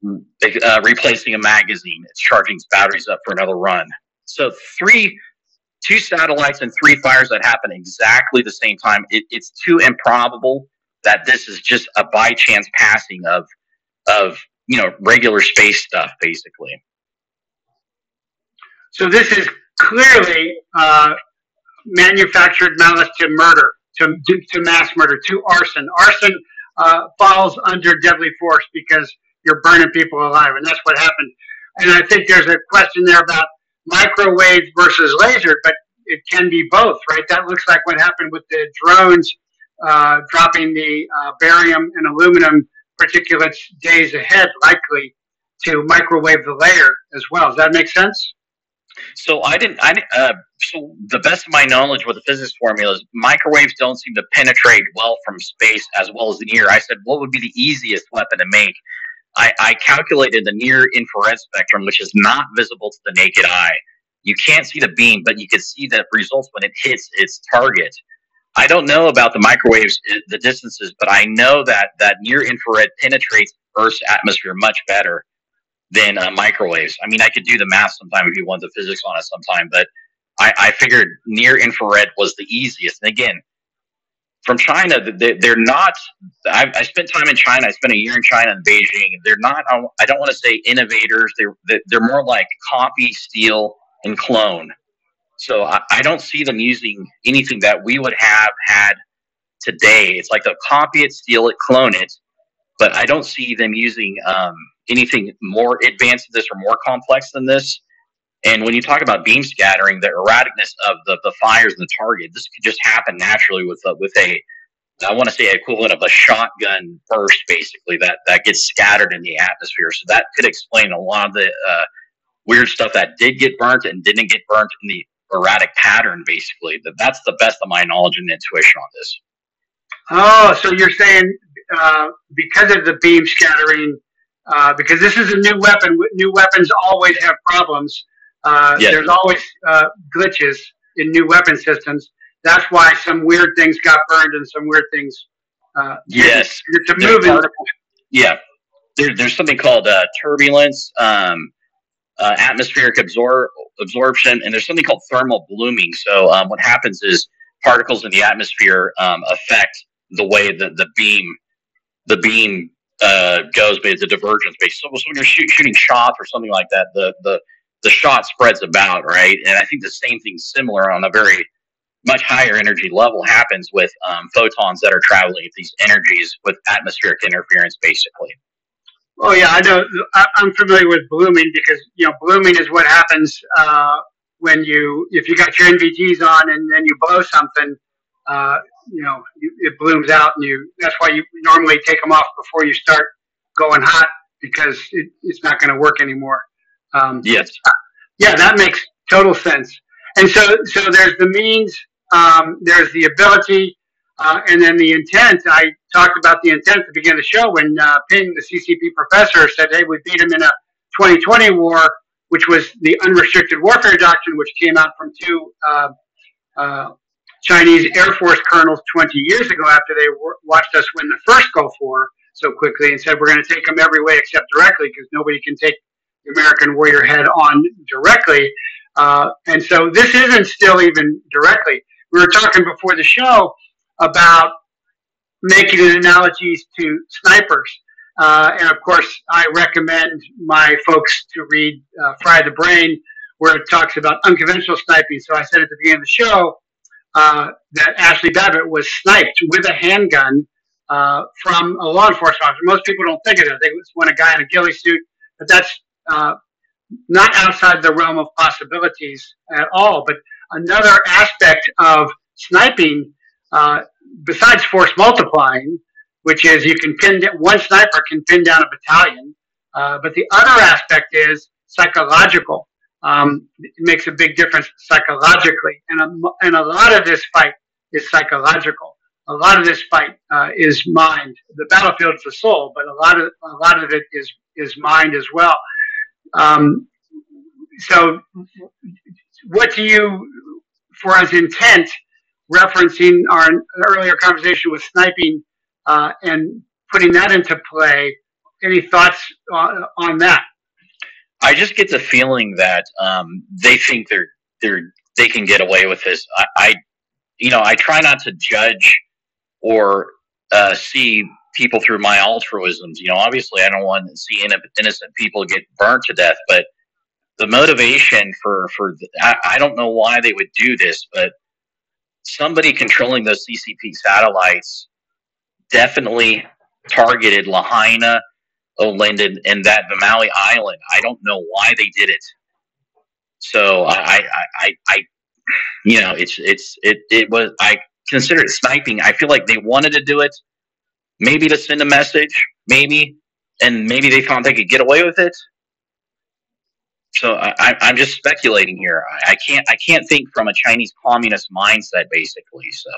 uh, replacing a magazine, it's charging its batteries up for another run. So three, two satellites and three fires that happen exactly the same time. It, it's too improbable that this is just a by chance passing of of you know regular space stuff, basically. So this is clearly uh, manufactured malice to murder to, to mass murder, to arson. Arson uh, falls under deadly force because you're burning people alive, and that's what happened. And I think there's a question there about microwave versus laser, but it can be both, right? That looks like what happened with the drones uh, dropping the uh, barium and aluminum particulates days ahead, likely to microwave the layer as well. Does that make sense? So I didn't. I uh, so the best of my knowledge with the physics formulas, microwaves don't seem to penetrate well from space as well as the near. I said, what would be the easiest weapon to make? I, I calculated the near infrared spectrum, which is not visible to the naked eye. You can't see the beam, but you can see the results when it hits its target. I don't know about the microwaves, uh, the distances, but I know that that near infrared penetrates Earth's atmosphere much better than uh, microwaves. I mean, I could do the math sometime if you want the physics on it sometime, but I, I figured near infrared was the easiest. And again, from China, they, they're not. I, I spent time in China. I spent a year in China in Beijing. They're not. I don't want to say innovators. They're they're more like copy, steal, and clone. So I, I don't see them using anything that we would have had today. It's like they'll copy it, steal it, clone it, but I don't see them using um, anything more advanced than this or more complex than this. And when you talk about beam scattering, the erraticness of the, the fires and the target, this could just happen naturally with a, with a, I want to say equivalent of a shotgun burst, basically that that gets scattered in the atmosphere. So that could explain a lot of the uh, weird stuff that did get burnt and didn't get burnt in the erratic pattern. Basically, that that's the best of my knowledge and intuition on this. Oh, so you're saying uh, because of the beam scattering, uh, because this is a new weapon. New weapons always have problems. Uh. There's always uh, glitches in new weapon systems. That's why some weird things got burned and some weird things. Uh, Yes, it's a moving. Yeah, there, there's something called uh, turbulence, um, uh, atmospheric absor- absorption, and there's something called thermal blooming. So um, what happens is particles in the atmosphere um, affect the way that the beam the beam uh, goes, but it's a divergence base. So, so when you're shoot, shooting shots or something like that, the the the shot spreads about, right? And I think the same thing similar on a very much higher energy level happens with um, photons that are traveling these energies with atmospheric interference, basically. Oh yeah, I know. I'm familiar with blooming because you know blooming is what happens uh, when you if you got your NVGs on and then you blow something. Uh, you know, it blooms out, and you. That's why you normally take them off before you start going hot because it, it's not going to work anymore. Um, Yes. yeah, that makes total sense. And so, so there's the means, um, there's the ability, uh, and then the intent. I talked about the intent to begin the show when uh, Ping, the CCP professor, said, "Hey, we beat him in a 2020 war," which was the unrestricted warfare doctrine, which came out from two uh, uh, Chinese Air Force colonels 20 years ago after they watched us win the first Gulf War so quickly, and said, "We're going to take them every way except directly, because nobody can take the American warrior head on directly." Uh, and so this isn't still even directly. We were talking before the show about making analogies to snipers. Uh, and of course, I recommend my folks to read uh, Fry the Brain, where it talks about unconventional sniping. So I said at the beginning of the show uh, that Ashli Babbitt was sniped with a handgun uh, from a law enforcement officer. Most people don't think of it. They want a guy in a ghillie suit, but that's uh, not outside the realm of possibilities at all. But another aspect of sniping, uh, besides force multiplying, which is you can pin one sniper can pin down a battalion, uh, but the other aspect is psychological. Um, it makes a big difference psychologically, and a, and a lot of this fight is psychological. A lot of this fight uh, is mind. The battlefield is the soul, but a lot of a lot of it is is mind as well. Um, so, what do you, for as intent, referencing our earlier conversation with sniping uh, and putting that into play? Any thoughts on, on that? I just get the feeling that um, they think they're they're they can get away with this. I, I you know, I try not to judge or uh, see people through my altruisms. You know, obviously, I don't want to see innocent people get burnt to death, but the motivation for for the, I, I don't know why they would do this, but somebody controlling those CCP satellites definitely targeted Lahaina, Olinda, and that Maui Island. I don't know why they did it. So I, I, I, I you know, it's it's it it was I consider it sniping. I feel like they wanted to do it, maybe to send a message, maybe, and maybe they thought they could get away with it. So I, I- I'm just speculating here. I, I can't I can't think from a Chinese communist mindset, basically. So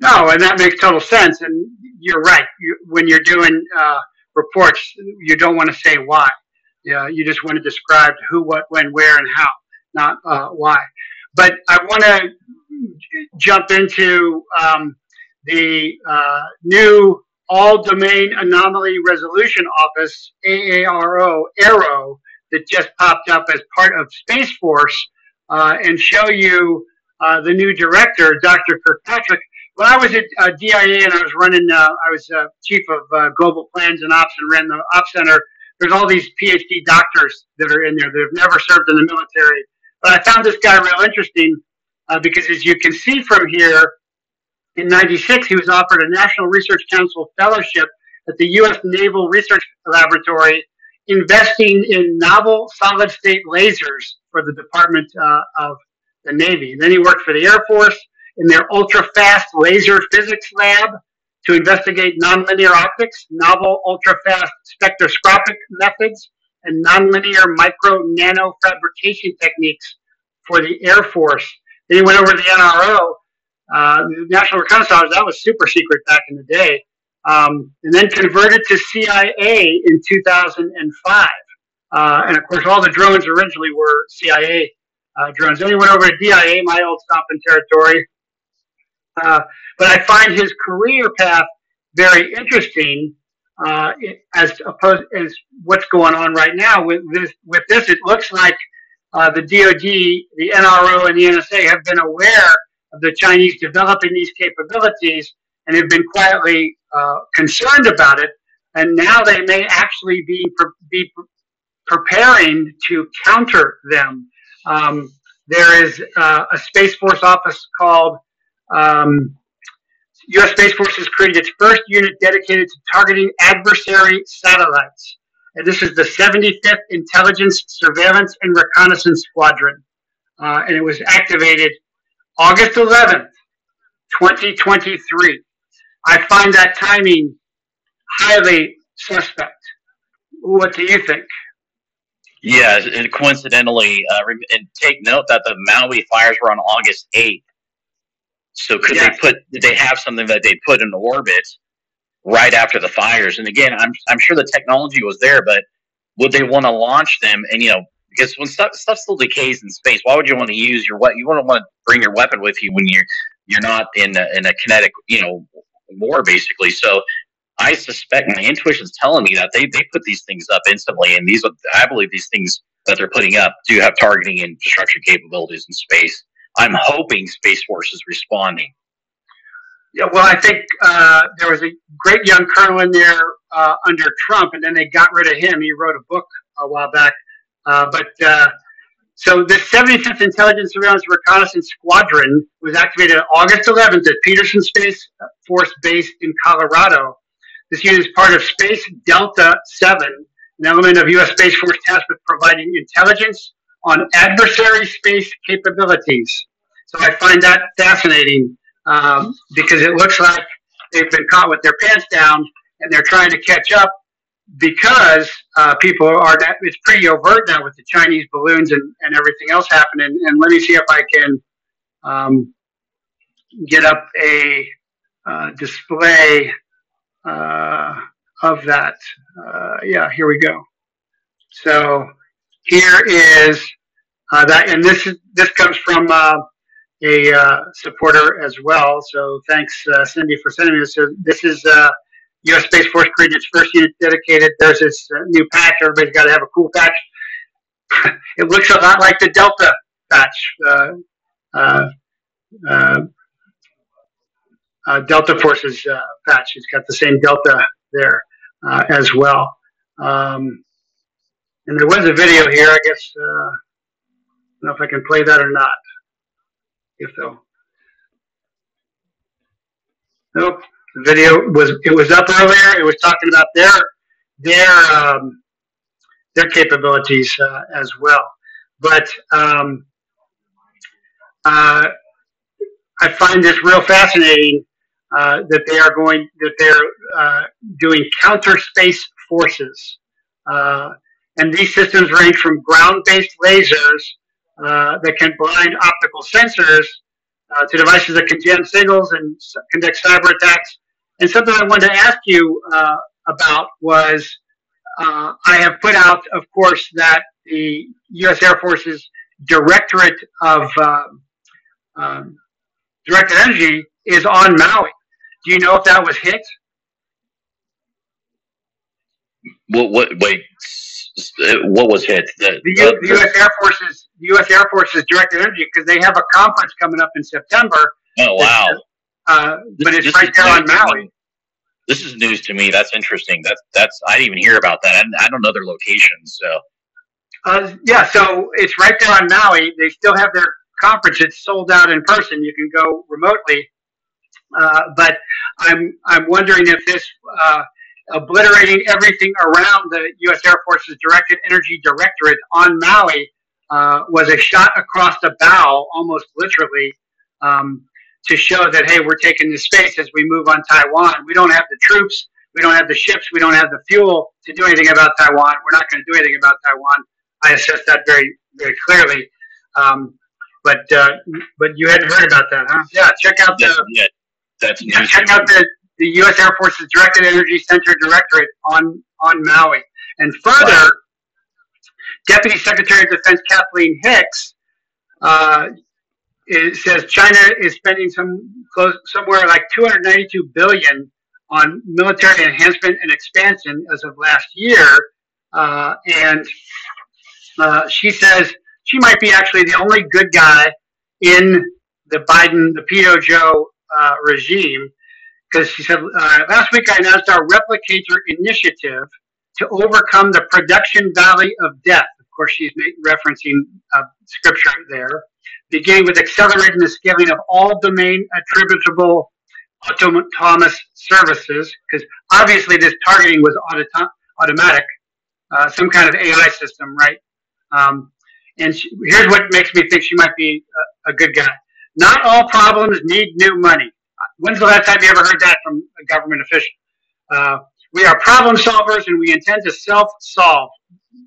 No, and that makes total sense. And you're right. You, when you're doing uh, reports, you don't want to say why. Yeah, you just want to describe who, what, when, where, and how, not uh, why. But I want to jump into um, the uh, new All Domain Anomaly Resolution Office (AARO) ARROW that just popped up as part of Space Force, uh, and show you uh, the new director, Dr. Kirkpatrick. When I was at uh, DIA and I was running, uh, I was uh, chief of uh, global plans and ops and ran the ops center. There's all these PhD doctors that are in there that have never served in the military. But I found this guy real interesting uh, because, as you can see from here, in 96, he was offered a National Research Council fellowship at the U.S. Naval Research Laboratory, investing in novel solid state lasers for the Department uh, of the Navy. Then he worked for the Air Force in their ultra fast laser physics lab to investigate nonlinear optics, novel ultra fast spectroscopic methods, and nonlinear micro nano fabrication techniques for the Air Force. Then he went over to the NRO, uh, the National Reconnaissance, that was super secret back in the day, um, and then converted to CIA in 2005. Uh, and of course, all the drones originally were CIA uh, drones. Then he went over to DIA, my old stomping territory. Uh, but I find his career path very interesting uh, as opposed as what's going on right now with this. With this, it looks like uh, the DoD, the NRO, and the NSA have been aware of the Chinese developing these capabilities and have been quietly uh, concerned about it. And now they may actually be pre- be pre- preparing to counter them. Um, there is uh, a Space Force office called um, U.S. Space Force has created its first unit dedicated to targeting adversary satellites. And this is the 75th Intelligence, Surveillance, and Reconnaissance Squadron. Uh, and it was activated August 11th, 2023. I find that timing highly suspect. What do you think? yeah, and coincidentally, uh, and take note that the Maui fires were on August 8th. So could they put? Did they have something that they put in orbit right after the fires? And again, I'm I'm sure the technology was there, but would they want to launch them? And you know, because when stuff stuff still decays in space, why would you want to use your what? You want to want to bring your weapon with you when you're you're not in a, in a kinetic you know war basically. So I suspect my intuition is telling me that they they put these things up instantly, and these I believe these things that they're putting up do have targeting and destruction capabilities in space. I'm hoping Space Force is responding. Yeah, well, I think uh, there was a great young colonel in there uh, under Trump, and then they got rid of him. He wrote a book a while back. Uh, but uh, so the 75th Intelligence Surveillance Reconnaissance Squadron was activated on August 11th at Peterson Space Force Base in Colorado. This unit is part of Space Delta 7, an element of U.S. Space Force tasked with providing intelligence on adversary space capabilities. So I find that fascinating um, because it looks like they've been caught with their pants down and they're trying to catch up because uh, people are that it's pretty overt now with the Chinese balloons and, and everything else happening. And let me see if I can um, get up a uh, display uh, of that. Uh, yeah, here we go. So here is uh, that, and this is this comes from uh, a uh, supporter as well. So thanks, uh, Cindy, for sending this. So this is uh, U.S. Space Force created its first unit dedicated. There's this uh, new patch. Everybody's got to have a cool patch. it looks a lot like the Delta patch. Uh, uh, uh, uh, Delta Forces uh, patch. It's got the same Delta there uh, as well. Um, and there was a video here. I guess uh, I don't know if I can play that or not. If so, nope. The video was it was up earlier. It was talking about their their um, their capabilities uh, as well. But um, uh, I find this real fascinating uh, that they are going that they're uh, doing counter space forces. Uh, and these systems range from ground-based lasers uh, that can blind optical sensors uh, to devices that can jam signals and conduct cyber attacks. And something I wanted to ask you uh, about was uh, I have put out, of course, that the U.S. Air Force's Directorate of um, um, Directed Energy is on Maui. Do you know if that was hit? What? What? Wait. What was hit? The, The, U- the U.S. Air Force's the U.S. Air Force's Directed Energy because they have a conference coming up in September. oh wow. Uh, but it's right there on Maui. This is news to me. That's interesting. That's that's. I didn't even hear about that. I, I don't know their locations. So Uh, yeah, so it's right there on Maui. They still have their conference. It's sold out in person. You can go remotely. Uh, but I'm I'm wondering if this uh, obliterating everything around the U.S. Air Force's Directed Energy Directorate on Maui uh, was a shot across the bow, almost literally, um, to show that hey, we're taking this space as we move on Taiwan. We don't have the troops, we don't have the ships, we don't have the fuel to do anything about Taiwan. We're not going to do anything about Taiwan. I assess that very very clearly. Um, but uh, but you hadn't heard about that, huh? Yeah, check out yeah, the yeah that's yeah, check out the, the U.S. Air Force's Directed Energy Center Directorate on on Maui. And further, Deputy Secretary of Defense Kathleen Hicks uh, says China is spending some close somewhere like 292 billion on military enhancement and expansion as of last year, uh, and uh, she says she might be actually the only good guy in the Biden, the Pedo Joe uh, regime, because she said uh, last week I announced our Replicator initiative to overcome the production valley of death. Of course, she's referencing uh, scripture there, beginning with accelerating the scaling of all domain attributable autonomous services, because obviously this targeting was auto- automatic, uh, some kind of AI system, right? Um, and she, here's what makes me think she might be a, a good guy. Not all problems need new money. When's the last time you ever heard that from a government official? Uh, we are problem solvers and we intend to self solve.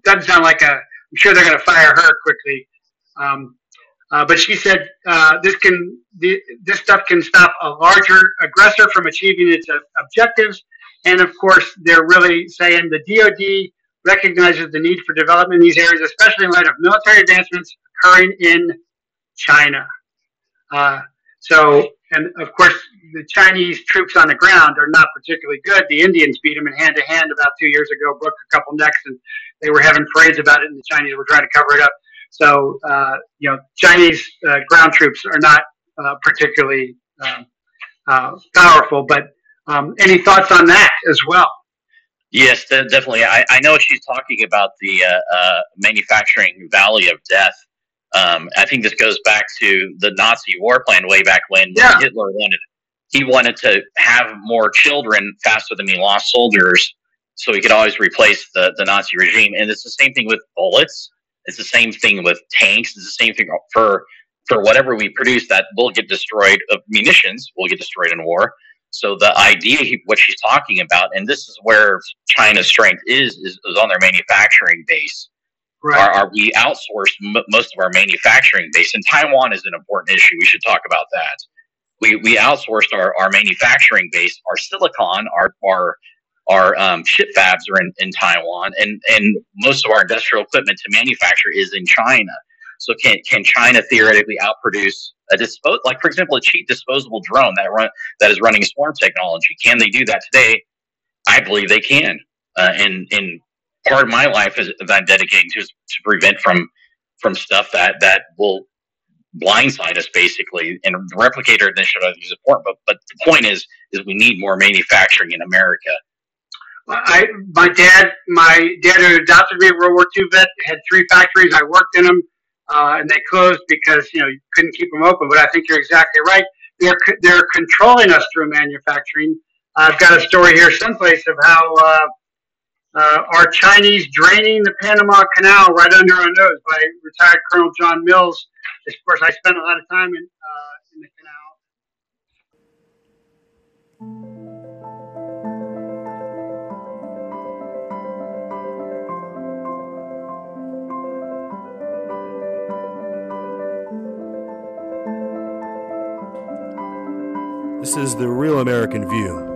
Doesn't sound like a, I'm sure they're going to fire her quickly. Um, uh, but she said uh, this can the, this stuff can stop a larger aggressor from achieving its uh, objectives. And of course, they're really saying the DoD recognizes the need for development in these areas, especially in light of military advancements occurring in China. Uh, so, and of course, the Chinese troops on the ground are not particularly good. The Indians beat them in hand to hand about two years ago, broke a couple necks, and they were having parades about it, and the Chinese were trying to cover it up. So, uh, you know, Chinese uh, ground troops are not uh, particularly um, uh, powerful. But um, any thoughts on that as well? Yes, definitely. I, I know she's talking about the uh, uh, manufacturing valley of death. Um, I think this goes back to the Nazi war plan way back when Yeah. Hitler wanted he wanted to have more children faster than he lost soldiers, so he could always replace the, the Nazi regime. And it's the same thing with bullets. It's the same thing with tanks. It's the same thing for for whatever we produce that will get destroyed. Of munitions will get destroyed in war. So the idea, he- what she's talking about, and this is where China's strength is, is, is on their manufacturing base. Right. Are, are we outsourced m- most of our manufacturing base? And Taiwan is an important issue. We should talk about that. We we outsourced our, our manufacturing base, our silicon, our our our um, chip fabs are in, in Taiwan, and and most of our industrial equipment to manufacture is in China. So can can China theoretically outproduce a dispose like for example a cheap disposable drone that run that is running swarm technology? Can they do that today? I believe they can. Uh, and and part of my life is that I'm dedicating to is to prevent from from stuff that that will blindside us basically. And the replicator initiative is important, but but the point is is we need more manufacturing in America. I my dad my dad who adopted me, World War II vet, had three factories. I worked in them, uh, and they closed because you know you couldn't keep them open. But I think you're exactly right. They're they're controlling us through manufacturing. I've got a story here someplace of how uh, uh, are Chinese draining the Panama Canal right under our nose by retired Colonel John Mills. Of course, I spent a lot of time in, uh, in the canal. This is The Real American View,